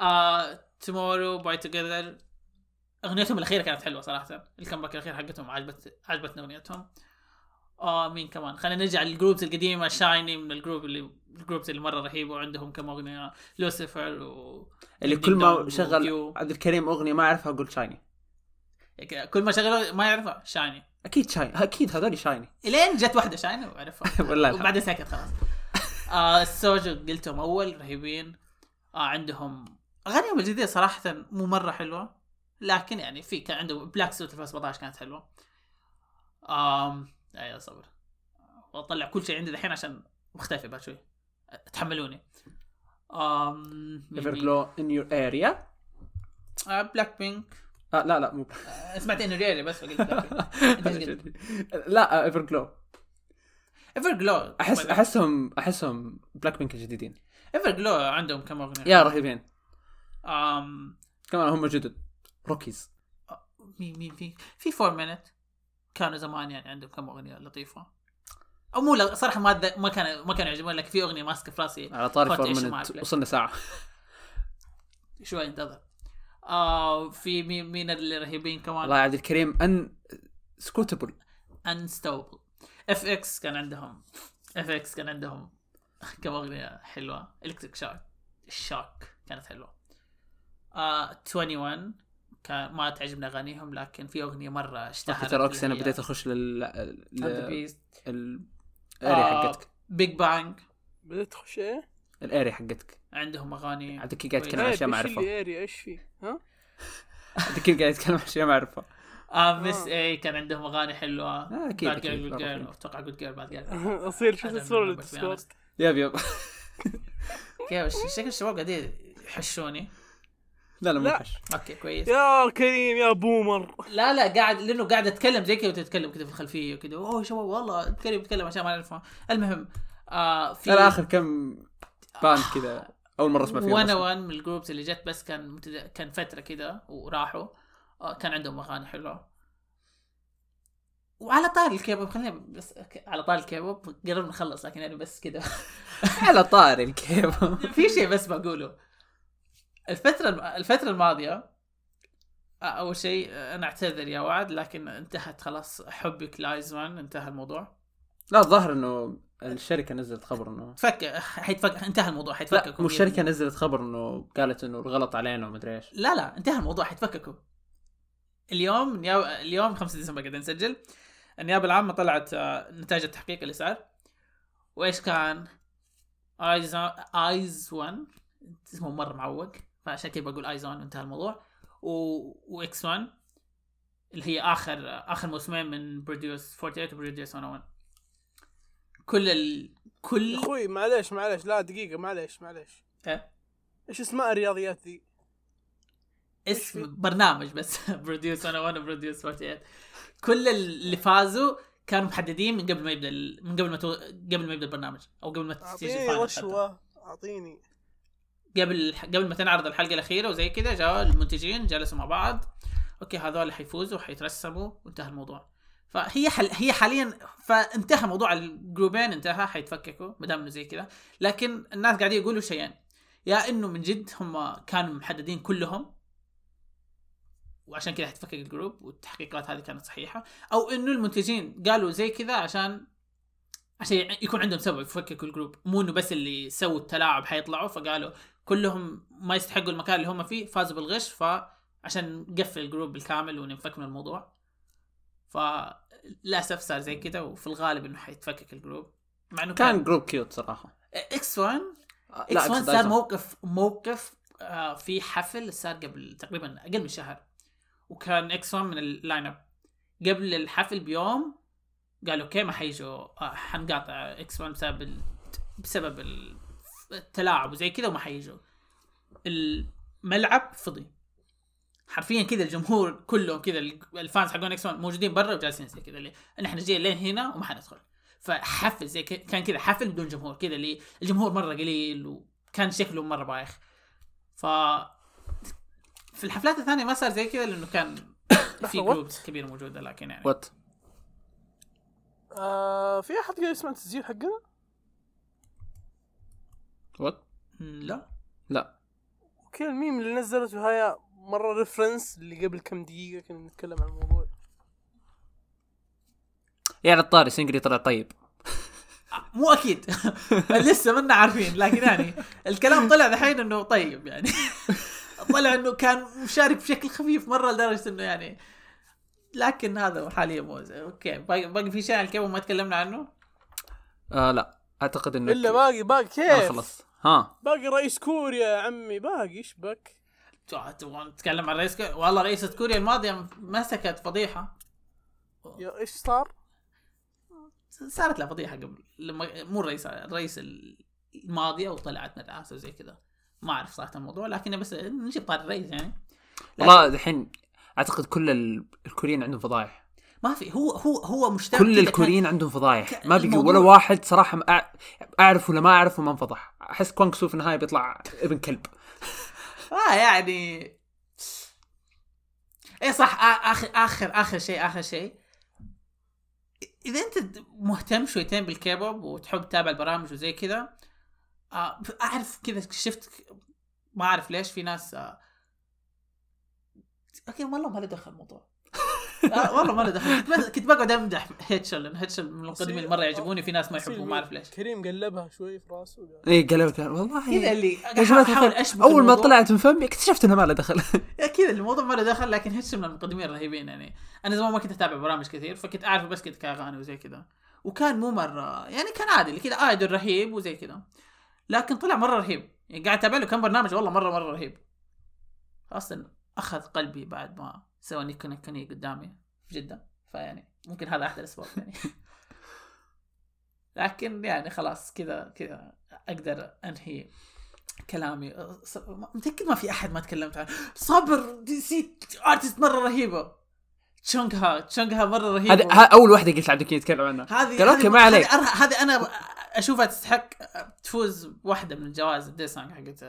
آه Tomorrow by Together أغنيتهم الأخيرة كانت حلوة صراحة. ال comeback الأخير حقتهم عجبت عجبتني أغنيتهم. آه مين كمان؟ خلينا نرجع لل groups القديمة SHINee من ال group اللي ال groups اللي مرة رهيبة وعندهم كم أغنية؟ لوسيفر و اللي كل ما شغل. عبد الكريم أغنية ما اعرفها أقول SHINee كل ما شغله ما يعرفها؟ SHINee أكيد SHINee أكيد هذول SHINee إلين جت واحدة شايني وعرفها. والله. وبعدين سكت خلاص. آه ال SuJu قلتهم أول رهيبين. آه عندهم أغانيهم الجديدة صراحة مو مرة حلوة. لكن يعني في كان عندهم Black Suit 2017 كانت حلوة. آم أيوه صبر. واطلع كل شيء عندي الحين عشان مختفي بعد شوي. تحملوني. آم Everglow in your area بلاك بينك آه لا لا مو آه سمعت إنه really بس فقلت؟ لا Everglow Everglow احس احسهم أحسهم بلاك بينك الجديدين. Everglow عندهم كم أغنية؟ yeah رهيبين. آم كمان هم جدد. rookies مين مين في في 4Minute كانوا زمان يعني عندهم كم أغنية لطيفة. أو مو لا- صراحة ما أتذ- ما كان ما كانوا يعجبوني لكن في أغنية ماسكة في راسي. على طاري 4 ليه؟ وصلنا ساعة. شوي انتظر. آه في مين مين اللي رهيبين كمان؟ يا عبد الكريم ان سكوتبل انستوبل اف إكس كان عندهم. اف إكس كان عندهم كم أغنية حلوة. الكتريك شوك الشوك كانت حلوة. آه 21 كان ما تعجبني أغانيهم لكن في أغنية مرة اشتهرت ترى اوكس أنا بديت أخش لل لل الأريا حقتك. بيج بانج بدأت تخش إيه؟ الأريا حقتك. عندهم أغاني عبد الكريم قاعد يتكلم عن إيه، أشياء ما أعرفها. اللي أريا؟ إيش فيه؟ ها؟ عبد الكريم قاعد يتكلم عن أشياء ما أعرفها. آه مس آه. اي كان عندهم أغاني حلوة. آه، أكيد، باد جيرل جود. جيرل أتوقع جود جيرل باد جيرل أصير شفت الصورة اللي تسكور يب يب. كيف شكل الشباب قاعدين يحشوني. لا لا مو لا. حش أوكي كويس. يا كريم يا بومر. لا لا قاعد لأنه قاعد أتكلم زي كذا وتتكلم كذا في الخلفية وكذا. أوه شباب والله كريم بيتكلم عشان ما نعرفها المهم آه في ترى آخر كم باند كذا أول مرة أسمع فيهم وأنا. وان من الجروبس اللي جت بس كان متد... كان فترة كذا وراحوا. آه كان عندهم أغاني حلوة. وعلى طار الكيبوب خلينا بس على طار الكيبوب. قربنا نخلص لكن يعني بس كذا. على طاري الكيف في شيء بس بقوله. الفترة الفترة الماضية أول شيء أنا أعتذر يا وعد لكن انتهت خلاص حبك لايزمان انتهى الموضوع. لا الظاهر إنه الشركة نزلت خبر إنه فك حيتفك انتهى الموضوع حيتفككوا. لا مو الشركة نزلت خبر إنه قالت إنه الغلط علينا ومدري إيش. لا لا انتهى الموضوع حيتفككوا. اليوم. اليوم 5 ديسمبر قاعدين نسجل. النيابة العامة طلعت آه، نتائج التحقيق اللي صار. وإيش كان؟ ايز ايز 1 اسمه مرة معوق. فعشان كذا بقول ايز 1 انتهى الموضوع. و... و X1 اللي هي اخر آخر موسمين من Produce 48 و Produce 101 كل ال... كل أخوي معليش معليش لا دقيقة معليش معليش. إيه؟ إيش اسماء الرياضيات ذي؟ اسم برنامج بس. Produce 101 و Produce 48 كل اللي فازوا كانوا محددين من قبل ما يبدأ من قبل ما تو... قبل ما يبدأ البرنامج أو قبل ما تيجي أعطيني. رشوة أعطيني. قبل قبل ما تنعرض الحلقة الأخيرة وزي كذا جاء المنتجين جلسوا مع بعض. okay هذول حيفوزوا حيترسموا وانتهى الموضوع. فهي حل... هي حاليا فانتهى موضوع ال group ين انتهى حيتفككوا ما دام انه زي كذا لكن الناس قاعدين يقولوا شيئين يا إنه من جد هم كانوا محددين كلهم وعشان كذا حتفكك ال group والتحقيقات هذه كانت صحيحة. أو إنه المنتجين قالوا زي كذا عشان عشان يكون عندهم سبب يفككوا ال group. مو إنه بس اللي سووا التلاعب حيطلعوا فقالوا كلهم ما يستحقوا المكان اللي هم فيه فازوا بالغش فعشان نقفل ال group بالكامل وننفك من الموضوع فللاسف صار زي كذا وفي الغالب إنه حيتفكك ال group. مع إنه كان كان group cute صراحة. X1 لا إكس 1 أقصد صار. موقف موقف آه في حفل صار قبل تقريبا أقل من شهر. وكان إكس 1 من ال lineup قبل الحفل بيوم قالوا okay ما حيجوا آه حنقاطع X1 بسبب ال... بسبب ال- التلاعب وزي كذا وما حيجوا. الملعب فضي. حرفيا كذا الجمهور كلهم كذا ال fans حقون X1 موجودين برا وجالسين زي كذا اللي نحن جايين لين هنا وما حندخل. فحفل زي ك- كان كذا حفل بدون جمهور كذا اللي الجمهور مرة قليل وكان شكله مرة بايخ. ف في الحفلات الثانية ما صار زي كذا لأنه كان في لحظة، groups كبيرة موجودة لكن يعني. what آه في أحد قاعد يسمع التسجيل حقنا؟ what لا. لا. okay ال meme اللي نزلته هاي مرة reference اللي قبل كم دقيقة كنا نتكلم عن الموضوع. يعني الطاري سنجري طلع طيب. مو أكيد. لسه منا عارفين لكن يعني الكلام طلع دحين إنه طيب يعني. طلع إنه كان مشارك بشكل خفيف مرة لدرجة إنه يعني لكن هذا حاليا مو زي- okay باقي, باقي في شيء عن الكيبوب ما تكلمنا عنه؟ آه لا. أعتقد إنه إلا باقي باقي كيف؟ خلص. ها. باقي رئيس كوريا يا عمي باقي إيش بك؟ تبغى نتكلم عن رئيس كوريا والله رئيسة كوريا الماضية مسكت فضيحة. يا إيش صار؟ صارت لها فضيحة قبل لما مو الرئيس الرئيس الماضية وطلعت ندعاسة وزي كذا. ما أعرف صراحة الموضوع لكن بس نجيب طار الرئيس يعني. والله دحين أعتقد كل ال- الكوريين عندهم فضايح. ما في هو هو هو مشتاق كل الكوريين عندهم فضايح. ما بقي ولا واحد صراحة ما أعرف ولا ما أعرف وما انفضح. أحس كوانغ سو في النهاية بيطلع ابن كلب. آه يعني. إيه صح آخر آخر آخر شيء آخر شيء. إذا أنت مهتم شويتين بالكيبوب وتحب تتابع البرامج وزي كذا آه أعرف كذا شفت ما أعرف ليش في ناس آه okay والله ما له دخل الموضوع. والله ما له دخل. كنت بس- كنت بقعد أمدح هيتشل لأن هيتشل من المقدمين اللي مرة يعجبوني في ناس ما يحبوه ما أعرف ليش. كريم قلبها شوي في راسه اي قال والله. كذا اللي أحاول اشبك أول ما الموضوع. طلعت من فمي اكتشفت إنه ما له دخل. كذا الموضوع ما له دخل لكن هيتشل من المقدمين الرهيبين يعني. أنا زمان ما كنت أتابع برامج كثير فكنت اعرف بس كذا كاغاني وزي كذا. وكان مو مرة يعني كان عادي كذا idol رهيب وزي كذا. لكن طلع مرة رهيب. يعني قاعد أتابع له كم برنامج والله مرة مرة رهيب. أصلا أخذ قلبي بعد ما سوى にこにこにー قدامي في جدة فيعني ممكن هذا أحد الأسباب يعني. لكن يعني خلاص كذا كذا أقدر أنهي كلامي. متأكد ما في أحد ما تكلمت عنه. صبر دي سي artist مرة رهيبة. تشونغها تشونغها مرة رهيبة. هذا ها- أول واحدة قلت عبد الكريم يتكلم عنها. هذه قال هذه- أوكي، ما عليك. هذه أنا- هذه أنا أشوفها تستحق تفوز واحدة من الجوائز ال 대상 حقت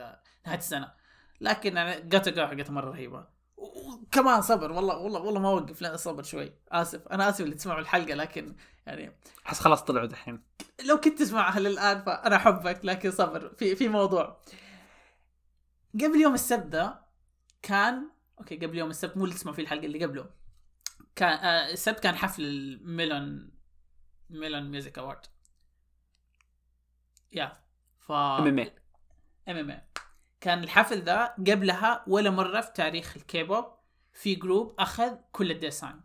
نهاية السنة. لكن يعني جاتا جو حقتها مرة رهيبة. وكمان صبر والله والله والله ما أوقف لا صبر شوي. آسف أنا آسف اللي تسمعوا الحلقة لكن يعني أحس خلاص طلعوا دحين. لو كنت تسمعها للان فأنا أحبك لكن صبر في في موضوع. قبل يوم السبت ده كان okay قبل يوم السبت مو اللي تسمعوا فيه الحلقة اللي قبله. كان آه السبت كان حفل ال Melon Melon Music Award يا ف MMA كان الحفل ذا قبلها ولا مرة في تاريخ الكيبوب في group أخذ كل ال 대상.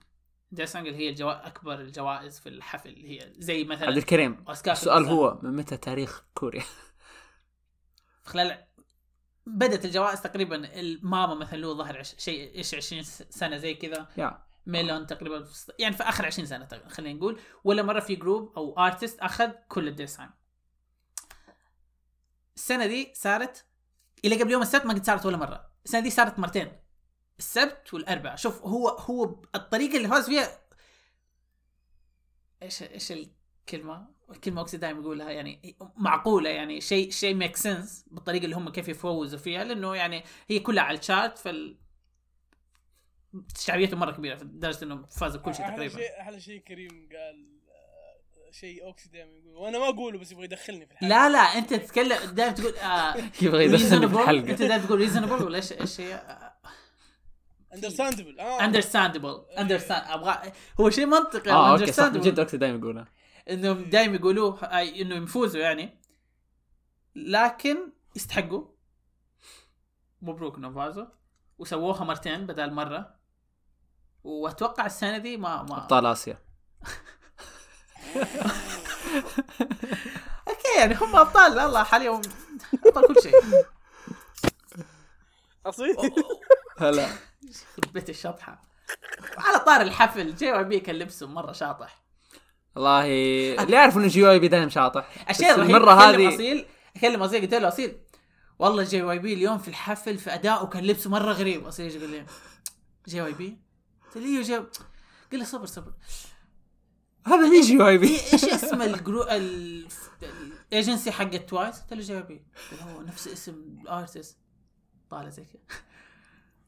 대상 اللي هي الجوا... أكبر الجوائز في الحفل. اللي هي زي مثلا عبد الكريم السؤال. هو من متى تاريخ كوريا؟ خلال بدت الجوائز تقريبا الماما مثلا له ظهر عش... شيء إيش 20 سنة زي كذا. يا Melon تقريبا في- يعني في آخر 20 سنة خلينا نقول. ولا مرة في group أو artist أخذ كل ال 대상 السنة دي صارت إلى قبل يوم السبت ما قد صارت ولا مرة. السنة دي صارت مرتين. السبت والأربعاء. شوف هو هو الطريقة اللي فاز فيها إيش إيش الكلمة؟ الكلمة اقصد دائما اقولها يعني معقولة يعني. شيء شيء make sense بالطريقة اللي هم كيف يفوزوا فيها لأنه يعني هي كلها على ال chart فال شعبيته مرة كبيرة لدرجة انه فاز بكل شيء أحلى تقريبا. شيء أحلى شيء كريم قال شيء اوكسي دائما يقول وأنا ما أقوله بس يبغى يدخلني في الحلقة. لا لا أنت تتكلم دائما تقول آه يبغى يدخلني في. الحلقة. أنت دائما تقول reasonable ولا إيش إيش هي؟ understandable آه. understandable understand أبغى هو شيء منطقي آه okay صح. جد okay دائما يقولها إنهم دائما يقولوه أي إنه يفوزوا يعني. لكن يستحقوا. مبروك إنهم فازوا. وسووها مرتين بدل مرة. وأتوقع السنة دي ما ما أبطال آسيا. okay يعني هم أبطال. الله حاليا أبطال كل شيء. أصيل. هلا. يخرب بيت الشطحة. على طار الحفل JYP كان لبسه مرة شاطح. والله اللي يعرف إنه JYP دائما شاطح. الشيء الرهيب المرة اكلم هذه أصيل. اكلم أصيل قلت له أصيل والله JYP اليوم في الحفل في اداؤه كان لبسه مرة غريب. أصيل يجي يقول لي JYP؟ قلت له إيوه جي قال لي صبر صبر. هذا مين JYP إيش اسم الجرو ال- الايجنسي حق توايس؟ قلت له JYP هو نفس اسم ال artist طالع زي كذا.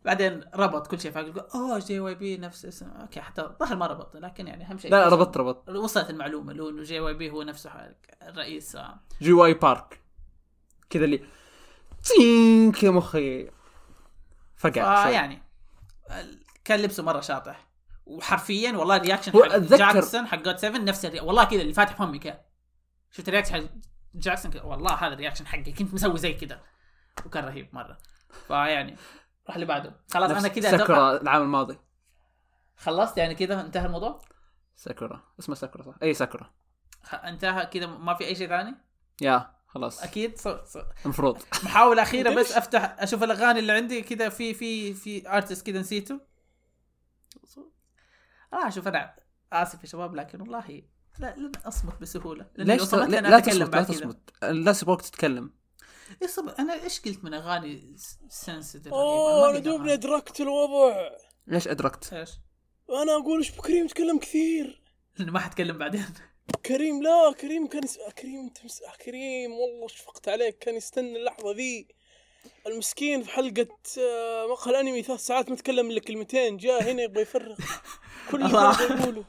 بعدين ربط كل شيء فقال أوه JYP نفس اسم. okay حتى ظهر ما ربط لكن يعني أهم شيء لا ربطت ربط وصلت المعلومة اللي هو انه JYP هو نفسه الرئيس. آه. JY Park. كذا اللي تين كذا مخي. فقع. فيعني ال- كان لبسه مرة شاطح. وحرفيا والله ال reaction حق جاكسون حق GOT7 نفس الري... والله كذا اللي فاتح فمي كذا شفت ال reaction حق جاكسون كذا والله هذا ال reaction حقي. كنت مسوي زي كذا وكان رهيب مرة. فيعني راح اللي بعده. خلاص أنا كذا ساكورا العام الماضي. خلصت؟ يعني كذا انتهى الموضوع؟ ساكورا. اسمه ساكورا صح؟ اي ساكورا. خ- انتهى كذا ما في أي شيء ثاني؟ يا خلاص. أكيد؟ ص... ص... المفروض. محاولة أخيرة بس ليش؟ أفتح أشوف الأغاني اللي عندي كذا في في في أرتست كذا نسيته. آه شوف أنا آسف يا شباب لكن والله لا لن لأن لو ليش ت- لا, لا تصمت لا. تصمت. الناس يبغوك تتكلم. إيه صبر أنا إيش قلت من أغاني سنسيتيف أوه أنا دوبني ادركت الوضع. ليش أدركت؟ إيش؟ أنا أقول إيش بكريم تكلم كثير. لأنه ما حتكلم بعدين. كريم لا كريم كان يس... كريم تمس... كريم والله شفقت عليك كان يستنى اللحظة ذي. المسكين في حلقة آه، مقهى الأنمي ثلاث ساعات ما تكلم إلا كلمتين جاء هنا يبغى يفرغ. كل اللي يقوله.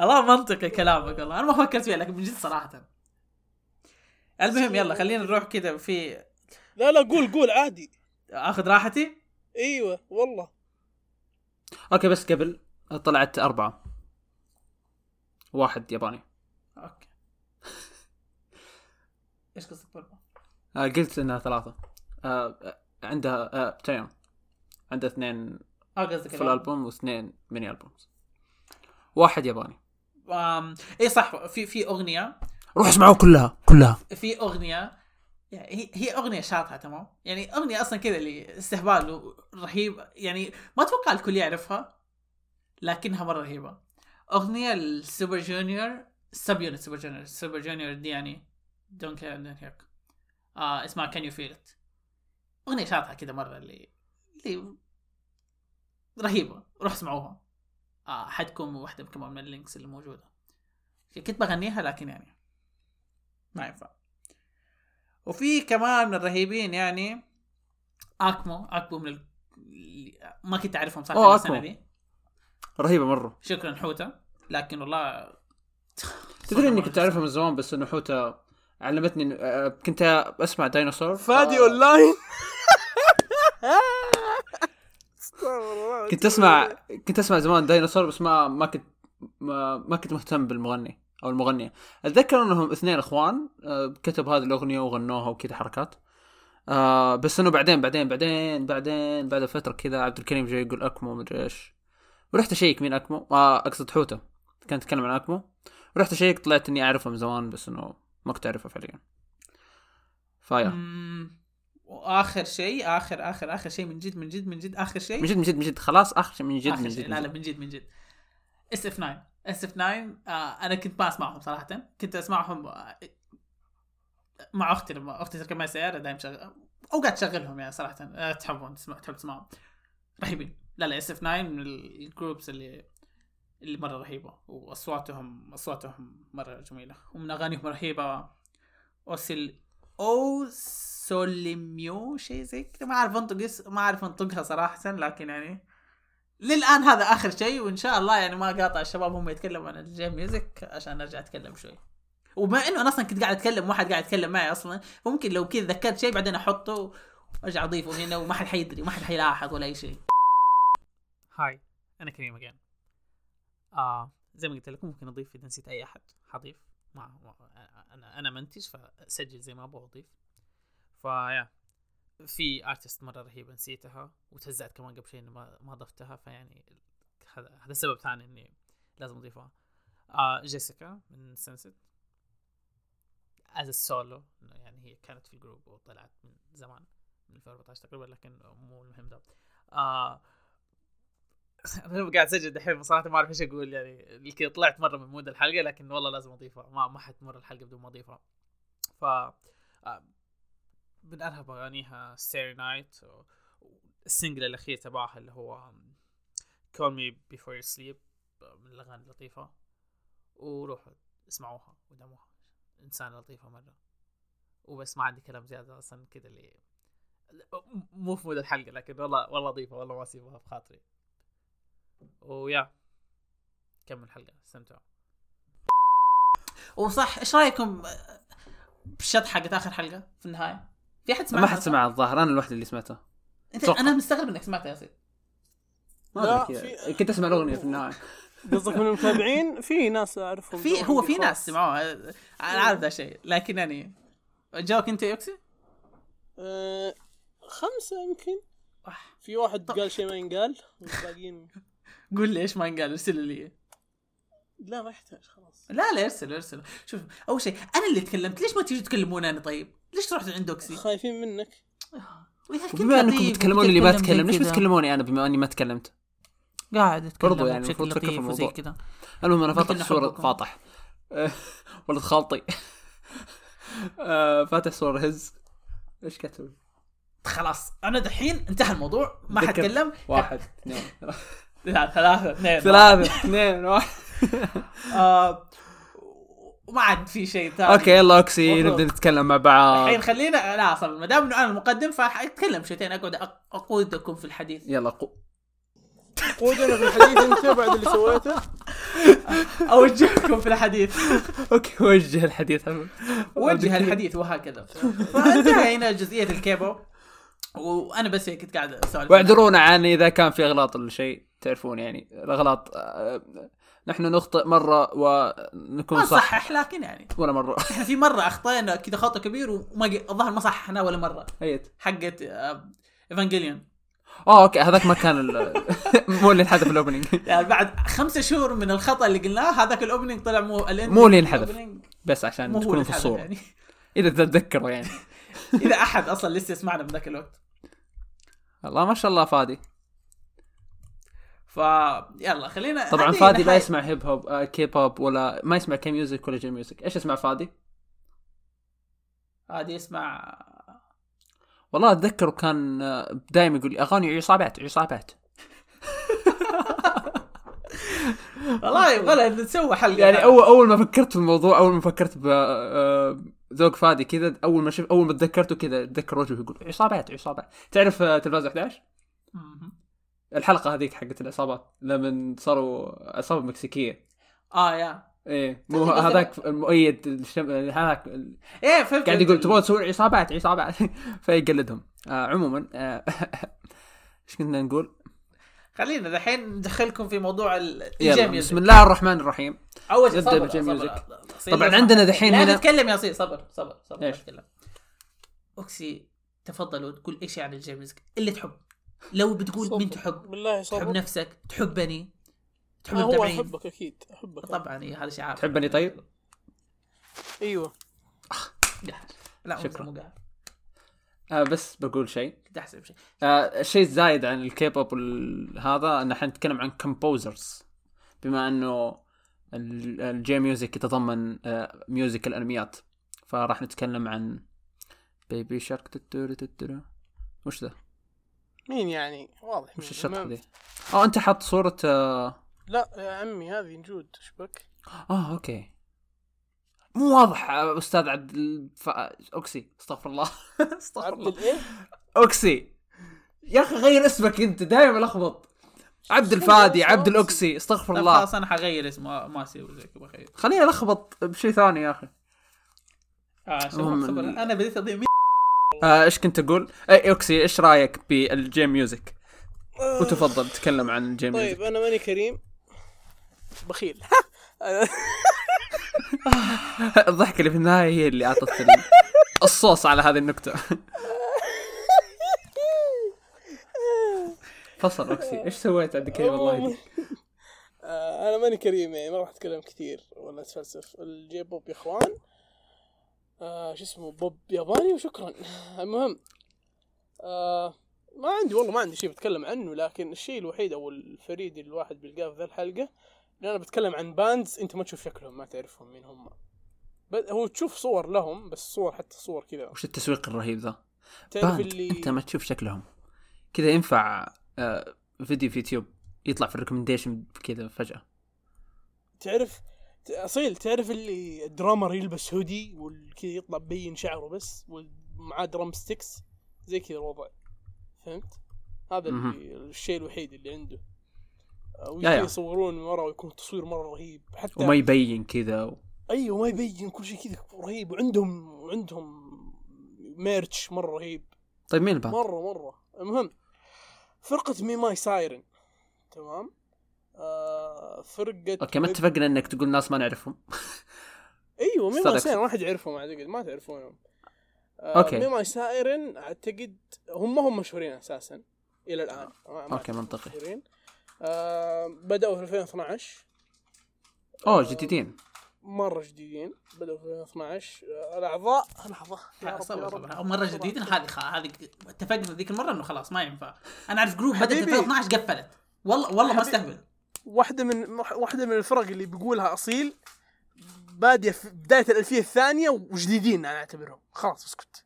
الله منطقي كلامك والله. أنا ما فكرت فيها لكن من جد صراحة. المهم يلا خلينا نروح كذا في لا لا قول قول عادي. آخذ راحتي؟ إيوه والله. okay بس قبل طلعت أربعة. واحد ياباني. okay. إيش قصة برضه؟ آه قلت إنها ثلاثة. آه آه، عندها آه time عندها اثنين آه full album؟ واثنين mini albums واحد ياباني. اي صح في في أغنية. روح اسمعوا كلها كلها. في أغنية يعني هي هي أغنية شاطحة تمام؟ يعني أغنية أصلا كذا اللي استهبال رهيب. يعني ما أتوقع الكل يعرفها لكنها مرة رهيبة. أغنية ال Super Junior sub-unit Super Junior. Super Junior D&E يعني Donghae Eunhyuk اسمها Can You Feel It أغنية شاطحة كذا مرة اللي اللي رهيبة روح اسمعوها آه حتكون واحدة كمان من ال links اللي موجودة. كنت بغنيها لكن يعني ما ينفع. وفي كمان من الرهيبين يعني AKMU AKMU من ال... ما كنت أعرفهم صراحة أوه، السنة. دي. رهيبة مرة. شكرا حوتة. لكن والله تدري إني كنت أعرفها من زمان بس إنه حوتة علمتني آه، كنت أسمع ديناصور فادي آه، اون لاين استغفر الله. كنت اسمع كنت أسمع زمان ديناصور بس ما ما كنت ما, ما كنت مهتم بالمغني أو المغنية. أتذكر إنهم اثنين إخوان آه، كتب هذه الأغنية وغنوها وكذا حركات. آه بس إنه بعدين بعدين بعدين بعدين بعد فترة كذا عبد الكريم جاي يقول أكمو مدري إيش. ورحت أشيك مين أكمو؟ آه أقصد حوتة. كان يتكلم عن أكمو. ورحت أشيك طلعت إني اعرفه من زمان بس إنه ما كنت اعرفه فعليا. فيا. وآخر شيء آخر آخر آخر شيء من جد من جد من جد آخر شيء؟ من جد من جد من جد. خلاص آخر شيء من جد من. جد, لا لا. من جد من جد. SF9 اس اف 9 آه أنا كنت ما أسمعهم صراحة. كنت أسمعهم آه، مع أختي لما أختي تركب معي سيارة دايم شغل اوقات تشغلهم يعني صراحة. آه، تحبون تسمع تحب تسمعهم. رهيبين. لا لا اس اف 9 من ال groups اللي اللي مرة رهيبة. وأصواتهم أصواتهم مرة جميلة. ومن أغانيهم رهيبة. اوسيل O Sole Mio شيء زي كذا. ما أعرف أنطق ما أعرف أنطقها صراحة لكن يعني للآن هذا آخر شيء وإن شاء الله يعني ما قاطع الشباب هم يتكلموا عن ال J-music عشان أرجع أتكلم شوي. وبما إنه أنا أصلا كنت قاعد أتكلم واحد قاعد يتكلم معي أصلا فممكن لو كذا ذكرت شيء بعدين أحطه وأرجع أضيفه هنا وما حد حيدري ما حد حيلاحظ ولا أي شيء. hi أنا كريم again آه زي ما قلت لكم ممكن أضيف إذا نسيت أي أحد. حضيف. ما أنا أنا منتج فسجل زي ما أبغى أضيف. فيا في artist مرة رهيبة نسيتها وتهزأت كمان قبل شيء إني ما ضفتها فيعني هذا سبب ثاني إني لازم أضيفها. آه جيسيكا من SNSD as solo يعني هي كانت في ال group وطلعت من زمان من 2014 تقريبا لكن مو المهم ده. آه أنا قاعد أسجل دحين بصراحه ما أعرف إيش أقول يعني الكي طلعت مرة من mood الحلقة لكن والله لازم أضيفها. ما ما حتمر الحلقة بدون ما أضيفها. ف آه، من ارهب اغانيها Starry Night ال single الأخير تبعها اللي هو Call Me Before You Sleep من الأغاني اللطيفة. وروحوا اسمعوها ودعموها إنسانة لطيفة مرة. وبس ما عندي كلام زيادة أصلا كذا اللي مو في mood الحلقة لكن والله والله ضيفه والله ما أسيبها بخاطري. ويا كمل الحلقة استمتعوا وصح إيش رأيكم بالشط حقت آخر حلقة في النهاية؟ في أحد سمعها؟ ما حد سمع الظاهر أنا الوحيد اللي سمعته انت أتوقع. أنا مستغرب إنك سمعتها يا سيد ما. في- كنت أسمع الأغنية في النهاية قصدك من المتابعين في ناس أعرفهم في هو في ناس سمعوها أنا عارف ذا الشيء لكن يعني جاوك أنت يا يوكسي؟ آه خمسة يمكن. في واحد قال شيء ما ينقال والباقيين قول لي إيش ما ينقال ارسل لي لا ما يحتاج خلاص لا لا ارسل ارسل شوف أول شيء أنا اللي تكلمت ليش ما تيجوا تكلمون أنا طيب؟ ليش تروح عند اوكسي؟ خايفين منك كنت بما أنكم لطيف بتكلمون اللي ما تكلم ليش. بتكلموني أنا بما أني ما تكلمت قاعد أتكلم برضو يعني المفروض تفكر في الموضوع. كذا المهم أنا فاتح صورة. فاطح آه، ولد خالطي آه، فاتح صورة هز إيش كتب؟ خلاص أنا دحين انتهى الموضوع ما. حتكلم واحد اثنين لا ثلاثة اثنين ثلاثة اثنين واحد. آه، وما عاد في شيء ثاني. okay يلا أوكسي. نبدأ نتكلم مع بعض. الحين خلينا لا أصلا ما دام إنه أنا المقدم فحاتكلم شويتين أقعد أقودكم في الحديث. يلا go. قودنا في الحديث أنت بعد اللي سويته. أوجهكم في الحديث. okay وجه الحديث. وجه الحديث وهكذا. فانتهينا جزئية الكيبو. وأنا بس كنت قاعد أسولف. واعذرونا عن إذا كان في إغلاط ولا شيء. تعرفون يعني الأغلاط آه، نحن نخطئ مرة ونكون صح. نصحح لكن يعني. ولا مرة. إحنا في مرة اخطينا كذا خطأ كبير وما الظاهر ما صححناه ولا مرة. ايت حقت آه، ايفانجيليون آه okay هذاك ما كان ال- مو اللي انحذف ال opening يعني بعد خمسة شهور من الخطأ اللي قلناه هذاك ال opening طلع مو مو اللي انحذف. بس عشان تكونوا اللي في الصورة يعني. إذا تتذكروا يعني. إذا أحد أصلا لسه يسمعنا من ذاك الوقت. الله ما شاء الله فادي. ف يلا خلينا طبعا فادي لا يسمع hip hop آه كيب هوب ولا ما يسمع K-music ولا J-music إيش يسمع فادي؟ هذه يسمع والله أتذكر كان دائما يقول لي أغاني عصابات عصابات والله يبغى نسوي حلقة يعني أول أول ما فكرت في الموضوع أول ما فكرت ب آه، ذوق فادي كذا أول ما شفت أول ما تذكرته كذا أتذكر وجهه يقول عصابات عصابات تعرف آه، تلفاز 11 مهم. الحلقة هذيك حقت العصابات لما صاروا عصابة مكسيكية. آه يا. إيه مو هذاك المؤيد الشم... هذاك إيه فهمت قاعد يقول تبغون تسوون عصابات عصابات. فيقلدهم. آه عموما آه، إيش كنا نقول؟ خلينا دحين ندخلكم في موضوع الجيم بسم الله الرحمن الرحيم. أول شيء صبر صبر. صبر. طبعا. عندنا دحين هنا تتكلم يا سيد صبر صبر صبر تتكلم. اوكسي تفضل وتقول إيش يعني ال J-music اللي تحب. لو بتقول صبر. مين تحب بالله تحب صبر. نفسك تحبني تحب آه، هو أحبك أكيد أحبك. طبعا إيه، هذا شيء عارف. تحبني طيب؟ أيوه. قاعد. لا مو- شكراً. مو قاعد آه بس بقول شيء. كنت أحسب شيء. آه الشيء الزايد عن الكيبوب هذا إن إحنا نتكلم عن composers بما إنه ال- ال J-music يتضمن آه music الأنميات فراح نتكلم عن Baby Shark تتورو تتورو وش ذا؟ مين يعني؟ واضح وش مين. الشطحة ذي؟ آه أنت حاط صورة آه, لا يا عمي هذه نجود إيش بك؟ آه okay. مو واضح آه، أستاذ عبد الف... أوكسي استغفر الله. استغفر عبد الله. الإيه؟ أوكسي. يا أخي غير اسمك أنت دائما لخبط عبد الفادي عبد الأوكسي استغفر الله. خلاص أنا حغير اسمه ما أسوي زي كذا بخير خليني ألخبط بشيء ثاني يا أخي. آه المهم شوف أنا بديت أضيع آه، إيش كنت أقول؟ اي أوكسي إيش رأيك بال J-music؟ وتفضل تكلم عن ال J طيب music أنا ماني كريم. بخيل. الضحكة اللي في النهاية هي اللي أعطت ال- الصوص على هذه النكتة. فصل أوكسي. إيش سويت عند كريم الله يهديك؟ آه، أنا ماني كريم يعني ما راح أتكلم كثير ولا أتفلسف. ال J-pop يا إخوان. آه شو اسمه بوب ياباني وشكرا. المهم آه ما عندي والله ما عندي شيء بتكلم عنه لكن الشيء الوحيد أو الفريد اللي الواحد بيلقاه في ذا الحلقة إن أنا بتكلم عن bands أنت ما تشوف شكلهم ما تعرفهم مين هم. هو تشوف صور لهم بس صور حتى صور كذا. وش التسويق الرهيب ذا؟ تعرف اللي أنت ما تشوف شكلهم. كذا ينفع آه، فيديو في يوتيوب يطلع في ال recommendation كذا فجأة. تعرف أصيل تعرف اللي ال drummer يلبس هودي والكذا يطلع مبين شعره بس ومعاه drumsticks زي كذا الوضع. فهمت؟ هذا الشيء الوحيد اللي عنده. يا. يصورون من ورا ويكون تصوير مرة رهيب. حتى وما يبين كذا. و... أيوه ما يبين كل شيء كذا رهيب. وعندهم وعندهم merch مرة رهيب. طيب مين ال band؟ مرة مرة. المهم فرقة ميماي سايرن. تمام؟ آه فرقة okay ما اتفقنا إنك تقول ناس ما نعرفهم. أيوه ميماي صدق. سايرن واحد يعرفهم أعتقد ما تعرفونهم. آه okay. ميماي سايرن أعتقد هم ما هم مشهورين أساسا إلى الآن. أعتقد منطقي. مشهورين. آه بدأوا في 2012 أوه جديدين. مرة جديدين. بدأوا في 2012 آه الأعضاء لحظة. مرة جديده هذه هذه اتفقنا ذيك المرة إنه خلاص ما ينفع. أنا أعرف group بدأت حبيبي. 2012 قفلت. والله والله ما. استهبل. واحدة من واحدة من الفرق اللي بيقولها أصيل بادية في بداية الألفية الثانية وجديدين أنا أعتبرهم. خلاص اسكت.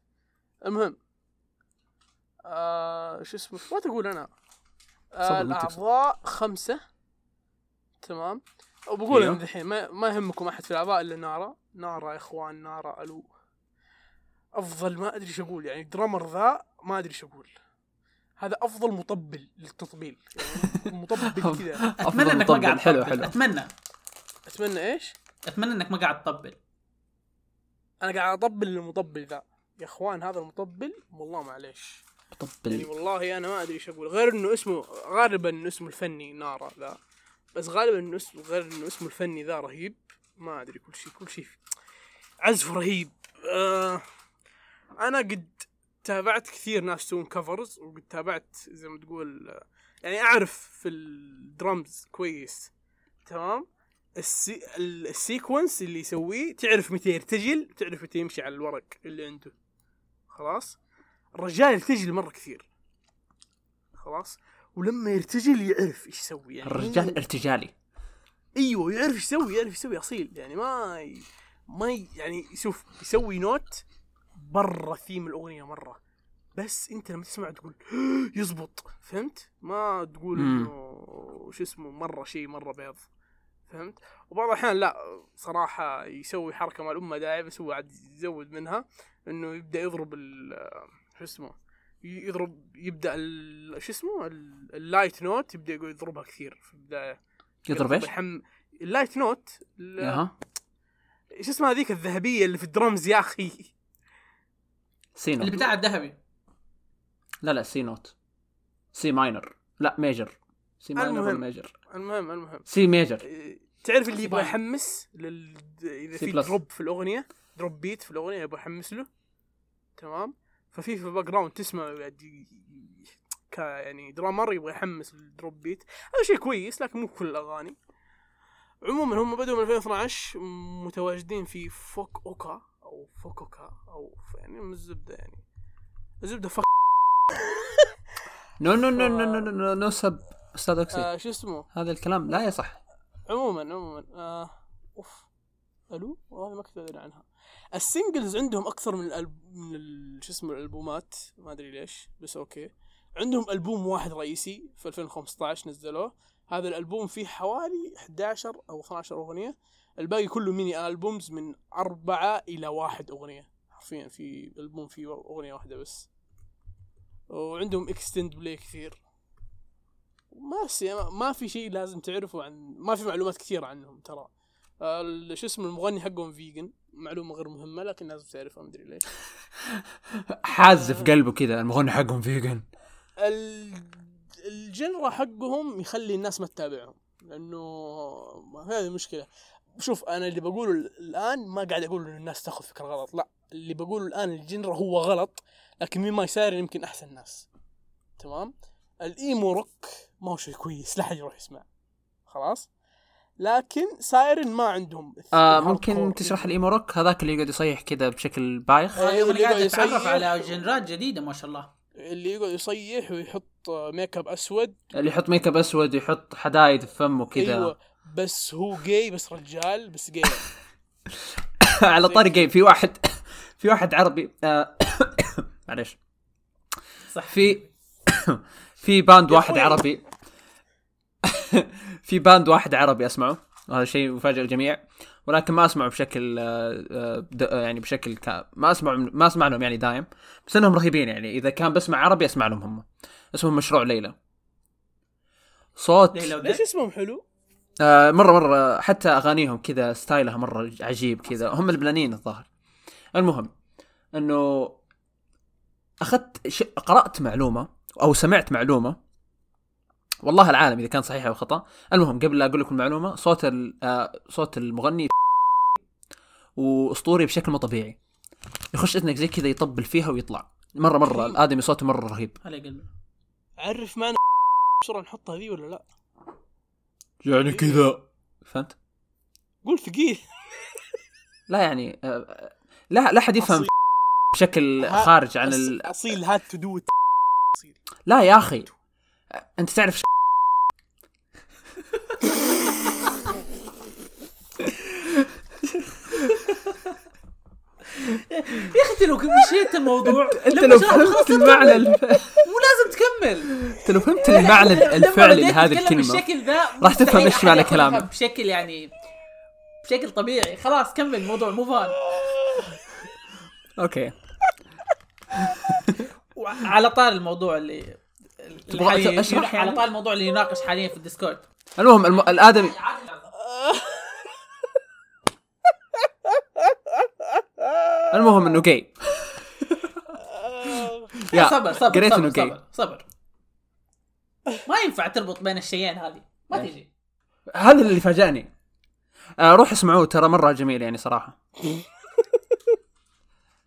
المهم. آه شو اسمه؟ ما تقول أنا. آه. الأعضاء خمسة. تمام. وبقول أيوه. أنا الحين ما, ما يهمكم أحد في الأعضاء إلا نارا. نارا يا إخوان نارا ألو. أفضل ما أدري إيش أقول يعني درامر ذا ما أدري إيش أقول. هذا أفضل مطبل للتطبيل. يعني مطبل كذا. أتمنى إنك ما مطبل. قاعد حلو تطبل. حلو. أتمنى. أتمنى إيش؟ أتمنى إنك ما قاعد تطبل. أنا قاعد أطبل للمطبل ذا. يا أخوان هذا المطبل والله معليش. يعني طبل والله أنا ما أدري إيش أقول. غير إنه اسمه غالبا إنه اسمه الفني نارا ذا. بس غالبا إنه اسمه غير إنه اسمه الفني ذا رهيب. ما أدري كل شيء كل شيء عزف رهيب. آه أنا قد تابعت كثير ناس يسوون covers وقد تابعت زي ما تقول يعني أعرف في الدرمز كويس. تمام؟ السي... ال- ال sequence... اللي يسويه تعرف متى يرتجل تعرف متى يمشي على الورق اللي عنده. خلاص؟ الرجال يرتجل مرة كثير. خلاص؟ ولما يرتجل يعرف إيش يسوي يعني الرجال ارتجالي. أيوه يعرف إيش يسوي يعرف يسوي أصيل. يعني ما ي... ما ي... يعني شوف يسوي note برا ثيم الأغنية مرة. بس أنت لما تسمع تقول يزبط. فهمت؟ ما تقول. إنه شو اسمه مرة شيء مرة بيض. فهمت؟ وبعض الأحيان لا صراحة يسوي حركة ما لها داعي بس هو عاد يزود منها إنه يبدأ يضرب ال شو اسمه يضرب يبدأ شو اسمه ال- ال light note يبدأ يقول يضربها كثير في البداية. يضرب إيش؟ يحم... ال light note أها. إيش اسمها هذيك الذهبية اللي في الدرمز يا أخي. سي اللي نوت. بتاع الذهبي لا لا سي نوت. سي ماينر. لا ميجر. سي ماينر المهم. ميجر؟ المهم المهم. سي ميجر. إيه، تعرف اللي يبغى. يحمس لل... إذا في بلس. دروب في الأغنية دروب بيت في الأغنية يبغى يحمس له. تمام؟ ففي في الباك جراوند تسمع قاعد ك يعني درامر يبغى يحمس الدروب بيت هذا شيء كويس لكن مو كل الأغاني. عموما هم بدأوا من 2012 متواجدين في فوك اوكا أو فوكوكا أو يعني من الزبدة يعني. الزبدة فك. نو نو نو نو نو نو نو سب أستاذ اوكسي شو اسمه؟ هذا الكلام. لا يصح عموما عموما. آه أوف. ألو؟ والله ما كنت أدري عنها. السنجلز عندهم أكثر من الألب... من ال... شو اسمه الألبومات. ما أدري ليش بس أوكي. عندهم ألبوم واحد رئيسي في 2015 نزلوه. هذا الألبوم فيه حوالي 11 أو 12 أغنية. الباقي كله mini albums من أربعة إلى واحد أغنية. حرفيا في ألبوم فيه أغنية واحدة بس. وعندهم extended play كثير. ما ما في شيء لازم تعرفه عن ما في معلومات كثيرة عنهم ترى. شو اسمه المغني حقهم vegan معلومة غير مهمة لكن لازم تعرفها مدري ليش. حاز في قلبه كذا المغني حقهم vegan ال... الجنرا حقهم يخلي الناس ما تتابعهم. لأنه هذه المشكلة شوف أنا اللي بقوله الآن ما قاعد أقول إن الناس تأخذ فكرة غلط لا. اللي بقوله الآن الجنرا هو غلط لكن مين ما يصير يمكن أحسن ناس تمام؟ الإيمو روك ما هو شيء كويس لا حد يروح يسمع خلاص؟ لكن سايرن ما عندهم آه ممكن. تشرح الإيمو روك؟ هذاك اللي يقعد يصيح كذا بشكل بايخ. أيوة، أيوه اللي أنا قاعد يصيح. على genre ات جديدة ما شاء الله. اللي يقعد يصيح ويحط ميك أب أسود. اللي يحط ميك أب أسود يحط حدايد في فمه كذا. أيوه. بس هو جاي بس رجال بس جاي على طاري جاي في واحد في واحد عربي آه معليش. صح. في في band واحد. عربي. في band واحد عربي أسمعه. وهذا شيء يفاجئ الجميع ولكن ما أسمعه بشكل آه، آه، يعني بشكل كا ما اسمع ما أسمع لهم يعني دايم. بس إنهم رهيبين يعني. إذا كان بسمع عربي أسمع لهم هم. اسمهم مشروع ليلى. صوت ليلى ليش اسمهم حلو؟ آه مرة مرة حتى أغانيهم كذا ستايلها مرة عجيب كذا. هم اللبنانيين الظاهر. المهم إنه أخذت ش... قرأت معلومة أو سمعت معلومة. والله العالم إذا كان صحيح أو خطأ. المهم قبل لا أقول لكم المعلومة صوت ال... آه صوت المغني واسطوري بشكل مو طبيعي. يخش اذنك زي كذا يطبل فيها ويطلع. مرة مرة الآدمي صوته مرة رهيب. على قلبي. عرف معنا بسرعة نحطها ذي ولا لا؟ يعني كذا. فهمت؟ قول ثقيل. لا يعني آه، لا لا حد يفهم. بشكل خارج عن ال... أصيل هاد تو دو لا يا أخي. أنت تعرف ش... يا أخي لو مشيت الموضوع انت لو فهمت المعنى. الف... مو لازم تكمل أنت لو فهمت المعنى الفعلي لهذه الكلمة بالشكل ذا راح تفهم أحد معنى كلامي. بشكل يعني بشكل طبيعي خلاص كمل الموضوع move on أوكي على طاري الموضوع اللي اللي تبغى أشرح على يعني؟ طار الموضوع اللي يناقش حاليا في الديسكورد المهم الم... الادمي المهم إنه جاي يا صبر صبر قريت صبر إنه جاي صبر ما ينفع تربط بين الشيئين هذه. ما؟ تجي. هذا اللي فاجأني. آه روح اسمعوه ترى مرة جميل يعني صراحة.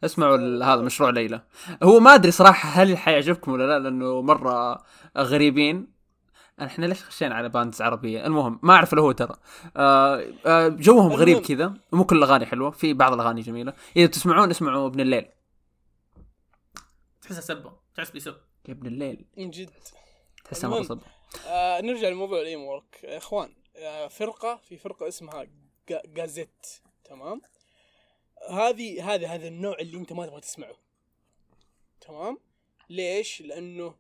اسمعوا هذا مشروع ليلى. هو ما أدري صراحة هل حيعجبكم ولا لا لأنه مرة غريبين. إحنا ليش خشينا على باندز عربية؟ المهم ما اعرف لو هو ترى. آه آه جوهم غريب. كذا. مو كل الاغاني حلوة في بعض الاغاني جميلة. إذا تسمعون اسمعوا ابن الليل. تحسها سبه. تحس بيسب يا ابن الليل. من جد. تحسها مره. صب آه نرجع لموضوع الإيم وورك. يا إخوان آه فرقة في فرقة اسمها جا- جازيت تمام؟ هذه هذا هذا النوع اللي أنت ما تبغى تسمعه. تمام؟ ليش؟ لأنه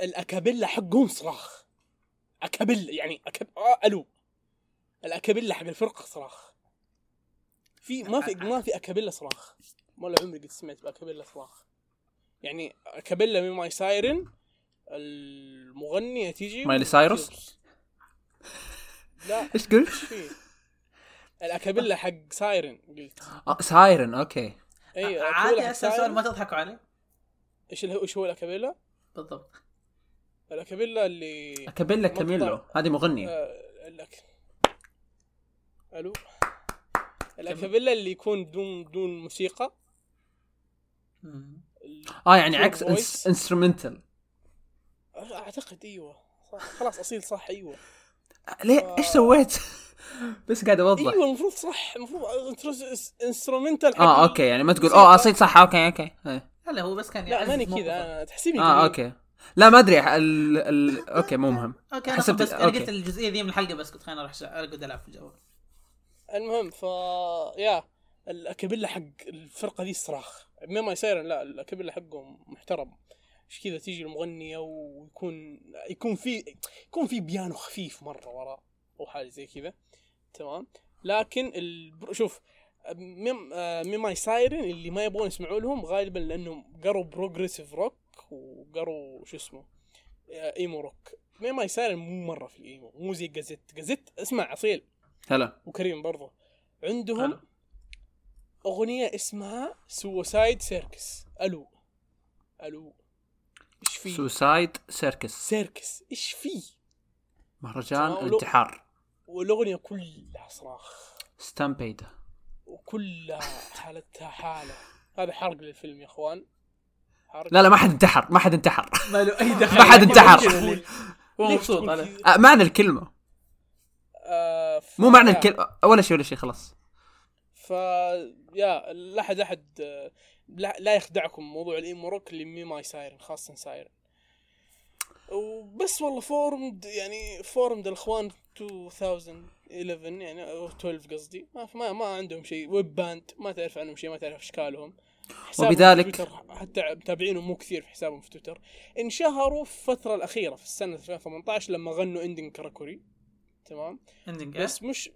ال acapella حقهم صراخ. acapella يعني أكب... آه ألو. ال acapella حق الفرقة صراخ. في ما في ما في acapella صراخ. ولا عمري قد سمعت ب acapella صراخ. يعني acapella من Memai Siren المغنية تيجي Miley Cyrus؟ لا. إيش قلت؟ إيش فيه؟ ال acapella حق Siren قلت. آه Siren okay. اي عادي اسال سؤال ما تضحكوا عليه. إيش اللي هو إيش هو ال acapella؟ بالضبط. ال acapella اللي كابيلا مقطع. كاميلو. هذه مغنية. آه الأك... ألو؟ ال acapella اللي يكون بدون بدون موسيقى. آه يعني عكس. instrumental أعتقد إيوه. خلاص أصيل صح إيوه. ليه؟ إيش سويت؟ بس قاعد أوضح. إيوه المفروض صح. المفروض instrumental آه okay يعني ما تقول اوه أصيل صح okay okay. إيه. لا لا هو بس كان لا ماني. كذا. أنا تحسبني آه. أوكي. لا ما أدري ال... ال... okay مو مهم. okay أنا حسبت- بس أنا. قلت الجزئية ذي من الحلقة بس كنت خليني أروح ارقد ألعب في الجو المهم ف يا ال acapella حق الفرقة دي الصراخ ما ما Siren لا ال acapella حقهم محترم. إيش كذا تيجي المغنية ويكون يكون في يكون في بيانو خفيف مرة ورا أو حاجة زي كذا. تمام؟ لكن ال... شوف ميم Memai Siren اللي ما يبغون يسمعوا لهم غالبا لأنهم قروا progressive rock. وقروا شو اسمه آه، emo rock. Memai Siren مو مرة في ال emo مو زي Gazette. Gazette اسمع أصيل. هلا. وكريم برضو. عندهم حلو. أغنية اسمها Suicide Circus ألو. ألو. إيش في؟ Suicide Circus Circus إيش في؟ مهرجان انتحار والأغنية كلها صراخ. Stampede وكلها حالتها حالة. هذا حرق للفيلم يا أخوان. لا لا ما حد انتحر ما حد انتحر. ما له أي دخل. ما حد انتحر. هو مبسوط كذا؟ آه معنى الكلمة. آه مو معنى الكلمة ولا شيء ولا شيء خلاص. ف يا لا أحد أحد لا, لا يخدعكم موضوع ال emo rock اللي Memai Siren خاصة Siren. وبس والله formed يعني formed الإخوان 2011 يعني أو 12 قصدي. ما ما, ما عندهم شيء web band ما تعرف عنهم شيء ما تعرف اشكالهم وبذلك- في تويتر حتى متابعينهم مو كثير في حسابهم في تويتر انشهروا في الفترة الأخيرة في السنة 2018 لما غنوا ending Karakuri تمام؟ ending بس مش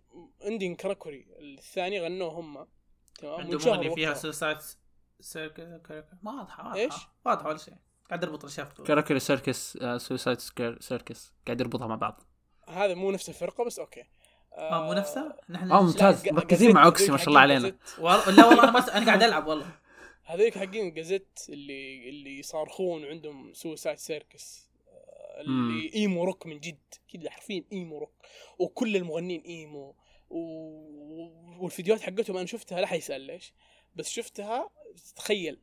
ending Karakuri الثاني غنوه هم تمام؟ عنده وانشهروا مغني فيها. Suicide Circus ما واضحه إيش؟ واضحة ولا شيء. قاعد اربط الاشياء في كراكري Circus Suicide Circus قاعد يربطها مع بعض. هذا مو نفس الفرقة بس okay. آه مو نفسه؟ نحن آه ممتاز. مركزين مع أوكسي ما شاء الله علينا. لا والله أنا أنا قاعد ألعب والله. هذيك حقين Gazette اللي اللي يصارخون عندهم Suicide Circus اللي emo rock من جد. كذا حرفيا emo rock. وكل المغنيين emo. و... والفيديوهات حقتهم أنا شفتها لا حيسأل ليش. بس شفتها تخيل.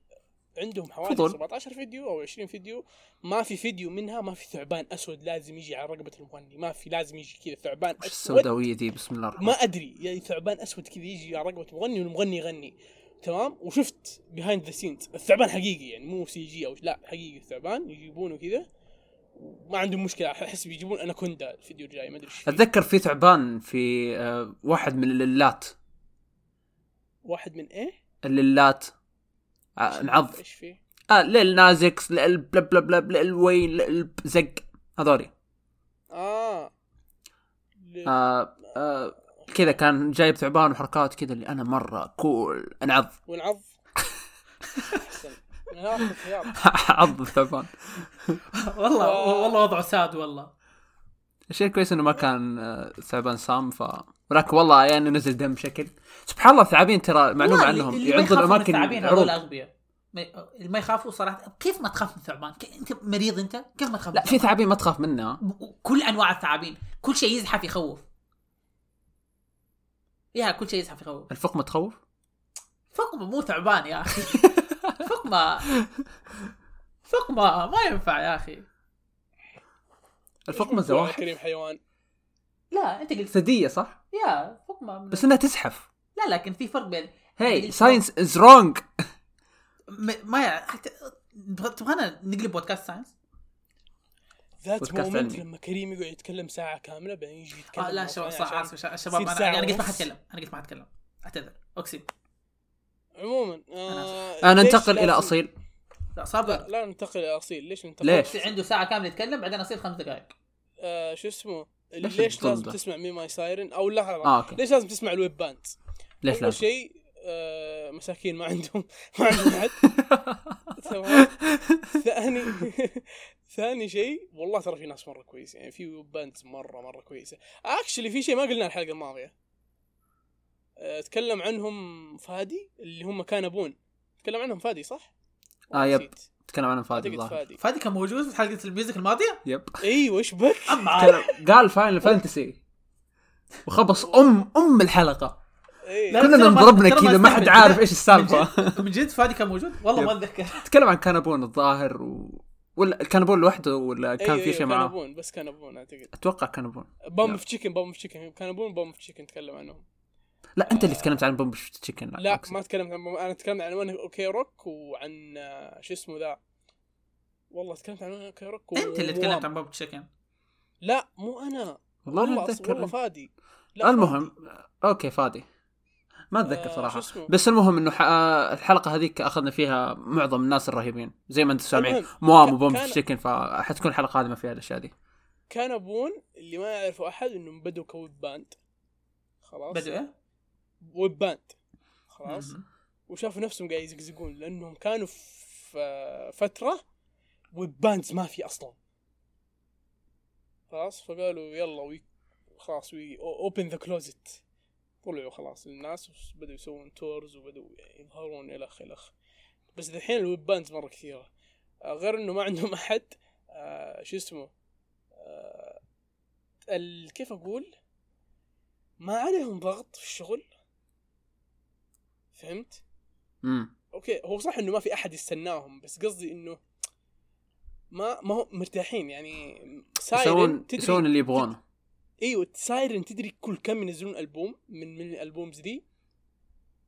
عندهم حوالي فضول. 17 فيديو أو 20 فيديو. ما في فيديو منها ما في ثعبان أسود لازم يجي على رقبة المغني. ما في لازم يجي كذا ثعبان أسود. السوداوية دي؟ بسم الله الرحمن. ما أدري. يعني ثعبان أسود كذا يجي على رقبة المغني والمغني يغني. تمام وشفت behind the scenes الثعبان حقيقي يعني مو CG أو لا حقيقي الثعبان يجيبونه كذا ما عندهم مشكلة أحس بيجيبون أناكوندا الفيديو الجاي ما أدري. أتذكر في ثعبان في آه، واحد من اللات واحد من إيه؟ اللات آه، نعض. إيش فيه؟ آه ليل نازكس ليل بلا بلا بلا ليل وين ليل زق. هذولي. آه. ل- آه آه كذا كان جايب ثعبان وحركات كذا اللي أنا مرة كول أنعض. خيار. عض الثعبان. والله آه. والله وضعه ساد والله. الشيء الكويس إنه ما كان آه، ثعبان صام ف ولكن والله يعني نزل دم بشكل. سبحان الله الثعابين ترى معلومة عنهم. اللي ما يعضوا الاماكن الثعابين هذول عروض. اغبياء ما- اللي ما يخافوا صراحة كيف ما تخاف من ثعبان؟ أنت مريض أنت؟ كيف ما تخاف لا في ثعابين ما تخاف منها. كل أنواع الثعابين. كل شيء يزحف يخوف. يا كل شيء يزحف يخوف الفقمه تخوف؟ فقمة مو ثعبان يا أخي. فقمة فقمة ما ينفع يا أخي. الفقمه يا زواحف. كريم حيوان. لا أنت قلت ثدية صح؟ يا فقمة من... بس إنها تزحف. لا لكن في فرق بين هي science is wrong. ما. حتى تبغانا نقلب بودكاست science؟ That moment. لما كريم يقعد يتكلم ساعة كاملة بعدين يجي يتكلم آه لا شباب صح عشان- اسف شباب تصير أنا أنا قلت ما. حتكلم أنا قلت ما حتكلم أعتذر. اقسم عموما آه آه ليش ننتقل إلى أصيل. لا لا, صابر. لا ننتقل إلى أصيل. ليش ننتقل؟ ليش؟ عنده ساعة كاملة يتكلم بعدين اصير خمس دقائق. آه شو اسمه؟ ليش ليش لازم؟ تسمع مي ماي سايرن أو لا آه okay. ليش لازم تسمع ال web band ليش أول لازم؟ شيء آه مساكين ما عندهم ما عندهم حد. تمام ثاني ثاني شيء والله ترى في ناس مرة كويسة يعني في bands مره مرة كويسة. actually في شيء ما قلنا الحلقة الماضية. آه، تكلم عنهم فادي اللي هم KANA-BOON. تكلم عنهم فادي صح؟ آه، yep. تكلم عنهم فادي الظاهر فادي. فادي كان موجود في حلقة ال music الماضية؟ yep. أيوه إيش بك؟ قال Final Fantasy وخبص ام أم الحلقة. إيه. ما- انضربنا كذا ما حد. عارف إيش السالفة. من جد- فادي كان موجود والله. ما أتذكر. تكلم عن KANA-BOON الظاهر و... ولا كانبون لوحده ولا كان أيوة، في شيء كان معاه؟ ابون بس كان ابون أعتقد. أتوقع كانبون. بوم. في تشيكن بوم في تشيكن كان ابون بوم في تشيكن تكلم عنهم. لا أنت اللي تكلمت عن بومب تشيكن لا ما تكلمت عن أنا تكلمت عن ون أوكي روك وعن آه، شو اسمه ذا. والله تكلمت عن أوكي روك و- أنت اللي. تكلمت عن بوب تشيكن لا مو أنا. والله والله أص- والله اتذكر فادي. لا المهم أوكي فادي. ما أتذكر آه، صراحة؟ بس المهم إنه. آه، الحلقة هذيك أخذنا فيها معظم الناس الرهيبين زي ما أنتم سامعين. موام وبومب كان- تشيكن فحتكون الحلقة قادمه فيها الأشياء دي. كان أبون اللي ما يعرفه أحد انهم بدوا ك web band. خلاص؟ بدوا إيه؟ web band. خلاص. وشافوا نفسهم قاعد يزقزقون لأنهم كانوا في فترة web bands ما في أصلا. خلاص؟ فقالوا يلا we خلاص we open the closet طلعوا خلاص للناس وبدأوا يسوون tours وبدأوا يظهرون الخ الخ بس الحين ال web bands مرة كثيرة. آه، غير إنه ما عندهم أحد آه شو اسمه؟ آه ال- كيف أقول؟ ما عليهم ضغط في الشغل. فهمت؟ امم okay هو صح إنه ما في أحد يستناهم بس قصدي إنه ما ما هو مرتاحين يعني يسوون يسوون اللي يبغونه. إيوه سايرن تدري كل كم ينزلون ألبوم؟ من من ال albums دي؟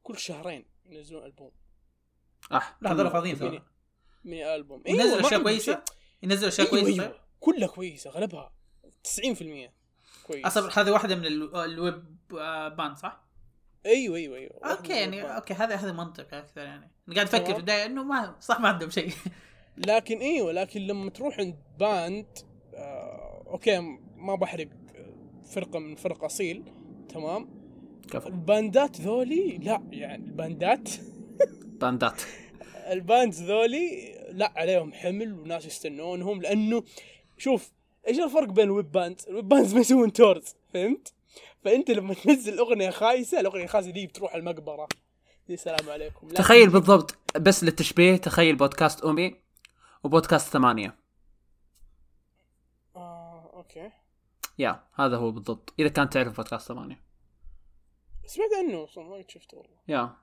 كل شهرين ينزلون ألبوم. اح لا هذول فاضيين مين- صراحة. من الالبوم ينزل أيوة، ما اشياء كويسة؟ شيء. ينزل أشياء إيوه كويسة؟ إيوه. كلها كويسة أغلبها 90% كويس. أصلا هذه واحدة من ال- الويب آه، band صح؟ إيوه إيوه إيوه. okay يعني okay هذا هذا منطق أكثر يعني. أنا قاعد أفكر. في البداية إنه ما صح ما عندهم شيء. لكن إيوه لكن لما تروح عند band آه okay ما بحرق. فرقة من فرق أصيل تمام؟ كفو. الباندات ذولي لا يعني الباندات. باندات. ال bands ذولي لا عليهم حمل وناس يستنونهم لأنه شوف إيش الفرق بين ال web bands؟ ال web bands ما يسوون tours فهمت؟ فأنت لما تنزل أغنية خايسة الأغنية الخايسه دي بتروح المقبرة. يا سلام عليكم. تخيل بالضبط بس للتشبيه تخيل بودكاست أمي وبودكاست ثمانية. آه okay. يا هذا هو بالضبط إذا كانت تعرف بودكاست ثمانية سمعت عنه أصلا ما قد شفته والله يا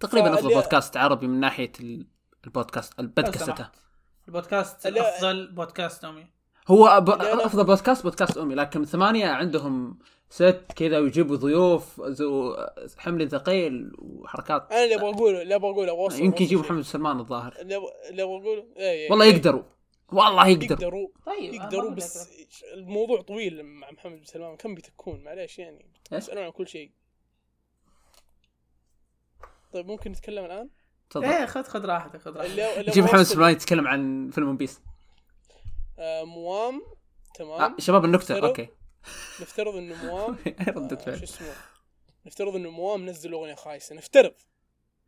تقريبا أفضل بودكاست عربي من ناحية ال- البودكاست. البودكاست لا. أفضل بودكاست أمي هو ب... أفضل بودكاست بودكاست أمي لكن ثمانية عندهم ست كذا ويجيبوا ضيوف ذو حمل ثقيل وحركات أنا اللي أبغى أقوله اللي أبغى أقوله يمكن يجيبوا. محمد سلمان الظاهر اللي أبغى أقوله إيه، والله. يقدروا والله يقدروا يقدروا طيب يقدروا بس الموضوع طويل مع محمد بن سلمان كم بتكون؟ معليش يعني. إيه؟ يسالون عن كل شيء. طيب ممكن نتكلم الآن؟ تفضل. إيه خذ خذ راحتك خذ راحتك. جيب محمد سلمان يتكلم عن فيلم One Piece. آه موام. تمام. آه شباب النكتة. نفترض- okay. نفترض إنه موام. ردة آه، فعل. شو اسمه؟ نفترض إنه موام نزل أغنية خايسة. نفترض.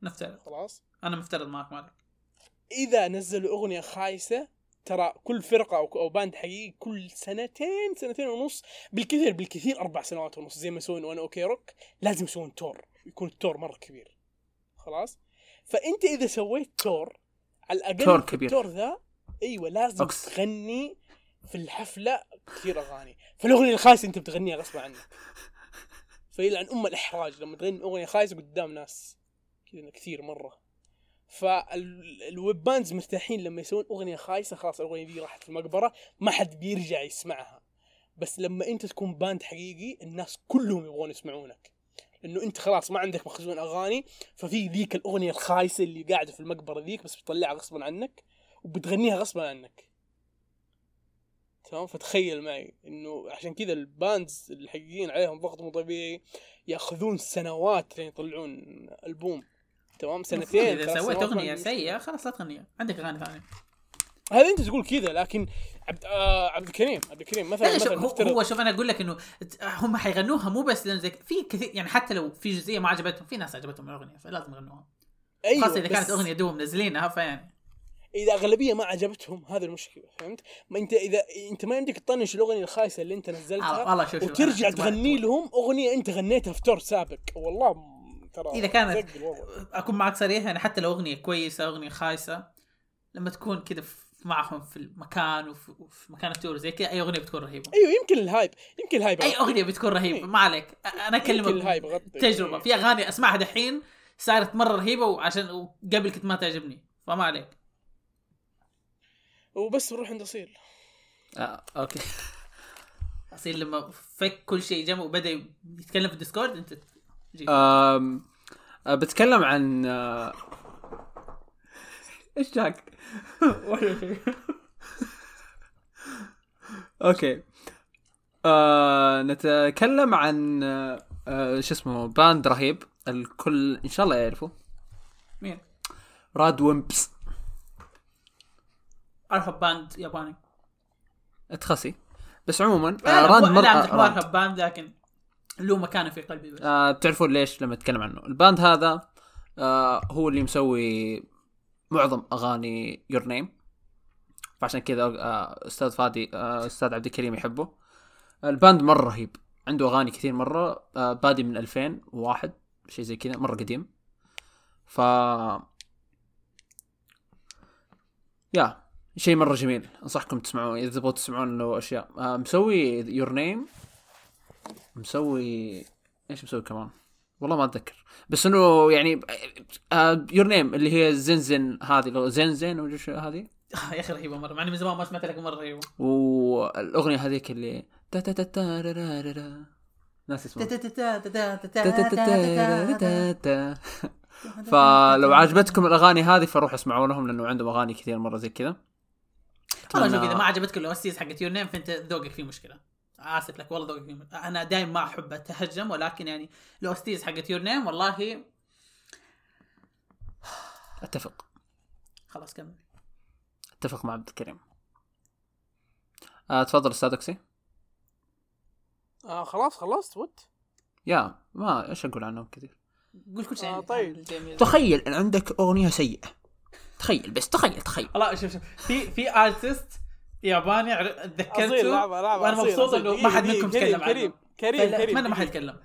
نفترض. خلاص. أنا مفترض معك مالك إذا نزلوا أغنية خايسة ترى كل فرقة أو band حقيقي كل سنتين سنتين ونص بالكثير بالكثير أربع سنوات ونص زي ما يسوون ONE OK ROCK لازم يسوون tour يكون ال tour مرة كبير. خلاص؟ فأنت إذا سويت tour على الأقل tour كبير. ال tour ذا أيوه لازم أوكس. تغني في الحفلة كثير أغاني. فالاغنيه الخايسة أنت بتغنيها غصب عنك. فيلعن أم الإحراج لما تغني أغنية خايسة قدام ناس. كذا كثير مرة. فال web bands مرتاحين لما يسوون أغنية خايسة خلاص الأغنية دي راحت في المقبرة ما حد بيرجع يسمعها. بس لما أنت تكون band حقيقي الناس كلهم يبغون يسمعونك. انه أنت خلاص ما عندك مخزون أغاني ففي ذيك الأغنية الخايسة اللي قاعدة في المقبرة ذيك بس بتطلعها غصبا عنك وبتغنيها غصبا عنك. تمام؟ فتخيل معي إنه عشان كذا ال bands الحقيقيين عليهم ضغط مو طبيعي يأخذون سنوات لين يطلعون ألبوم. تمام؟ سنتين إذا سويت أغنية سيئة خلاص لا تغنيها. عندك أغاني ثانية. هذا أنت تقول كذا لكن عبد آه عبد الكريم عبد الكريم مثلا مثلا هو, هو شوف أنا أقول لك إنه هم حيغنوها مو بس لأنه زي في كثير يعني حتى لو في جزئية ما عجبتهم في ناس عجبتهم الأغنية فلازم يغنوها. أيوه خاصة إذا كانت أغنية دوم منزلينها فيعني. إذا أغلبية ما عجبتهم هذا المشكلة فهمت؟ ما أنت اذا أنت ما يمديك تطنش الأغنية الخايسة اللي أنت آه، نزلتها والله شوف وترجع تغني لهم أغنية أنت غنيتها في tour سابق. والله ترى إذا كانت-. أكون معك صريح يعني حتى لو أغنية كويسة أغنية خايسة لما تكون كذا معهم في المكان وفي, وفي مكان ال tour زي كذا أي أغنية بتكون رهيبة أيوه يمكن ال hype يمكن ال hype أي. أغنية بتكون رهيبة إيه. ما عليك أنا أكلمك تجربة إيه. في أغاني أسمعها دحين صارت مرة رهيبة وعشان وقبل كنت ما تعجبني فما عليك وبس نروح عند أصيل آه okay اصير لما فك كل شيء جنبه وبدأ يتكلم في ال Discord أنت بتكلم عن آه... إيش جاك؟ okay. آه نتكلم عن آه آه، شو اسمه band رهيب. الكل إن شاء الله يعرفه. مين؟ Radwimps. ارهب band ياباني. تخسي بس عموما لا آه لا راند مو- مر... لا آه امزح مو راند. ارهب band لكن له مكانه في قلبي بس. آه بتعرفون ليش لما أتكلم عنه. ال band هذا آه هو اللي مسوي معظم أغاني Your Name فعشان كذا آه أستاذ فادي آه أستاذ عبد الكريم يحبه. ال band مرة رهيب. عنده أغاني كثير مرة. آه بادي من 2001 شيء زي كذا مرة قديم. ف yeah شيء مرة جميل. أنصحكم تسمعوه إذا تبغوا تسمعون له أشياء. آه مسوي Your Name مسوي إيش مسوي كمان؟ والله ما اتذكر بس انه يعني Your Name اللي هي zenzen هذه لو zenzenzense هذه آه، يا أخي رهيبه مره مع اني من زمان ما سمعت لك مره رهيبه والاغنيه هذيك اللي تا تا تا تا را را را را. ناس اسمها تا تا تا تا تا تا. فلو عجبتكم الاغاني هذه فروح اسمعوا لهم لأنه عندهم اغاني كثير مره زي كذا والله شوف اذا ما عجبتك ال OSTs حقت Your Name فانت ذوقك فيه مشكله آسف لك والله ذوقك. أنا دائما ما أحب أتهجم ولكن يعني ال OSTs حقت Your Name والله أتفق. خلاص كمل. أتفق مع عبد الكريم. آه تفضل أستاذ اكسي آه خلاص خلصت what يا ما إيش أقول عنهم كثير؟ قول كل شيء آه، عن طيب. تخيل إن عندك أغنية سيئة. تخيل بس تخيل تخيل. والله شوف شوف. في في artist ياباني تذكرته؟ لعبة لعبة وأنا مبسوط. إنه ما حد منكم تكلم عنه. كريم كريم كريم. اتمنى ما حد. يتكلم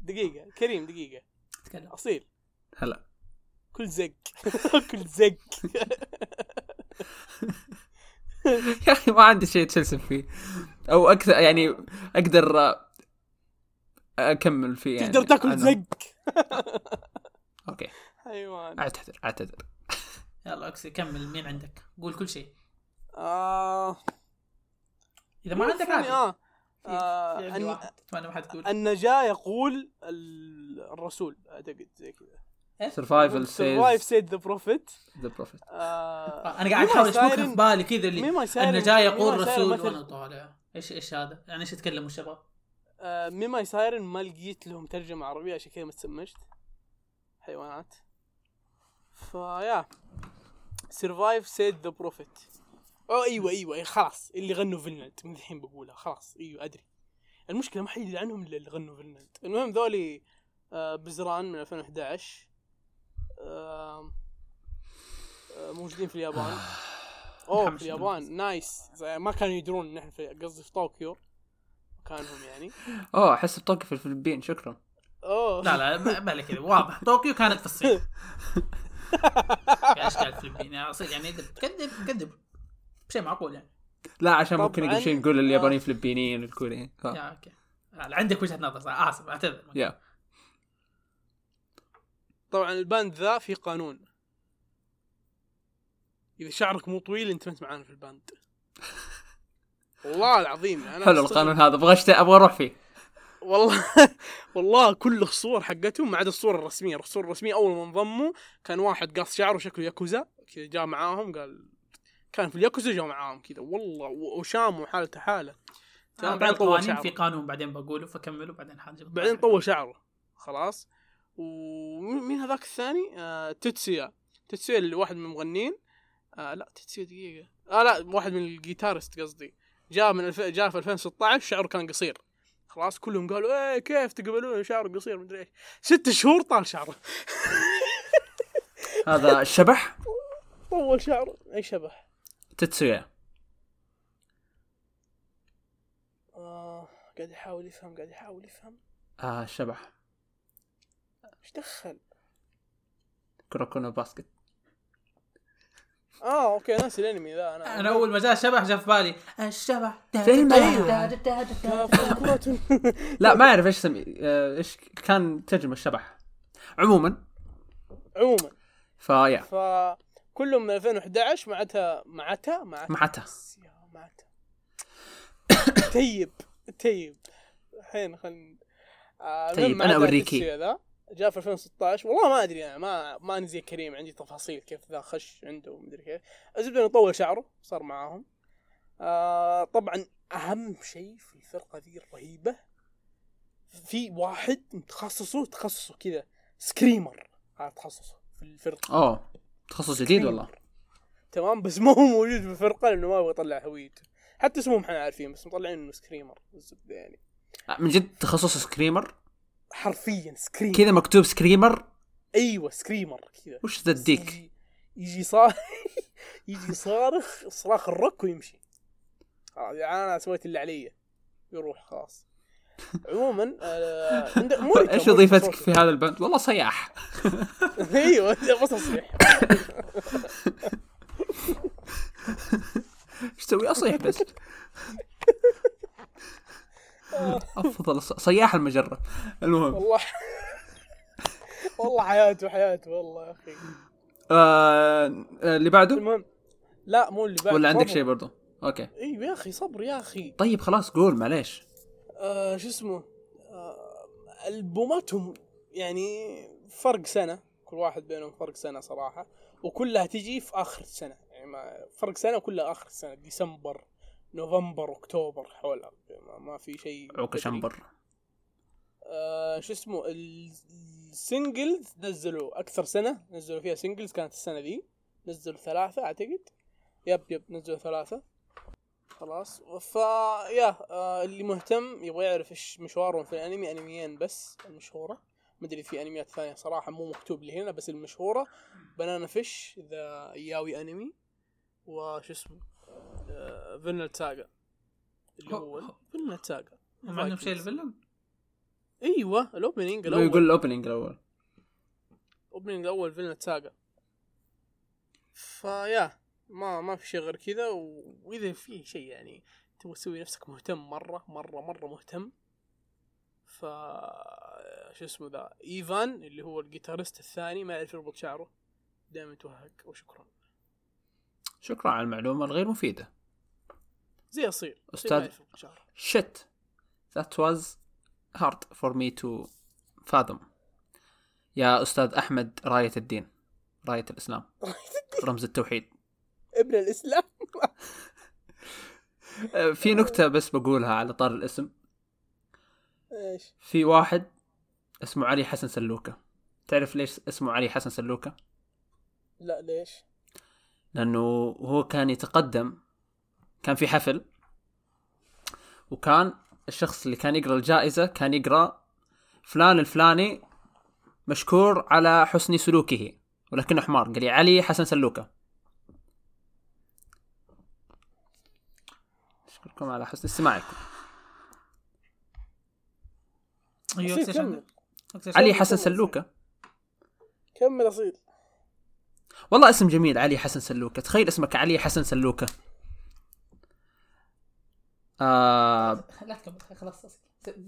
دقيقة كريم دقيقة. تكلم. أصيل. هلا. كل زق. كل زق. يا أخي ما عندي شيء تفلسف فيه. أو أكثر يعني أقدر أكمل فيه يعني. تقدر تاكل. زق. okay. حيوان. أعتذر أعتذر. يلا اكسي كمل. مين عندك؟ قول كل شيء. آه إذا ما عندك آه, في- آه في عندي أن- اتمنى ما حد يقول النجاة يقول ال- الرسول أعتقد زي كذا. سرفايفل سرفايف سيز سيد ذا بروفيت ذا بروفيت أنا قاعد أحاول اشبكها في بالي كذا اللي النجاة يقول رسول وأنا طالع. إيش إيش هذا؟ يعني إيش يتكلموا الشباب؟ آه ميما يسايرن ما لقيت لهم ترجمة عربية عشان كذا ما تسمشت. حيوانات. فيا Survive Said The Prophet أو أيوه أيوه أيوة خلاص اللي غنوا فينلاند من الحين بقولها خلاص أيوه أدري. المشكلة ما حد يدري عنهم إلا اللي غنوا فينلاند المهم ذولي آه بزران من 2011 آه آه موجودين في اليابان. أوه في اليابان nice. زي ما كانوا يدرون إن إحنا في قصدي في طوكيو مكانهم يعني. أوه أحس بطوكيو في الفلبين شكرا. أوه. لا لا ما- كذا. واضح. طوكيو كانت في الصين. في أشكال فلبين. يعني أصير يعني شيء معقول يعني. لا عشان ممكن. قبل شيء نقول. اليابانيين فلبينيين الكوريين. ف- yeah okay. لا عندك وجهة نظر صح. آسف أعتذر. يا. طبعا ال band ذا في قانون. إذا شعرك مو طويل أنت ما انت معانا في ال band. والله العظيم أنا حلو. القانون هذا. أبغى أبغى أروح فيه. والله والله كل الصور حقتهم ما عدا الصورة الرسمية، الصورة الرسمية أول ما انضموا كان واحد قص شعره شكله ياكوزا. كذا جاء معاهم قال كان في الياكوزا جاء معاهم كذا والله وشام وحالته حالة تمام بعدين طول شعره. في قانون بعدين بقوله فكملوا بعدين حاجة. بعدين طول شعره خلاص. ومين هذاك الثاني؟ آه تتسيا تتسيا اللي واحد من المغنيين. آه لا تتسيا دقيقة. آه لا واحد من الجيتارست قصدي. جاء من الف... جاء في 2016 شعره كان قصير. خلاص كلهم قالوا إيه كيف تقبلون شعره قصير؟ مدري إيش. ست شهور طال شعره. هذا الشبح طول شعره أي شبح. Tatsuya آه قاعد يحاول يفهم قاعد يحاول يفهم. آه الشبح إيش دخل؟ Kuroko no Basket. آه okay ناسي الأنمي ذا أنا أنا أول ما جاء شبح جاء في بالي. الشبح. في الملعب. كرة. لا ما أعرف إيش سمي آه، إيش كان ترجمة الشبح. عموما. عموما. فيا. فكلهم من 2011 معتها معتها معتها معتها يا معتها تيب تيب الحين خل آه، طيب،. تتسيا ذا جاء في 2016 والله ما أدري أنا ما ماني زي كريم عندي تفاصيل كيف ذا خش عنده ومدري كيف. الزبدة إنه طول شعره صار معاهم. آه طبعا أهم شيء في الفرقة ذي الرهيبة في واحد تخصصه تخصصه كذا screamer هذا تخصصه في الفرقة. أوه. تخصص جديد والله. تمام بس ما هو موجود في الفرقه لأنه ما يبغى يطلع هويته حتى اسمهم إحنا عارفين بس مطلعين إنه screamer الزبده يعني. آه، من جد تخصص screamer حرفيا screamer كذا مكتوب screamer أيوه screamer كذا. وش ذا الديك؟ يجي يجي صار يجي صارخ صراخ الرك ويمشي. خلاص يعني أنا سويت اللي علي. يروح خلاص. عموما آه موريتا- إيش وظيفتك. في هذا البند؟ والله صياح. أيوه بس اصيح إيش تسوي؟ أصيح بس. أفضل صياح المجرة. المهم. والله. والله حياته حياته والله يا أخي. آه آه، اللي بعده؟ المهم. لا مو اللي بعد ولا عندك. شيء برضو؟ أوكي. أيوه يا أخي صبر يا أخي. طيب خلاص قول معليش. آه شو اسمه؟ آه ألبوماتهم يعني فرق سنة كل واحد بينهم فرق سنة صراحة وكلها تجي في آخر السنة يعني ما فرق سنة وكلها آخر السنة ديسمبر نوفمبر أكتوبر حولها ما, ما في شيء عوكة بدري. شمبر آه شو اسمه؟ ال- السنجلز نزلوا أكثر سنة نزلوا فيها سنجلز كانت السنة ذي نزلوا ثلاثة أعتقد. يب يب نزلوا ثلاثة. خلاص. فيا آه اللي مهتم يبغى يعرف إيش مشوارهم في الأنمي أنميين بس المشهورة. مدري في أنميات ثانية صراحة مو مكتوب لي هنا بس المشهورة بنانا فيش اذا ياوي أنمي وش اسمه آه Vinland Saga اللي هو- Vinland Saga ما عندهم شيء الفيلم إيوه ال opening هو يقول الأول ال opening الأول. ال opening الأول Vinland Saga ف yeah ما ما في شيء غير كذا و... وإذا في شيء يعني تبغى تسوي نفسك مهتم مرة مرة مرة مهتم. ف شو اسمه ذا إيفان اللي هو ال guitarist الثاني ما يعرف يربط شعره. دائما يتوهق وشكرا. شكرا على المعلومة الغير مفيدة. زي أصيل شعره. shit that was hard for me to fathom. يا أستاذ أحمد راية الدين راية الإسلام رمز التوحيد. ابن الإسلام. في نكتة بس بقولها على طار الاسم. إيش؟ في واحد اسمه علي حسن سلوكة. تعرف ليش اسمه علي حسن سلوكة؟ لا ليش؟ لأنه هو كان يتقدم كان في حفل وكان الشخص اللي كان يقرأ الجائزة كان يقرأ فلان الفلاني مشكور على حسن سلوكه ولكنه حمار. قال لي علي حسن سلوكة. أشكركم على حسن استماعكم. أصيل؟ إيش علي؟ حسن سلوكة. كمل أصيل. والله اسم جميل علي حسن سلوكة. تخيل اسمك علي حسن سلوكة. آه لا تكمل خلاص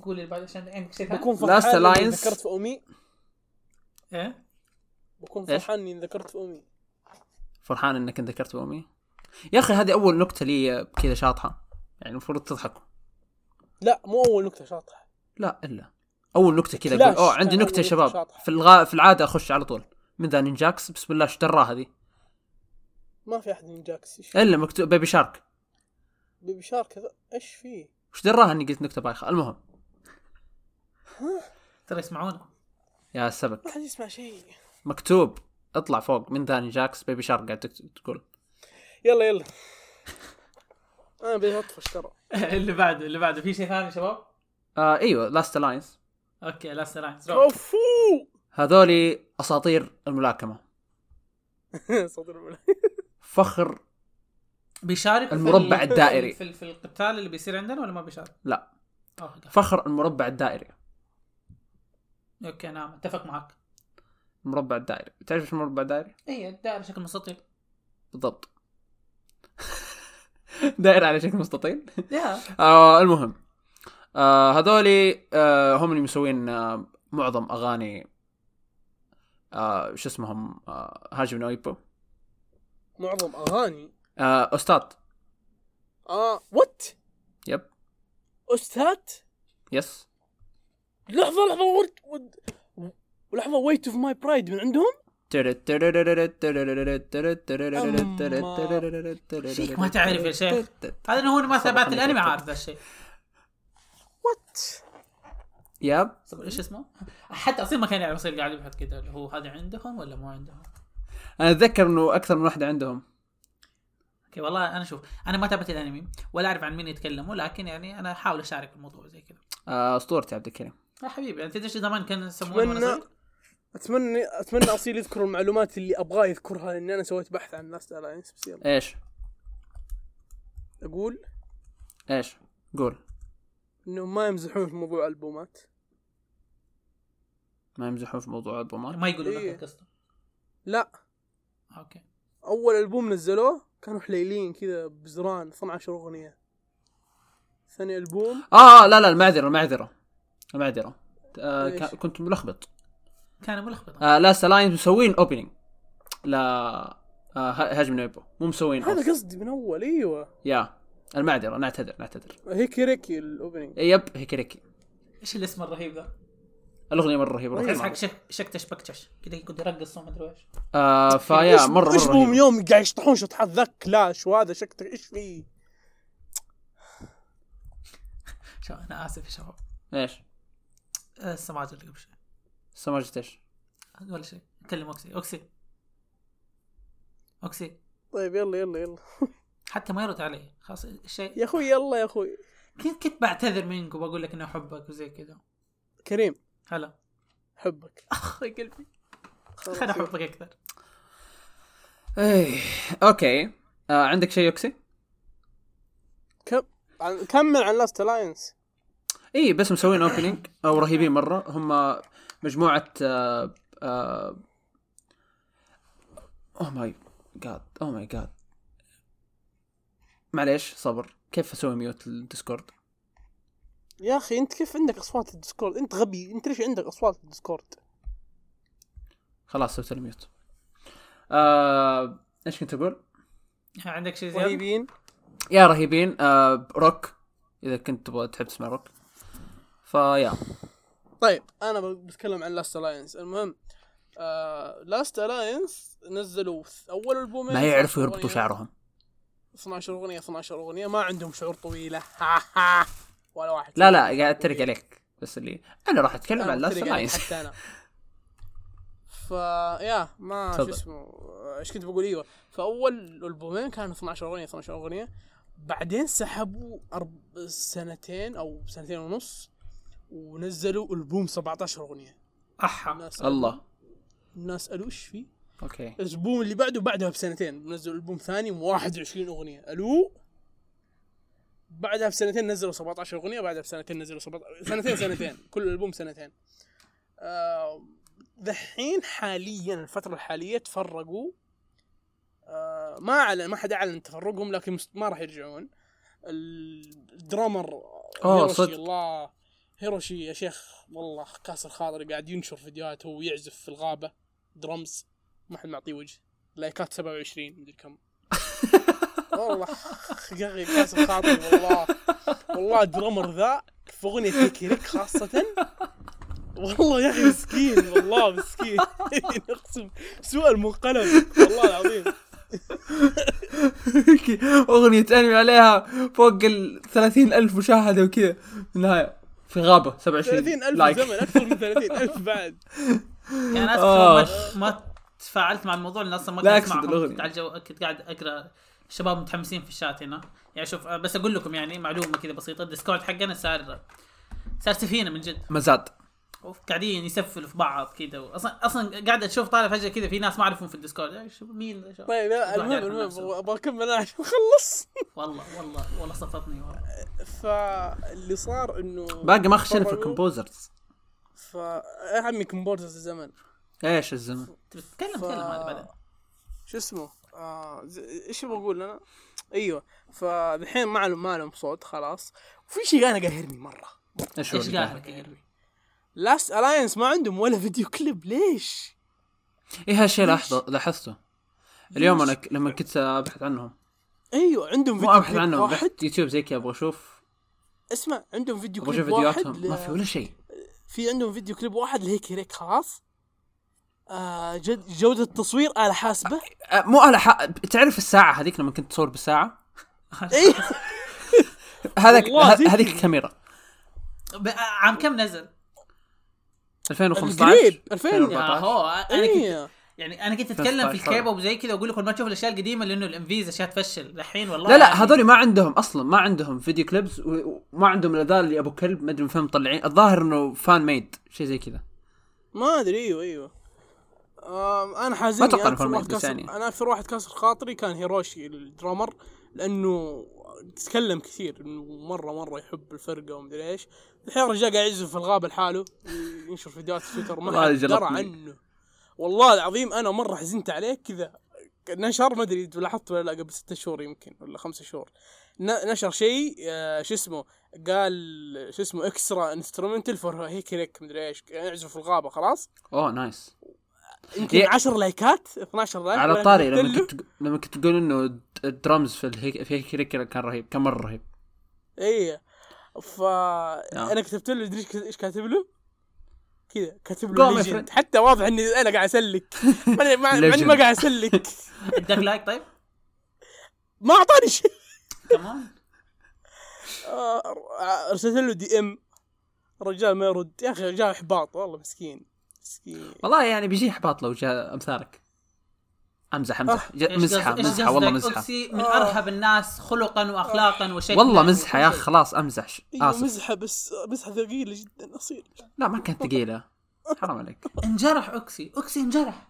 قول اللي بعد عشان عندك شيء ثاني. بكون فرحان. ذكرت في أمي. إيه؟ بكون؟ فرحان إني ذكرت في أمي. فرحان إنك ذكرت بامي يا أخي هذه أول نكتة لي كذا شاطحة. يعني المفروض تضحكوا. لا مو أول نكتة شاطحة. لا إلا. أول نكتة كذا أقول أوه عندي نكتة يا شباب. في الغاء في العادة أخش على طول. من ذا نينجاكس؟ بسم الله إيش دراه هذه ما في أحد من جاكس إيش إلا مكتوب بيبي شارك. بيبي شارك هذا؟ إيش فيه؟ وش دراها إني قلت نكتة بايخة؟ المهم. ترى يسمعونا يا سبك. ما حد يسمع شيء. مكتوب اطلع فوق. من ذا نينجاكس بيبي شارك قاعد تقول. يلا يلا. أنا بدي اطفش ترى اللي بعده اللي بعده. في شيء ثاني يا شباب؟ آه أيوه Last Alliance okay Last Alliance أوفو! هذولي أساطير الملاكمة. صدر الملا فخر بيشارك في المربع ال- الدائري. في, في القتال اللي بيصير عندنا ولا ما بيشارك؟ لا. أوه، فخر المربع الدائري. okay نعم أتفق معك. المربع الدائري. تعرف إيش المربع الدائري؟ اي الدائرة شكل مستطيل. بالضبط. دائرة على شكل مستطيل. آه المهم آه هذولي آه هم اللي مسوين آه معظم أغاني آه شو اسمهم آه هاجم نويبو. معظم أغاني؟ آه أستاذ. آه وات يب أستاذ؟ يس لحظة لحظة ورد ولحظه ويت اوف ماي برايد من عندهم؟ شيك ما تعرف يا شيخ. هذا إنه هو ما ثبات الأنمي عارف ذا الشيء وات يب. طب إيش اسمه؟ حتى اصيل ما كان يعرف يصير قاعد يبحث كذا هو هذا عندهم ولا مو عندهم؟ أنا أتذكر إنه أكثر من واحدة عندهم. أوكي والله أنا شوف أنا ما تابعت الأنمي ولا أعرف عن مين يتكلموا لكن يعني أنا أحاول أشارك في الموضوع زي كذا. آه، أسطورتي عبد الكريم. يا حبيبي أنت تدري زمان كان يسمونه اتمنى؟ أتمنى أصيل يذكر المعلومات اللي ابغاه يذكرها لأني أنا سويت بحث عن Last Alliance بس يلا إيش؟ أقول؟ إيش؟ قول. إنهم ما يمزحون في موضوع البومات ما يمزحون في موضوع البومات ما يقولوا إيه. لك قصده لا. okay. أول ألبوم نزلوه كانوا حليلين كذا بزران 12 أغنية. ثاني ألبوم. آه لا لا المعذرة المعذرة المعذرة. آه كنت ملخبط. كان ملخبط آه Last Alliance مسوين opening لا آه ه- Hajime no Ippo مو مسوين هذا. قصدي من أول إيوه yeah المعذرة نعتذر نعتذر Hekireki ال opening yep Hekireki إيش الاسم الرهيب ذا؟ الأغنية مرة رهيبة. تحس. حق شك شكتش بكتش كذا يقعد يرقص وما أدري إيش آه فيا مرة إيش مره بهم رهيبة. يوم قاعد يشطحون شطحات ذاك كلاش وهذا شكتك إيش فيه؟ شو أنا آسف يا شباب إيش آه، السماجة اللي قبل شوي سماجة إيش ولا شيء كلم اوكسي اوكسي اوكسي طيب يلا يلا يلا حتى ما يرد علي. خلاص الشيء يا أخوي يلا يا أخوي. كنت كنت بعتذر منك وبقول لك إني أحبك وزي كذا؟ كريم. هلا. حبك اخ يا قلبي. خلاص. خليني أحبك أكثر. إيه. okay. آه عندك شيء يوكسي؟ كم... كمل عن Last Alliance اي بس مسوين opening أو رهيبين مرة. هم مجموعة آه آه oh my God oh my God معليش صبر. كيف أسوي mute لل Discord؟ يا أخي أنت كيف عندك أصوات ال Discord أنت غبي. أنت ليش عندك أصوات ال Discord خلاص سويت ال mute. آه إيش كنت أقول؟ عندك شيء زيادة؟ رهيبين. yeah رهيبين. آه روك. إذا كنت تبغى تحب تسمع روك. ف yeah. طيب. أنا بتكلم عن Last Alliance المهم آه Last Alliance نزلوا أول ألبومين ما يعرفوا 12 يربطوا. شعرهم. 12 أغنية 12 أغنية ما عندهم شعور طويلة. ها ها. ولا واحد. لا لا قاعد أتريق عليك. بس اللي أنا راح أتكلم عن Last Alliance حتى أنا. ف yeah ما شو. اسمه إيش كنت بقول؟ إيوه. فأول ألبومين كانوا 12 أغنية 12 أغنية. بعدين سحبوا أرب... سنتين أو سنتين ونص. ونزلوا ألبوم 17 أغنية. أحا. الناس الله. الناس قالوا إيش في؟ أوكي. الألبوم اللي بعده بعدها بسنتين نزلوا ألبوم ثاني 21 أغنية. ألو بعدها بسنتين نزلوا 17 أغنية بعدها بسنتين نزلوا 17 سنتين سنتين. كل ألبوم سنتين. آه، دحين حاليا الفترة الحالية تفرقوا. آه، ما اعلن ما حد أعلن تفرقهم لكن ما راح يرجعون. الدرامر هيروشي صدق. الله. هيروشي يا شيخ والله كاسر خاطري قاعد ينشر فيديوهات هو يعزف في الغابة درمز ما حد معطيه وجه. لايكات 27 مدري كم. والله يا أخي كاسر خاطري والله والله ال drummer ذا في أغنية تكريك خاصة. والله يا أخي مسكين والله مسكين. اقسم سؤال منقلب والله العظيم. أغنية أنمي عليها فوق ال 30 ألف مشاهدة وكذا. في النهاية في غابة 27 30000 like زمن أكثر من 30000 بعد. يعني آه. اسف ما ما تفاعلت مع الموضوع لأن أصلا ما كنت اسمعهم. كنت على الجو كنت قاعد أقرأ. الشباب متحمسين في الشات هنا. يعني شوف آه، بس أقول لكم يعني معلومة كذا بسيطة. ال Discord حقنا صار صار سفينة من جد. مزاد. قاعدين يسفلوا في بعض كذا أصلا أصلا قاعد أشوف طالع فجأة كذا في ناس ما أعرفهم في ال Discord. يعني شوف مين طيب المهم المهم. أبغى أكمل أنا عشان أخلص. والله والله والله صفتني والله. فاللي صار إنه باقي ما خشينا في. الكومبوزرز ف يا عمي composers الزمن. إيش الزمن؟ تبي تتكلم؟ ف... تكلم هذا بعدين. شو اسمه؟ آه إيش بقول أنا؟ أيوه فالحين ما لهم ما لهم صوت خلاص. وفي شيء أنا قاهرني مرة. إيش قاهرك؟ Last Alliance ما عندهم ولا فيديو كليب ليش؟ إيه هالشيء؟ لاحظه لاحظته اليوم؟ أنا ك- لما كنت أبحث عنهم. أيوه عندهم مو فيديو أبحث كليب عنهم واحد. يوتيوب زي كذا أبغى أشوف. اسمع عندهم فيديو أبغى أشوف كليب واحد فيديوهاتهم ما ل- في ولا شيء. في عندهم فيديو كليب واحد لهيك هيك خلاص آه جد جودة التصوير آلة حاسبة. أه، مو على حق تعرف الساعة هذيك لما كنت تصور بالساعة؟ أيوه هذاك هذيك. الكاميرا عام كم نزل؟ 2015 القريب 2000 يا 2014 هو أنا كنت أيوه يعني أنا كنت أتكلم في 15 الكيبوب زي كذا وأقول لكم ما تشوفوا الأشياء القديمة لأنه ال MVs أشياء تفشل. الحين والله لا لا يعني هذول ما عندهم أصلا ما عندهم video clips وما عندهم الا ذا اللي أبو كلب ما أدري من فين مطلعين. الظاهر إنه fan made شيء زي كذا. ما أدري أيوه أيوه. آم أنا حازمني ما أنا بس كسر يعني. أنا أكثر واحد كسر خاطري كان هيروشي ال drummer لأنه تكلم كثير إنه مرة مرة يحب الفرقة ومدري إيش. الحين الرجال قاعد يعزف في الغابة لحاله ينشر فيديوهات في تويتر ما حد درى. عنه. والله العظيم أنا مرة حزنت عليه كذا. نشر ما أدري لاحظت ولا لا قبل ستة شهور يمكن ولا خمسة شهور. نشر شيء آه، شو اسمه قال شو اسمه extra instrumental for Hekireki مدري إيش يعزف في الغابة خلاص؟ أوه nice يمكن هي- 10 لايكات 12 like على الطاري لما كنت لما كنت تقول إنه الدرمز في الهيك في Hekireki كان رهيب كان مرة رهيب. إيه. ف أنا كتبت له ادري إيش كاتب له؟ كذا كاتب له friend. حتى واضح إني أنا قاعد أسلك. مع Legend. ما قاعد أسلك. اداك like طيب؟ ما أعطاني شيء. كمان آه، ارسلت له DM الرجال ما يرد. يا أخي رجال إحباط والله مسكين. مسكين. والله يعني بيجي إحباط لو جاء أمثالك. أمزح أمزح. مزحة مزحة والله؟ مزحة. أوكسي من. أرهب الناس خلقا واخلاقا وشكلا والله مزحة يا أخي. خلاص أمزح. أيوه آسف. مزحة بس مزحة ثقيلة جدا أصيل. لا ما كانت ثقيلة. حرام عليك. انجرح أوكسي أوكسي انجرح.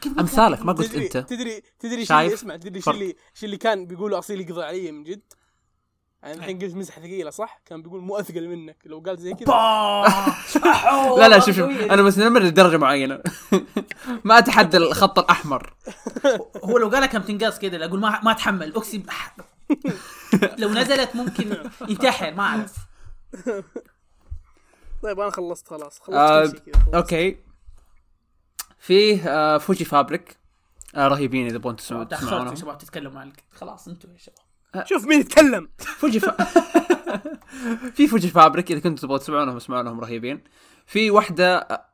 كيف أمثالك ما قلت أنت. تدري تدري شو شايف؟ اللي اسمع تدري شو. اللي شو اللي كان بيقولوا أصيل يقضي علي من جد؟ يعني الحين قلت مزحه ثقيلة صح؟ كان بيقول مو أثقل منك لو قال زي كذا. لا لا شوف شوف. أنا متنمر لدرجة معينة. ما أتحدى الخط الأحمر. هو لو قالها كم تنقص كذا أقول ما ما أتحمل اوكسي بح- لو نزلت ممكن ينتحر ما أعرف. طيب أنا خلصت خلاص. خلصت آه،. okay. فيه آه Fujifabric. آه رهيبين إذا تبون تسمعون يا تسمعونهم شباب تتكلموا عنك خلاص أنتوا يا شباب. شوف مين يتكلم. فوجي فا... في Fujifabric إذا كنتوا تبغوا تسمعونهم اسمعونهم رهيبين. في واحدة آه،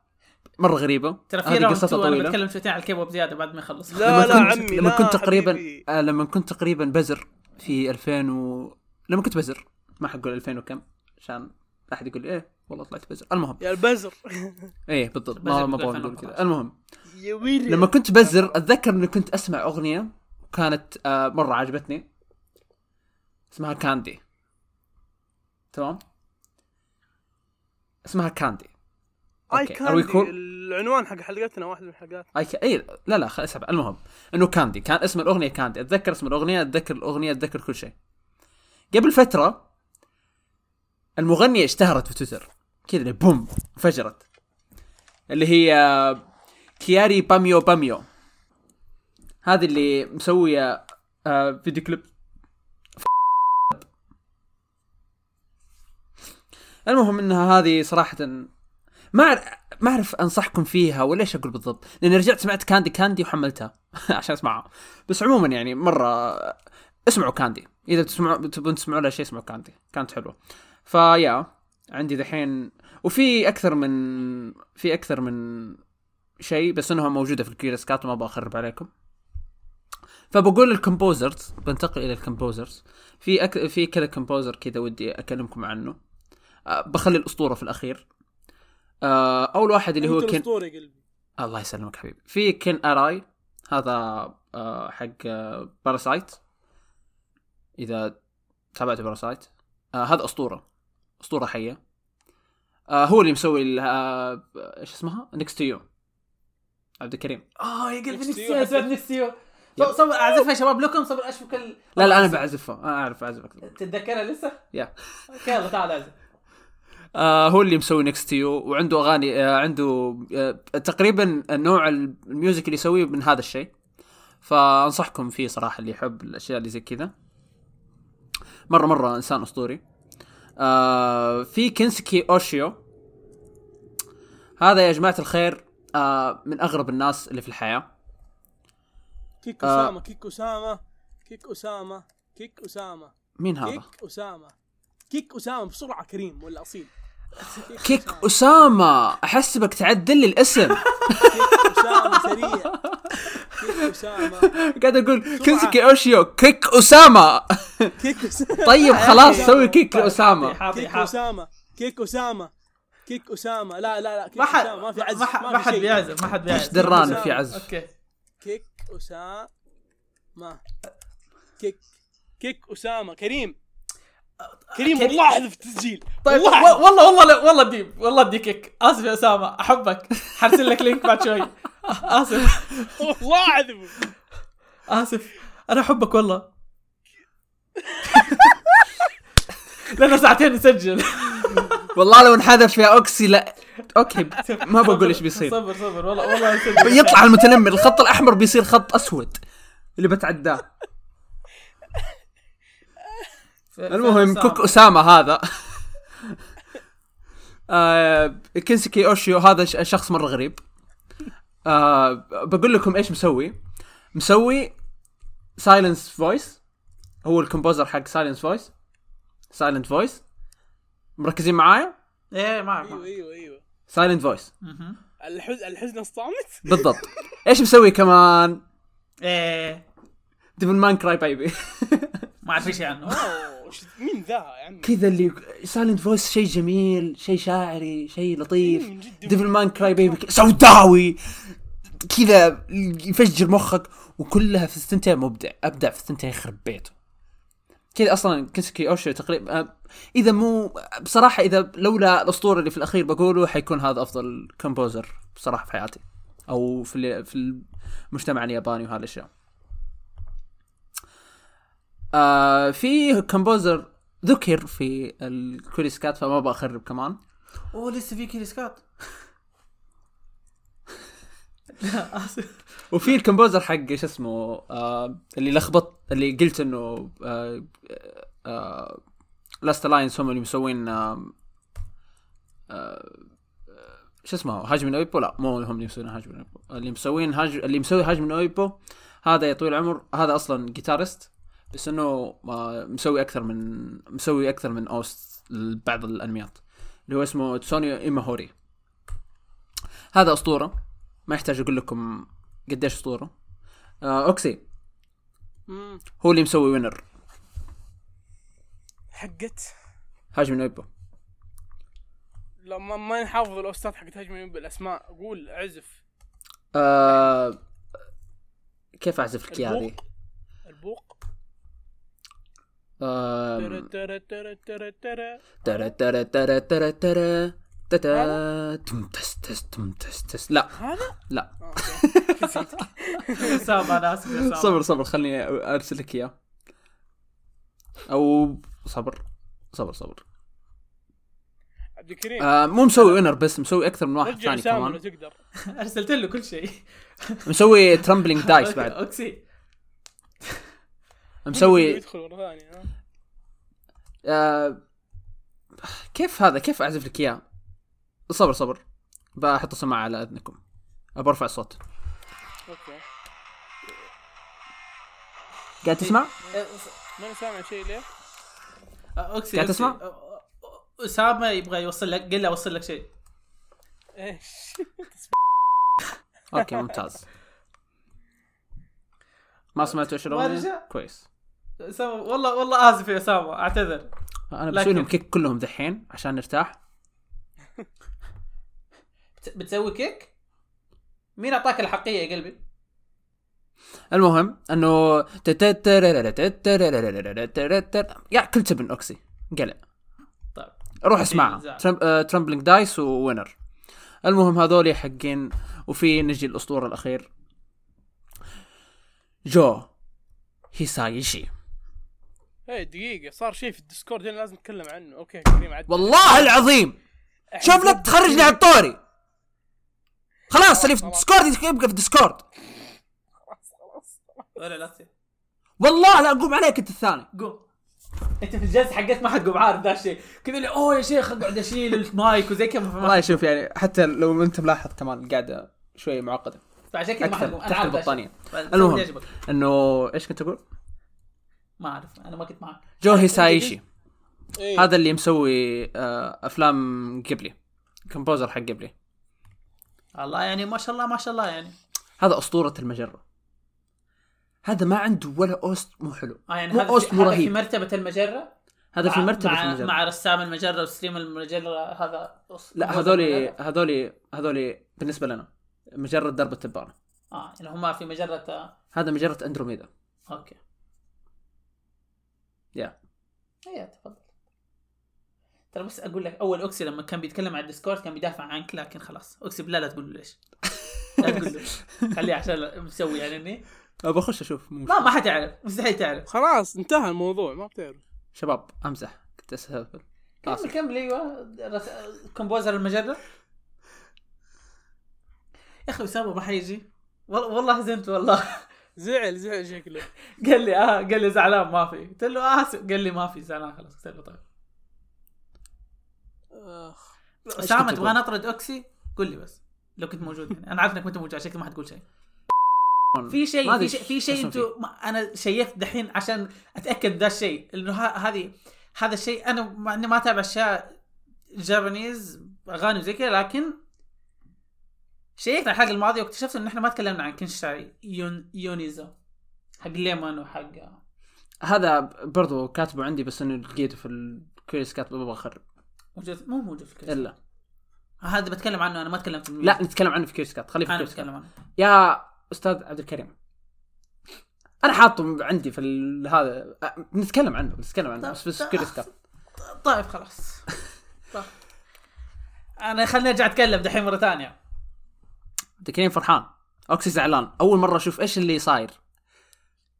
مرة غريبة. ترى في هذه round قصتها 2 أنا طويلة. بتكلم شويتين على الكيبوب زيادة بعد ما يخلص. لا، لما لا، كنت عمي، لما لا، كنت تقريبا. آه لما كنت تقريبا بزر في 2000 و لما كنت بزر. ما حقول 2000 وكم عشان لا أحد يقول لي إيه والله طلعت بزر. المهم. يا البزر. إيه بالضبط. ما ما بيقول أبغى 2000 أقول كذا. المهم. يا ويلي. لما كنت بزر أتذكر إني كنت أسمع أغنية كانت آه مرة عجبتني. اسمها Candy. تمام؟ اسمها Candy. اي Candy العنوان حق حلقتنا واحد من الحلقات. اي ك... اي لا لا خل اسحب المهم إنه Candy. كان اسم الأغنية Candy. أتذكر اسم الأغنية أتذكر الأغنية أتذكر كل شيء. قبل فترة المغنية اشتهرت في تويتر. كذا بوم انفجرت. اللي هي آه، Kyary Pamyu Pamyu. هذه اللي مسوية آه، فيديو كليب. المهم إنها هذه صراحة ما ما أعرف أنصحكم فيها ولا إيش أقول بالضبط. لأني رجعت سمعت كاندي كاندي وحملتها عشان اسمعها بس عموما يعني مرة اسمعوا كاندي. إذا تسمعوا تبون تسمعوا لها شيء اسمعوا كاندي. كانت حلوة. فيا عندي دحين وفي أكثر من في أكثر من شيء بس إنها موجودة في الكيرسكات وما بخرب عليكم. فبقول ال composers بنتقل إلى ال composers في أك... في كذا composer كذا ودي أكلمكم عنه. بخلي الأسطورة في الأخير. أه أول واحد اللي هو كن الأسطورة يا قلبي. الله يسلمك حبيبي. في Ken Arai. هذا آه حق آه Parasyte إذا تابعت Parasyte آه هذا أسطورة. أسطورة حية. آه هو اللي مسوي ال- آه إيش اسمها؟ Next to You عبد الكريم. آه يا قلبي you. اسمع نفسي صبر صبر اعزفها يا شباب لكم صبر أشوف كل لا لا أنا بعزفها أنا أعرف اعزف أكثر تتذكرها لسه؟ يا. okay يلا تعال أعزف. آه هو اللي مسوي Next to You وعنده أغاني آه عنده آه تقريبا نوع ال music اللي يسويه من هذا الشيء. فأنصحكم فيه صراحة اللي يحب الأشياء اللي زي كذا. مرة مرة إنسان أسطوري. آه في كينسكي أوشيو. هذا يا جماعة الخير آه من أغرب الناس اللي في الحياة. kick آه. اسامه kick اسامه kick اسامه kick اسامه مين هذا؟ kick اسامه kick اسامه بسرعة كريم ولا أصيل. kick اسامه احسبك تعدل لي الاسم. kick اسامه سريع. kick اسامه قاعد أقول كينسكي أوشيو كيك اسامه كيك اسامه طيب خلاص سوي كيك اسامه حاضر كيك اسامه كيك اسامه كيك اسامه لا لا لا كيك ما حد اسامه ما في عزف ما حد. بيعزف ما حد إيش بيعزف. دران أسامة. في عزف؟ أوكي. كيك اسامه كيك كيك اسامه كريم. كريم. والله أحذف التسجيل. طيب والله والله والله والله ديب والله اديك كيك. آسف يا أسامة أحبك. حرسل لك link بعد شوي. آسف. والله احذف آسف. أنا أحبك والله. لنا ساعتين نسجل. والله لو انحذف يا أوكسي لا. okay ما بقول إيش بيصير. صبر صبر والله والله يطلع المتنمر. الخط الأحمر بيصير خط أسود. اللي بتعداه. المهم kick اسامه هذا. آه كينسكي أوشيو هذا شخص مرة غريب. آه بقول لكم إيش مسوي. مسوي Silence Voice هو ال composer حق Silence Voice Silent Voice مركزين معايا؟ إيه معك أيوه. أيوه أيوه. Silent Voice. الحزن الحزن اصطامت؟ بالضبط. إيش مسوي كمان؟ إيه. Devilman Crybaby ما أعرف شيء عنه مين ذا يا عمي؟ كذا اللي Silent Voice شيء جميل شيء شاعري شيء لطيف. Devilman Crybaby سوداوي. كذا يفجر مخك وكلها في الثنتين مبدع أبدع في الثنتين يخرب بيته. كذا أصلا كنسكي اوشو تقريبا إذا مو بصراحة إذا لولا الأسطورة اللي في الأخير بقوله حيكون هذا أفضل composer بصراحة في حياتي. أو في في المجتمع الياباني وهذه الاشياء آه في كومبوزر ذكر في الكوريسكات فما بخرب كمان. أوه لسه في كيري سكات لا آسف. وفي الكومبوزر حق شو اسمه آه اللي لخبط اللي قلت إنه آه آه لاست الاينس هم اللي مسوين آه آه شو اسمه هاجم من أويبو؟ لا مو هم اللي مسوين هاجم من أويبو. اللي مسوين هاج اللي مسوي هاجم من أويبو هذا يا طويل العمر هذا أصلا guitarist بس إنه آه مسوي أكثر من مسوي أكثر من OST لبعض الأنميات. اللي هو اسمه تسونيو ايماهوري هذا أسطورة. ما يحتاج أقول لكم قديش أسطورة. آه أوكسي. هو اللي مسوي Winner حقت؟ هاجمي نو إيبو لا ما, نحافظ ال OST ات حقت هجمه بالاسماء قول اعزف آه كيف أعزف لك هذه؟ لا؟ لا. أنا آسف صبر صبر خليني أرسل لك إياه. أو صبر صبر صبر. عبد الكريم آه مو مسوي Winner بس مسوي أكثر من واحد ثاني كمان. تقدر. أرسلت له كل شيء. مسوي Trembling Dice بعد. اوكسي مسوي يدخل ورا ثاني ها. آه كيف هذا كيف أعزف لك إياه صبر صبر بحط سماعه على أذنكم برفع الصوت okay قاعد تسمع ما أنا سامع شيء ليه؟ اوكسي قاعد. تسمع؟ اسامه يبغى يوصل لك قل له أوصل لك شيء إيش؟ أوكي ممتاز ما سمعتوا إيش ما الاغنيه؟ كويس اسامه والله والله اسف يا اسامه اعتذر أنا بسوي لهم كيك كلهم دحين عشان نرتاح بت- بتسوي كيك؟ مين اعطاك الحقيه يا قلبي؟ المهم انه يا كل تبن اوكسي قلع طيب روح اسمعها نزاع. ترامبلينج دايس ووينر المهم هذول حقين وفي نجي الاسطوره الاخير جو هيسايشي إيه دقيقة صار شيء في الديسكورد هنا لازم نتكلم عنه. أوكي كريم عد والله العظيم. شوف لا تخرجني على الطوري. خلاص اللي في ال Discord يبقى في ال Discord. خلاص خلاص. ولا لا والله لا اقوم عليك أنت الثاني. قوم. أنت في الجلسة حقت ما حتقوم عارف ذا الشيء. كذا اللي أوه يا شيخ أقعد أشيل المايك وزي كذا. والله شوف يعني حتى لو أنت ملاحظ كمان القعده شوي معقدة. فعشان كذا ما حتقوم أنا تحت عارف البطانية. المهم. إنه إيش كنت أقول؟ ما أعرف أنا ما كنت معك. جو هيسايشي إيه. هذا اللي مسوي آه، أفلام جيبلي composer حق جيبلي. الله يعني ما شاء الله ما شاء الله يعني. هذا أسطورة المجرة. هذا ما عنده ولا OST مو حلو. آه يعني مو هذا OST في, مو هذا في رهيب. مرتبة المجرة؟ هذا في مع- مرتبة مع, المجرة. مع رسام المجرة و streamer المجرة هذا لا هذولي هذولي هذولي بالنسبة لنا. مجرة درب التبانة. آه يعني هم في مجره آه، هذا مجرة أندروميدا. okay. يا إيه تفضل. ترى بس أقول لك أول أوكسي لما كان بيتكلم على ال Discord كان بيدافع عنك لكن خلاص أوكسي بالله لا تقول له ليش. لا تقول له خليه عشان مسوي يعني إني. ابى أخش أشوف ما ما حتعرف مستحيل تعرف. خلاص انتهى الموضوع ما بتعرف. شباب امزح كنت أسهل. كمل كمل أيوه. composer المجره يا أخي أسامة ما حيجي. والله والله حزنت والله. زعل زعل شكله. قال لي آه قال لي زعلان ما في. قلت له آه قال لي ما في زعلان خلاص. قلت له طيب. أخ. اسامه تبغى؟ نطرد أوكسي قول لي بس لو كنت موجود يعني. أنا عارف إنك كنت موجود عشان ما حتقول شيء. في ما شيء في شيء في شيء أنتوا ما- أنا شيكت دحين عشان أتأكد ذا الشيء. إنه هذه هذا الشيء أنا مع اني ما أتابع أشياء Japanese أغاني وزي كذا لكن شيكت على الحلقة الماضيه واكتشفت إن إحنا ما تكلمنا عن كنشاي يون يونيزو. حق ليمون وحق هذا برضو كاتبه عندي بس إنه لقيته في الكويس كاتبه ببغى اخرب موجود مو موجود في الكنشاي إلا. هذا بتكلم عنه أنا ما اتكلم في لا نتكلم عنه في كويس كات خليه في كويس. كات عنه. يا أستاذ عبد الكريم. أنا حاطه عندي في ال- هذا. نتكلم عنه نتكلم عنه بس بس كل ستار طيب خلاص. طيب. أنا خليني أرجع أتكلم دحين مرة ثانية. دكرين فرحان. أوكسي زعلان. أول مرة أشوف إيش اللي صاير.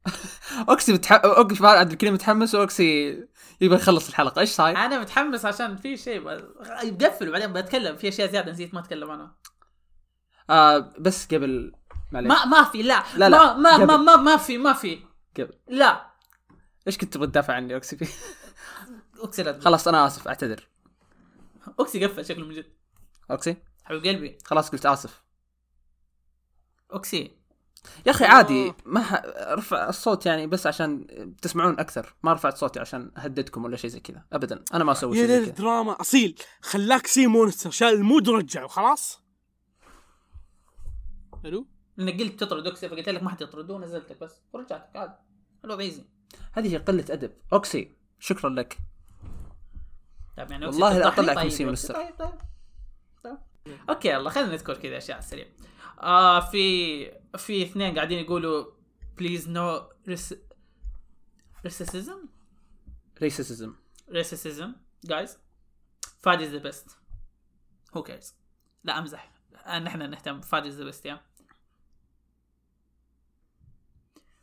أوكسي متح... أوكسي عبد الكريم متحمس وأوكسي يبغى يخلص الحلقة. إيش صاير؟ أنا متحمس عشان في شيء ب- يقفل وبعدين بتكلم. في أشياء زيادة نسيت ما أتكلم عنها. آه بس قبل معليش. ما ما في لا. لا، لا. ما ما ما. ما, ما في ما في. قبل. لا. إيش كنت تبغى تدافع عني أوكسي فيه؟ أوكسي لا. خلاص أنا آسف أعتذر. أوكسي قفل شكله من جد. أوكسي؟ حبيب قلبي. خلاص قلت آسف. أوكسي. يا أخي عادي ما ح... ارفع الصوت يعني بس عشان تسمعون أكثر. ما رفعت صوتي عشان أهددكم ولا شيء زي كذا. ابدا. أنا ما أسوي يا شيء كذا. دراما أصيل خلاك سي مونستر. شال المود ورجعه خلاص ألو إنك قلت تطرد أوكسي فقلت لك ما حد يطرده ونزلتك بس. ورجعتك عادي. الوضع easy هذه قلة أدب. أوكسي شكرا لك. طيب يعني والله لا من طيب سي يا مونستر. أوكسي، طيب طيب. طيب. okay يلا خلينا نذكر كذا أشياء على السريع آه في في اثنين قاعدين يقولوا please no racism racism racism guys فادي is the best who cares لا امزح. نحن نهتم. فادي is the best يا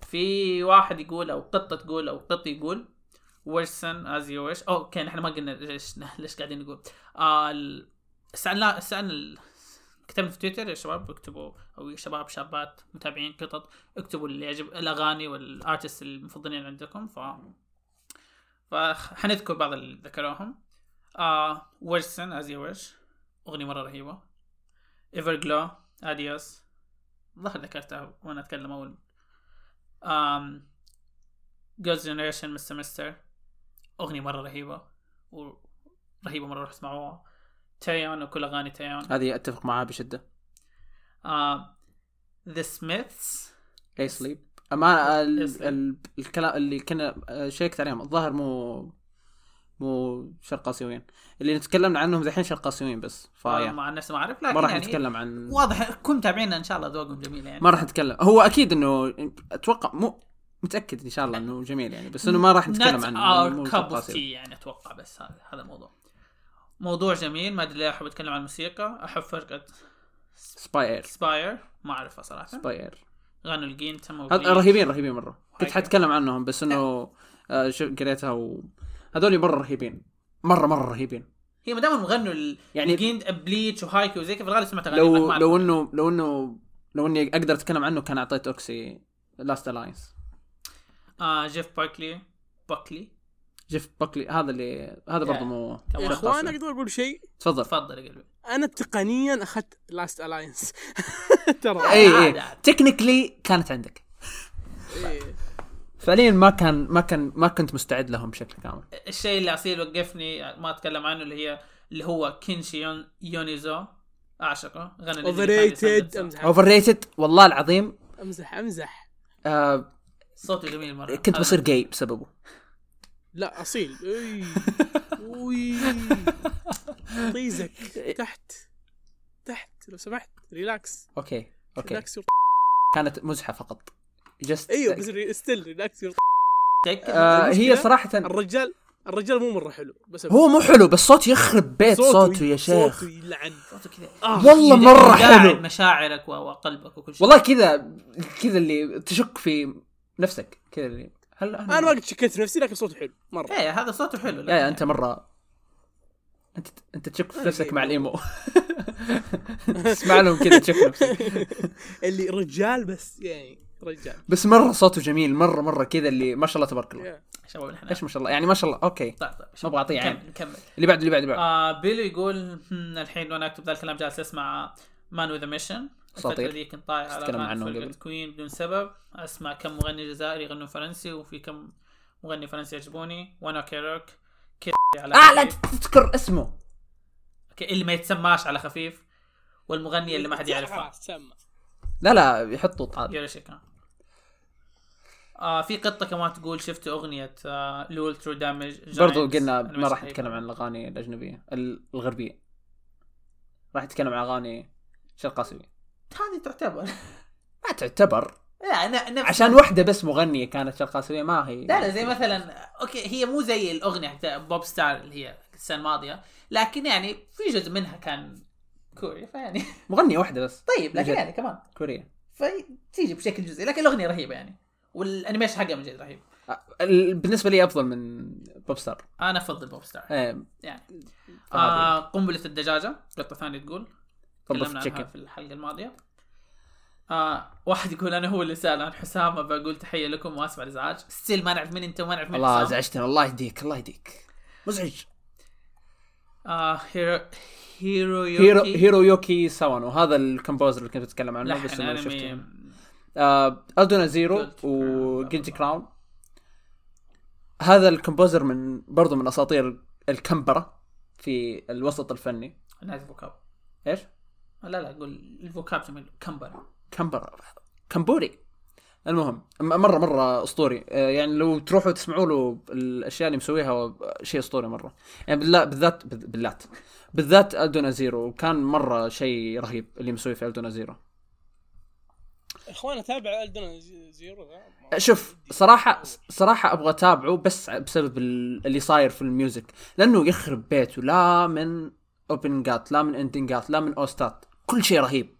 في واحد يقول أو قطة تقول أو قط يقول WJSN As You Wish okay نحن ما قلنا ليش ليش قاعدين نقول. آه ال- سألنا سألنا كتبنا في تويتر يا شباب اكتبوا أو يا شباب شابات متابعين قطط اكتبوا اللي يعجب الأغاني وال artist المفضلين عندكم. ف فحنذكر بعض اللي ذكروهم. آه WJSN As You Wish أغنية مرة رهيبة. Everglow Adios ظهر ذكرتها وأنا أتكلم أول. um, Girls Generation Mr. Mr. أغنية مرة رهيبة ورهيبة مرة روح أسمعوها. Taeyeon وكل أغاني تايون. هذه أتفق معها بشدة. The Smiths. اي سليب. ال... الكلام اللي كنا آه، شيكت عليهم الظاهر مو مو شرق آسيويين. اللي تكلمنا عنهم ذحين شرق آسيويين بس. آه فايا مع الناس ما أعرف لكن ما راح يعني نتكلم عن واضح كن متابعينا إن شاء الله ذوقهم جميل يعني. ما راح نتكلم. هو أكيد إنه أتوقع مو متأكد إن شاء الله إنه جميل يعني بس إنه ما راح نتكلم tea آسيوي. يعني أتوقع بس هذا هذا الموضوع موضوع جميل ما أدري ليه أحب أتكلم عن الموسيقى. أحب فرقة سباي اير سباير ما أعرفها صراحة. سباي اير غنوا الجين تموا هذ- رهيبين رهيبين مرة. كنت حتكلم عنهم بس إنه آه، قريتها و هذول مرة رهيبين. مرة مرة رهيبين. هي ما دام غنوا ال- يعني الجين بليتش وهايكي وزي كذا في الغالب سمعت لو أعرف. لو انه لو انه لو إني أقدر أتكلم عنه كان أعطيت أوكسي لاست الاينس آه جيف باركلي باكلي. جيف باكلي هذا اللي هذا برضه مو يا اخوان. أقدر أقول شيء؟ تفضل. تفضل يا قلبي. أنا تقنيا أخذت Last Alliance ترى. اي اي. technically كانت عندك. إيه. فعليا ما كان ما كان ما كنت مستعد لهم بشكل كامل. الشيء اللي اصيل وقفني ما أتكلم عنه اللي هي اللي هو Kenshi Yone Yonezu. أعشقه. غنى overrated أمزح. overrated والله العظيم. أمزح أمزح. آه صوته جميل مرة. كنت بصير جاي بسببه. لا أصيل. أي. وي طيزك تحت. تحت. لو سمحت. relax. okay. okay. relax كانت مزحة فقط. just أيوه بس still relax تأكد. آه هي المشكلة صراحة الرجال الرجال مو مرة حلو بس هو مو حلو بس صوت يخرب بيت صوته يا شيخ. صوته يلعن. صوته كذا. والله يد- مرة يداعب حلو. مشاعرك وقلبك وكل شيء. والله كذا كذا اللي تشك في نفسك كذا اللي هل أنا ما قد شكيت في نفسي لكن صوته حلو مرة. إيه هذا صوته حلو يا أنت مرة. أنت أنت تشك في نفسك مع ال emo. اسمع لهم كذا تشك نفسك. اللي رجال بس يعني رجال. بس مرة صوته جميل مرة مرة كذا اللي ما شاء الله تبارك الله. شباب إيش ما شاء الله؟ يعني ما شاء الله okay. طيب طيب ما أبغى أعطيه عين. نكمل. نكمل اللي بعد اللي بعد اللي بعد آه بيلو يقول "هم، الحين وأنا أكتب ذا الكلام جالس أسمع Man with Mission. الفترة دي كنت طايح على تتكلم عنهم قبل. Queen بدون سبب. أسمع كم مغني جزائري يغنوا فرنسي وفي كم مغني فرنسي يعجبوني ONE OK ROCK. كير على آه لا. تذكر اسمه. اللي ما يتسماش على خفيف والمغني اللي ما حد يعرفه. خلاص سمى لا لا يحطوا طاد يوريشيكا آه في قطة كمان تقول شفت أغنية آه LoL True Damage برضو قلنا ما راح نتكلم عن الأغاني الأجنبية ال- الغربية. راح نتكلم عن أغاني شرق آسيوية. هذه تعتبر. ما تعتبر. لا ن- نفس عشان واحدة بس مغنية كانت شرق اسيويه ما هي. لا لا زي مثلا okay هي مو زي الأغنية حق Pop/Stars اللي هي السنة الماضية لكن يعني في جزء منها كان كوري فيعني. مغنية واحدة بس. طيب لكن. يعني كمان كورية. فتيجي بشكل جزئي لكن الأغنية رهيبة يعني. وال animation حقها من جد رهيب. ال- بالنسبة لي أفضل من Pop/Stars أنا أفضل Pop/Stars إيه. يعني. آه قنبلة الدجاجة قطه ثانية تقول. تكلمنا عنها. في الحلقة الماضية. آه واحد يقول أنا هو اللي سال عن حسام بقول تحية لكم وأسف على الإزعاج. still ما نعرف مين أنت وما نعرف مين الله ازعجتنا الله يهديك الله يهديك. مزعج. آه هيرو هيرو هيرو يوكي. هيرو يوكي ساوانو. هذا ال composer اللي كنت أتكلم عنه بس أنمي. شفته. آه Aldnoah Zero. و Guilty Crown. هذا ال composer من برضو من أساطير الكمبرة في الوسط الفني. nice vocab إيش؟ لا لا أقول ال vocab جميل كمبر كمبرة كمبوري. المهم مرة مرة أسطوري. آه، يعني لو تروحوا تسمعوا له الأشياء اللي مسويها شيء أسطوري مرة. يعني بالله بالذات بالذات بالذات Aldnoah Zero كان مرة شيء رهيب اللي مسويه في Aldnoah Zero. اخوان اتابع Aldnoah Zero ذا؟ ما- شوف صراحة صراحة أبغى أتابعه بس بسبب ال- اللي صاير في الميوزك. لأنه يخرب بيته. لا من اوبننجات لا من اندنجات لا من أوستات. كل شيء رهيب.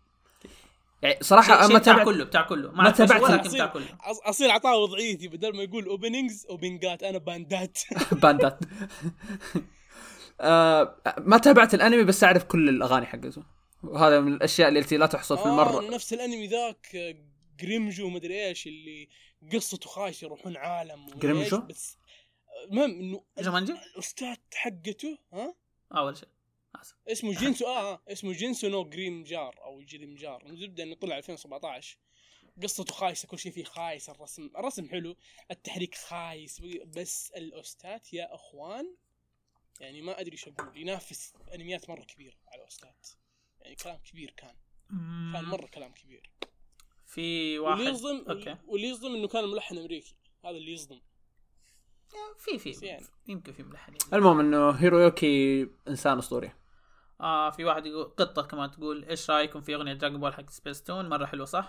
يعني صراحة شيء ما بتاع تابعت كله بتاع كله. ما ما تابعت ولكن بتاع كله. أصير أعطاه وضعيتي بدل ما يقول اوبننجز اوبنجات أنا باندات باندات آه ما تابعت الأنمي بس أعرف كل الأغاني حقته. وهذا من الأشياء التي لا تحصل في آه المرة نفس الأنمي ذاك آه، جريمجو مدري إيش اللي قصته خايسة يروحون عالم جريمجو؟ بس المهم إنه جومانجي الأستاذ حقته ها؟ أول شيء. اسف اسمه جينسو آه آه، اسمه جينسو نو Grimgar أو Grimgar. الزبدة إنه طلع 2017 قصته خايسة كل شيء فيه خايس الرسم الرسم حلو التحريك خايس بس ال OST ات يا إخوان يعني ما أدري إيش أقول ينافس أنميات مرة كبيرة على ال OST ات يعني كلام كبير كان. كان مرة كلام كبير. في واحد. واللي يصدم أوكي. واللي يصدم إنه كان ملحن أمريكي. هذا اللي يصدم في في يعني. يمكن في ملحنين المهم انه هيرويوكي انسان اسطوري آه في واحد يقول قطة كمان تقول إيش رايكم في اغنية دراجون بول حق سبيس تون مرة حلوة صح؟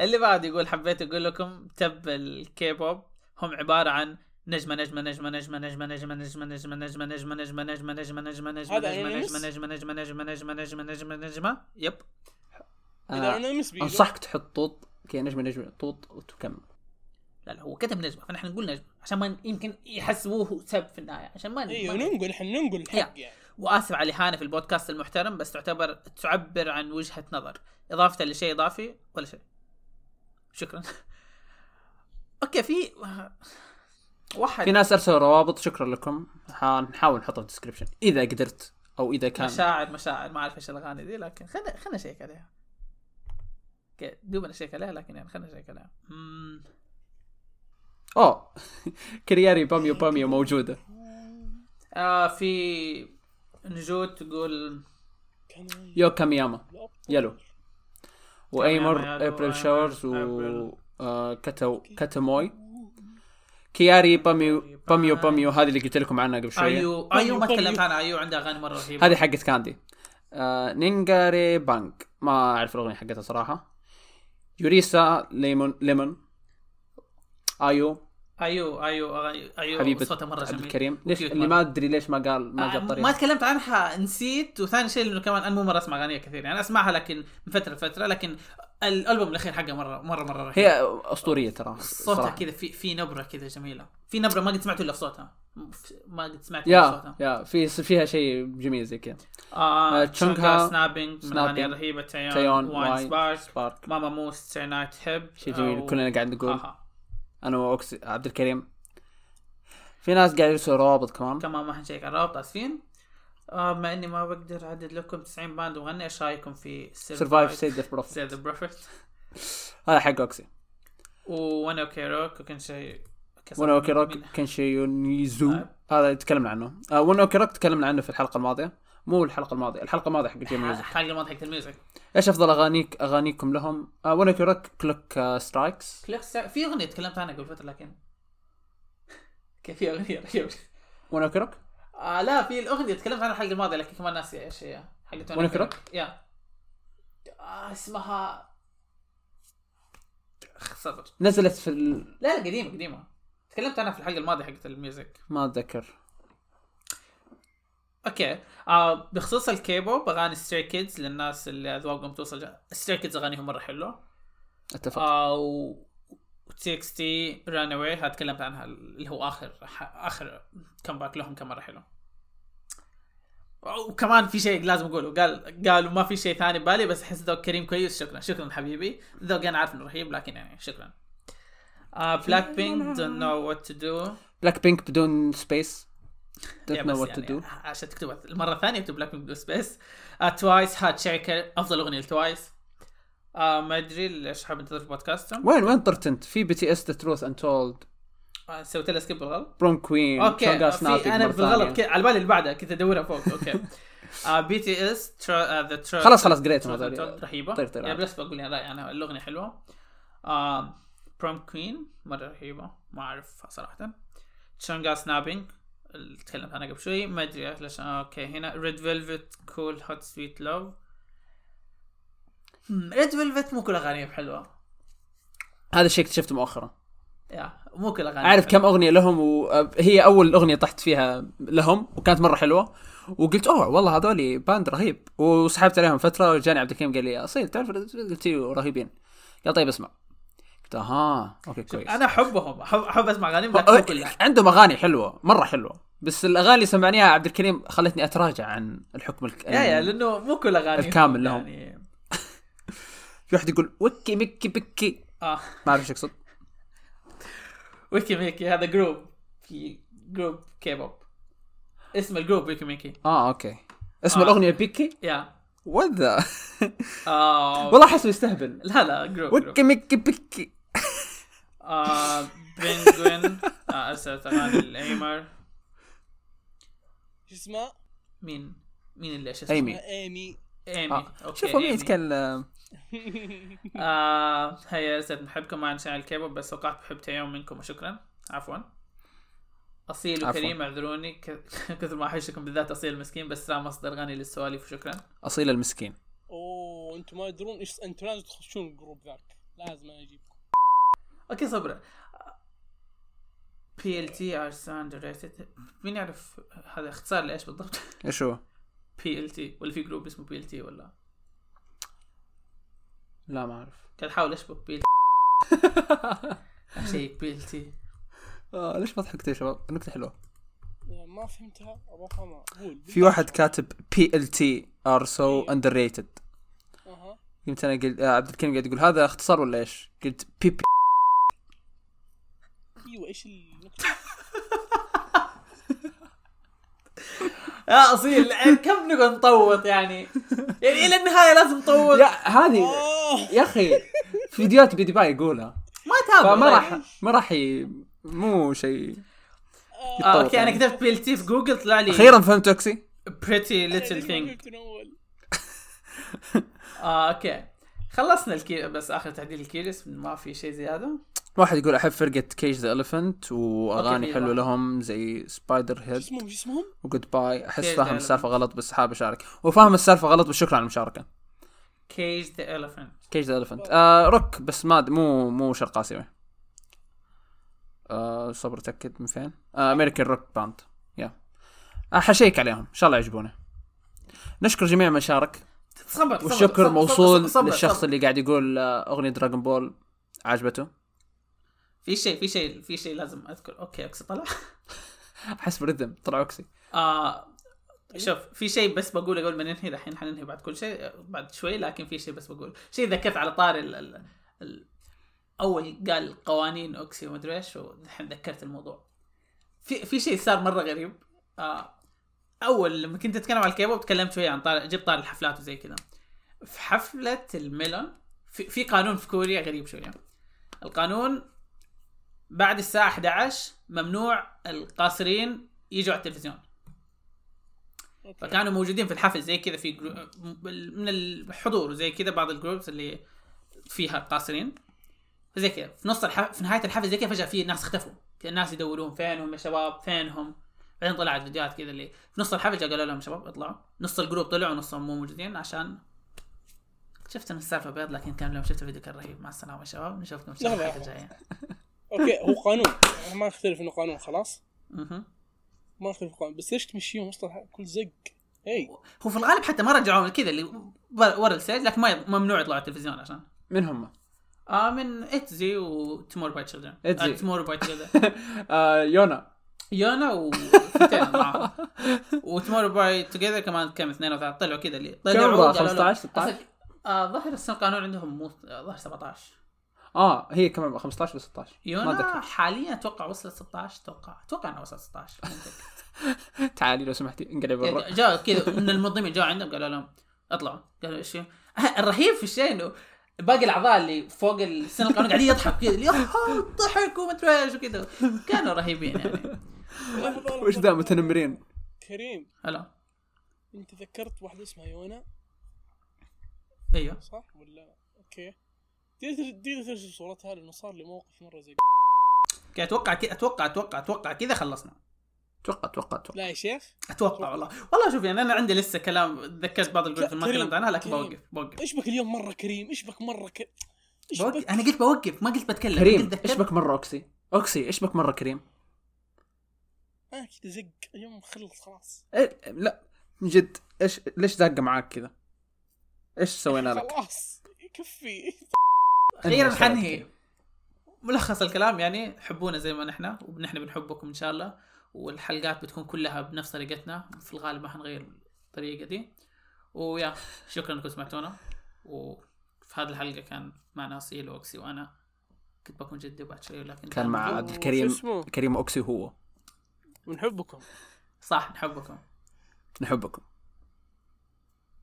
اللي بعد يقول حبيت أقول لكم تب الكي بوب هم عبارة عن نجمة نجمة نجمة نجمة نجمة نجمة نجمة نجمة نجمة نجمة نجمة نجمة نجمة نجمة نجمة نجمة؟ نجمة نجمة نجمة نجمة نجمة نجمة نجمة يب آه انصحك تحط طوط كي نجمة نجمة طوط وتكمل لا لا هو كتب نجمة فنحن نقول نجمة عشان ما يمكن يحسبوه سب في النهاية عشان ما أيوه ننقل إحنا ننقل الحق يعني. وآسف على الاهانه في البودكاست المحترم بس تعتبر تعبر عن وجهة نظر إضافة لشيء إضافي ولا شيء. شكرا. أوكي في واحد. في ناس أرسلوا روابط شكرا لكم. حنحاول نحطها في ال description إذا قدرت أو إذا كان. مشاعر مشاعر ما أعرف إيش الأغاني دي لكن خلنا خلنا نشيك عليها. okay دوبنا نشيك عليها لكن يعني خلنا نشيك عليها. مم. اوه كرياري باميو باميو موجوده آه في نجود تقول يو كامياما Yellow و Aimer April Showers و. آه، كاتو كاتاموي كياري باميو باميو باميو هذه اللي قلت لكم عنها قبل شوية ايو ايو ما. تكلمت عنها ايو عندها اغاني مره رهيبه هذه حقت كاندي آه نينجاري بانك ما اعرف الاغنيه حقتها صراحة يوريسا ليمون ليمون آيو. آيو آيو اغاني آيو حبيبه صوتها مرة عبد جميل. الكريم. ليش؟ اللي. ما أدري ليش ما قال ما آه، جاب ما طريقة. تكلمت عنها نسيت. وثاني شيء إنه كمان أنا مو مرة أسمع اغانيها كثير. يعني أسمعها لكن من فترة لفترة لكن الألبوم الأخير حقها مره مره مرة رهيب. هي أسطورية ترى صوتها. كذا في في نبرة كذا جميلة. في نبرة ما قد سمعته إلا في صوتها. ما قد سمعت يا صوتها. يا في فيها شيء جميل زي كذا. آه آه، تشونغا، سنابينج من الاغاني الرهيبه تايون تايون واين سبارك سبارك ماما موس نايت هيب شيء جميل أو- كلنا قاعد نقول. آها. أنا واوكسي عبد الكريم. في ناس قاعد يرسلوا روابط كمان. كمان ما حنشيك على الرابط آسفين. آه بما إني ما بقدر أعدد لكم 90 باند وغني إيش رأيكم في سرفايف سيد ذا بروفيت سيد ذا بروفيت هذا حق أوكسي. وأنا كيروك وكان شيء. وأنا أوكي روك كنشي يونيزو. هذا تكلمنا عنه. وأنا أوكي روك تكلمنا عنه في الحلقة الماضية. مو الحلقة الماضية الحلقة الماضية حق جيم ميوزك الحلقة الماضية حقت الميوزك إيش أفضل اغانيك أغانيكم لهم؟ آه وأنا روك كلوك سترايكس ستار- في أغنية تكلمت عنها قبل فترة لكن كيف في أغنية رهيبة. وأنا روك آه لا في الأغنية تكلمت عنها الحلقة الماضية لكن كمان ناسي إيش هي؟ حقت وين كروك؟ yeah آه اسمها صبر نزلت في ال... لا لا قديمة قديمة. تكلمت عنها في الحلقة الماضية حقت ال music ما أتذكر. okay. آه بخصوص الكيبوب أغاني Stray Kids للناس اللي أذواقهم توصل Stray Kids أغانيهم مرة حلوة. أتفق. آه و TXT Run Away هذا تكلمت عنها اللي هو آخر آخر comeback لهم كان مرة حلو. وكمان في شيء لازم أقوله. قال قالوا ما في شيء ثاني ببالي بس أحس ذوق كريم كويس. شكرا. شكرا حبيبي. ذوق أنا عارف إنه رهيب لكن يعني شكرا. BLACKPINK Don't Know What To Do BLACKPINK بدون space Don't Know What To يعني Do عشان تكتبها المرة الثانية اكتب BLACKPINK space Twice Heart Shaker أفضل أغنية ل Twice آه ما أدري ليش حاب أنتظر في بودكاستهم. وين وين طرت انت؟ في BTS The Truth Untold سويت لها skip بالغلط. Prom Queen okay أنا بالغلط كده على بالي اللي بعدها كنت أدورها فوق. okay BTS The خلاص خلاص قريتهم رهيبة. طير طير يعني بس بقول يعني رايي عنها الأغنية حلوة. Prom Queen مرة رهيبة. ما أعرفها صراحة. Chungha Snapping اللي تكلمت عنها قبل شوي ما ادري ليش آه okay هنا Red Velvet Cool Hot Sweet Love Red Velvet مو كل اغانيهم حلوة هذا الشيء اكتشفته مؤخرا yeah مو كل اغانيهم اعرف. كم اغنيه لهم وهي اول اغنيه طحت فيها لهم وكانت مره حلوة وقلت اوه والله هذول band رهيب وسحبت عليهم فتره وجاني عبد الكريم قال لي اصيل تعرف قلت رهيبين قال طيب اسمع أها okay كويس. أنا أحبهم احب, أسمع أغانيهم لكن عندهم اغاني حلوة مرة حلوة. بس الأغاني اللي سمعناها عبد الكريم خلتني أتراجع عن الحكم الك... yeah yeah لأنه مو كل أغانيهم الكامل لهم. يعني. في واحد يقول Weki Meki Picky. آه. ما أعرف إيش يقصد. Weki Meki هذا group في group K-pop اسم ال group Weki Meki. آه okay. اسم آه. الأغنية Picky؟ Yeah. What the آه والله أحسه يستهبل. لا لا group Weki Meki Picky. آه Penguin آه ارسلت اغاني الايمر شو اسمها؟ مين؟ مين اللي إيش اسمه؟ إيمي. إيمي. إيمي. آه. okay شوفوا مين. يتكلم. آه هيا ارسلت نحبكم ما عن الكيبوب بس وقعت بحب يوم منكم وشكرا. عفوا. أصيل. وكريم اعذروني. ك- كثر ما أحشكم بالذات أصيل مسكين بس لا مصدر غني للسواليف وشكرا. أصيل المسكين. أوه أنتم ما تدرون إيش أنتم لازم تخشون ال group ذاك. لازم أنا أجيبكم. okay صبر بي ال تي ار ساوند ريتد مين يعرف هذا اختصار لإيش بالضبط؟ إيش هو؟ بي ال تي ولا في جروب اسمه بي ال تي ولا؟ لا ما أعرف. كان احاول اشبك بي ال شيء بي ال تي آه ليش ما ضحكتوا يا شباب؟ النكتة حلوة. ما فهمتها. أبغى أفهمها. قول. في واحد كاتب بي ال تي ار سو اندر ريتد أها. قمت أنا قلت آه عبد الكريم قاعد يقول هذا اختصار ولا إيش؟ قلت بي بي إيش النكتة؟ يا أصيل كم نقعد نطوط يعني؟ يعني إلى النهاية لازم نطوط. يا هذه. يا أخي فيديوهات بيدي باي يقولها. ما تابع فما طيب. راح ما راح. مو شيء آه، أوكي أنا كتبت بي إل تي في جوجل طلع لي أخيرا فهمت توكسي بريتي ليتل ما ثينج أوكي. خلصنا الكي بس آخر تعديل الكيرس ما في شيء زيادة. واحد يقول أحب فرقة Cage the Elephant وأغاني حلوة لهم زي Spiderhead اسمهم؟ اسمهم؟ و goodbye أحس فاهم. السالفة غلط بس حاب أشارك. وفاهم السالفة غلط بس شكرا على المشاركة. Cage the Elephant Cage the Elephant آه روك بس ما مو مو شرق آسيوي. آه صبر اتاكد من فين؟ آه American rock band yeah آه حشيك عليهم. إن شاء الله يعجبونه نشكر جميع من شارك. صبر والشكر صبر- موصول صبر- صبر- للشخص صبر. اللي قاعد يقول آه أغنية Dragon Ball عجبته. في شيء في شيء في شيء لازم أذكر. okay أوكسي طلع. أحس برذم طلع أوكسي. آه شوف في شيء بس بقوله قبل ما ننهي الحين حننهي بعد كل شيء بعد شوي لكن في شيء بس بقول. شيء ذكرت على طاري ال ال ال أول قال قوانين أوكسي ومدري إيش والحين ذكرت الموضوع. في في شيء صار مرة غريب. آه أول لما كنت أتكلم على الكيبوب تكلمت شوية عن طار جبت طار الحفلات وزي كذا. في حفلة ال Melon في, في قانون في كوريا غريب شوية. القانون بعد الساعة 11 ممنوع القاصرين يجوا على التلفزيون. فكانوا موجودين في الحفل زي كذا في جرو... من الحضور وزي كذا بعض ال groups اللي فيها قاصرين فزي كذا. في نص الحفل في نهاية الحفل زي كذا فجأة في ناس اختفوا. كذا الناس يدورون فينهم يا شباب فينهم؟ بعدين طلعت فيديوهات كذا اللي في نص الحفل جا قالوا لهم شباب اطلعوا. نص ال group طلعوا ونصهم مو موجودين عشان شفت ان السالفة بيض لكن كان لما شفت الفيديو كان رهيب. مع السلامة يا شباب. نشوفكم لحظة، الحلقة. الجاية. okay هو قانون. ما نختلف إنه قانون خلاص؟ مهم. ما نختلف قانون. بس ليش تمشيهم وسط كل زق. إي. هو في الغالب حتى ما رجعوا كذا اللي ورا ال stage لكن ما ممنوع يطلعوا على التلفزيون عشان. من هم؟ آه من ITZY و Tomorrow by Together ITZY. Tomorrow by Together آه يونا. يونا وثنتين معاهم. وتمور باي توجذر كمان كم اثنين أو ثلاثة طلعوا كذا اللي طلعوا عمرها؟ قالوا لهم- 15 16 أصلاً، آه ظهر السنة القانون عندهم مو آه، ظهر 17 آه هي كمان 15 و 16 ما يونا حاليا أتوقع وصلت 16 أتوقع أتوقع إنها وصلت 16 مو متأكد. تعالي لو سمحتي انقلب برا جاء كذا من المنظمين جاء عندهم قالوا لهم اطلعوا. قالوا إيش الرهيب في الشيء إنه باقي الأعضاء اللي فوق السن القانون قاعدين يضحك كذا اللي "آه، ضحك وما أدري إيش وكذا. كانوا رهيبين يعني. وش ذا متنمرين؟ كريم. هلا. أنت ذكرت واحدة اسمها يونا؟ أيوه. صح ولا؟ أوكي. تقدر تقدر ترسل صورتها؟ لأنه صار لي موقف مرة زي قاعد أتوقع كذا أتوقع أتوقع أتوقع كذا خلصنا. أتوقع أتوقع أتوقع. لا يا شيخ. أتوقع والله. والله شوف يعني أنا عندي لسه كلام تذكرت بعض الجزء ما كريم، تكلمت عنها لكن كريم. بوقف بوقف. إيش بك اليوم مرة كريم؟ إيش بك مرة ك... إيش بوقف. بك أنا قلت بوقف ما قلت بتكلم كريم. إيش بك مرة أوكسي؟ أوكسي إيش بك مرة كريم؟ أنا كذا زق. اليوم خلص خلاص. إيه لا من جد. إيش ليش زاقه معاك كذا؟ إيش سوينا لك؟ خلاص. يكفي. أخيرا حنهي ملخص الكلام يعني حبونا زي ما نحن ونحن بنحبكم إن شاء الله والحلقات بتكون كلها بنفس طريقتنا في الغالب ما حنغير الطريقة دي. ويا شكرا انكم سمعتونا. وفي هذه الحلقة كان معنا أصيل وأوكسي وأنا كنت بكون جدي بعد شوي لكن كان مع عبد الكريم؟ كريم أوكسي هو. ونحبكم صح نحبكم. نحبكم.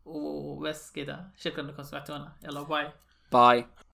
وبس كده. شكرا انكم سمعتونا. يلا باي. باي「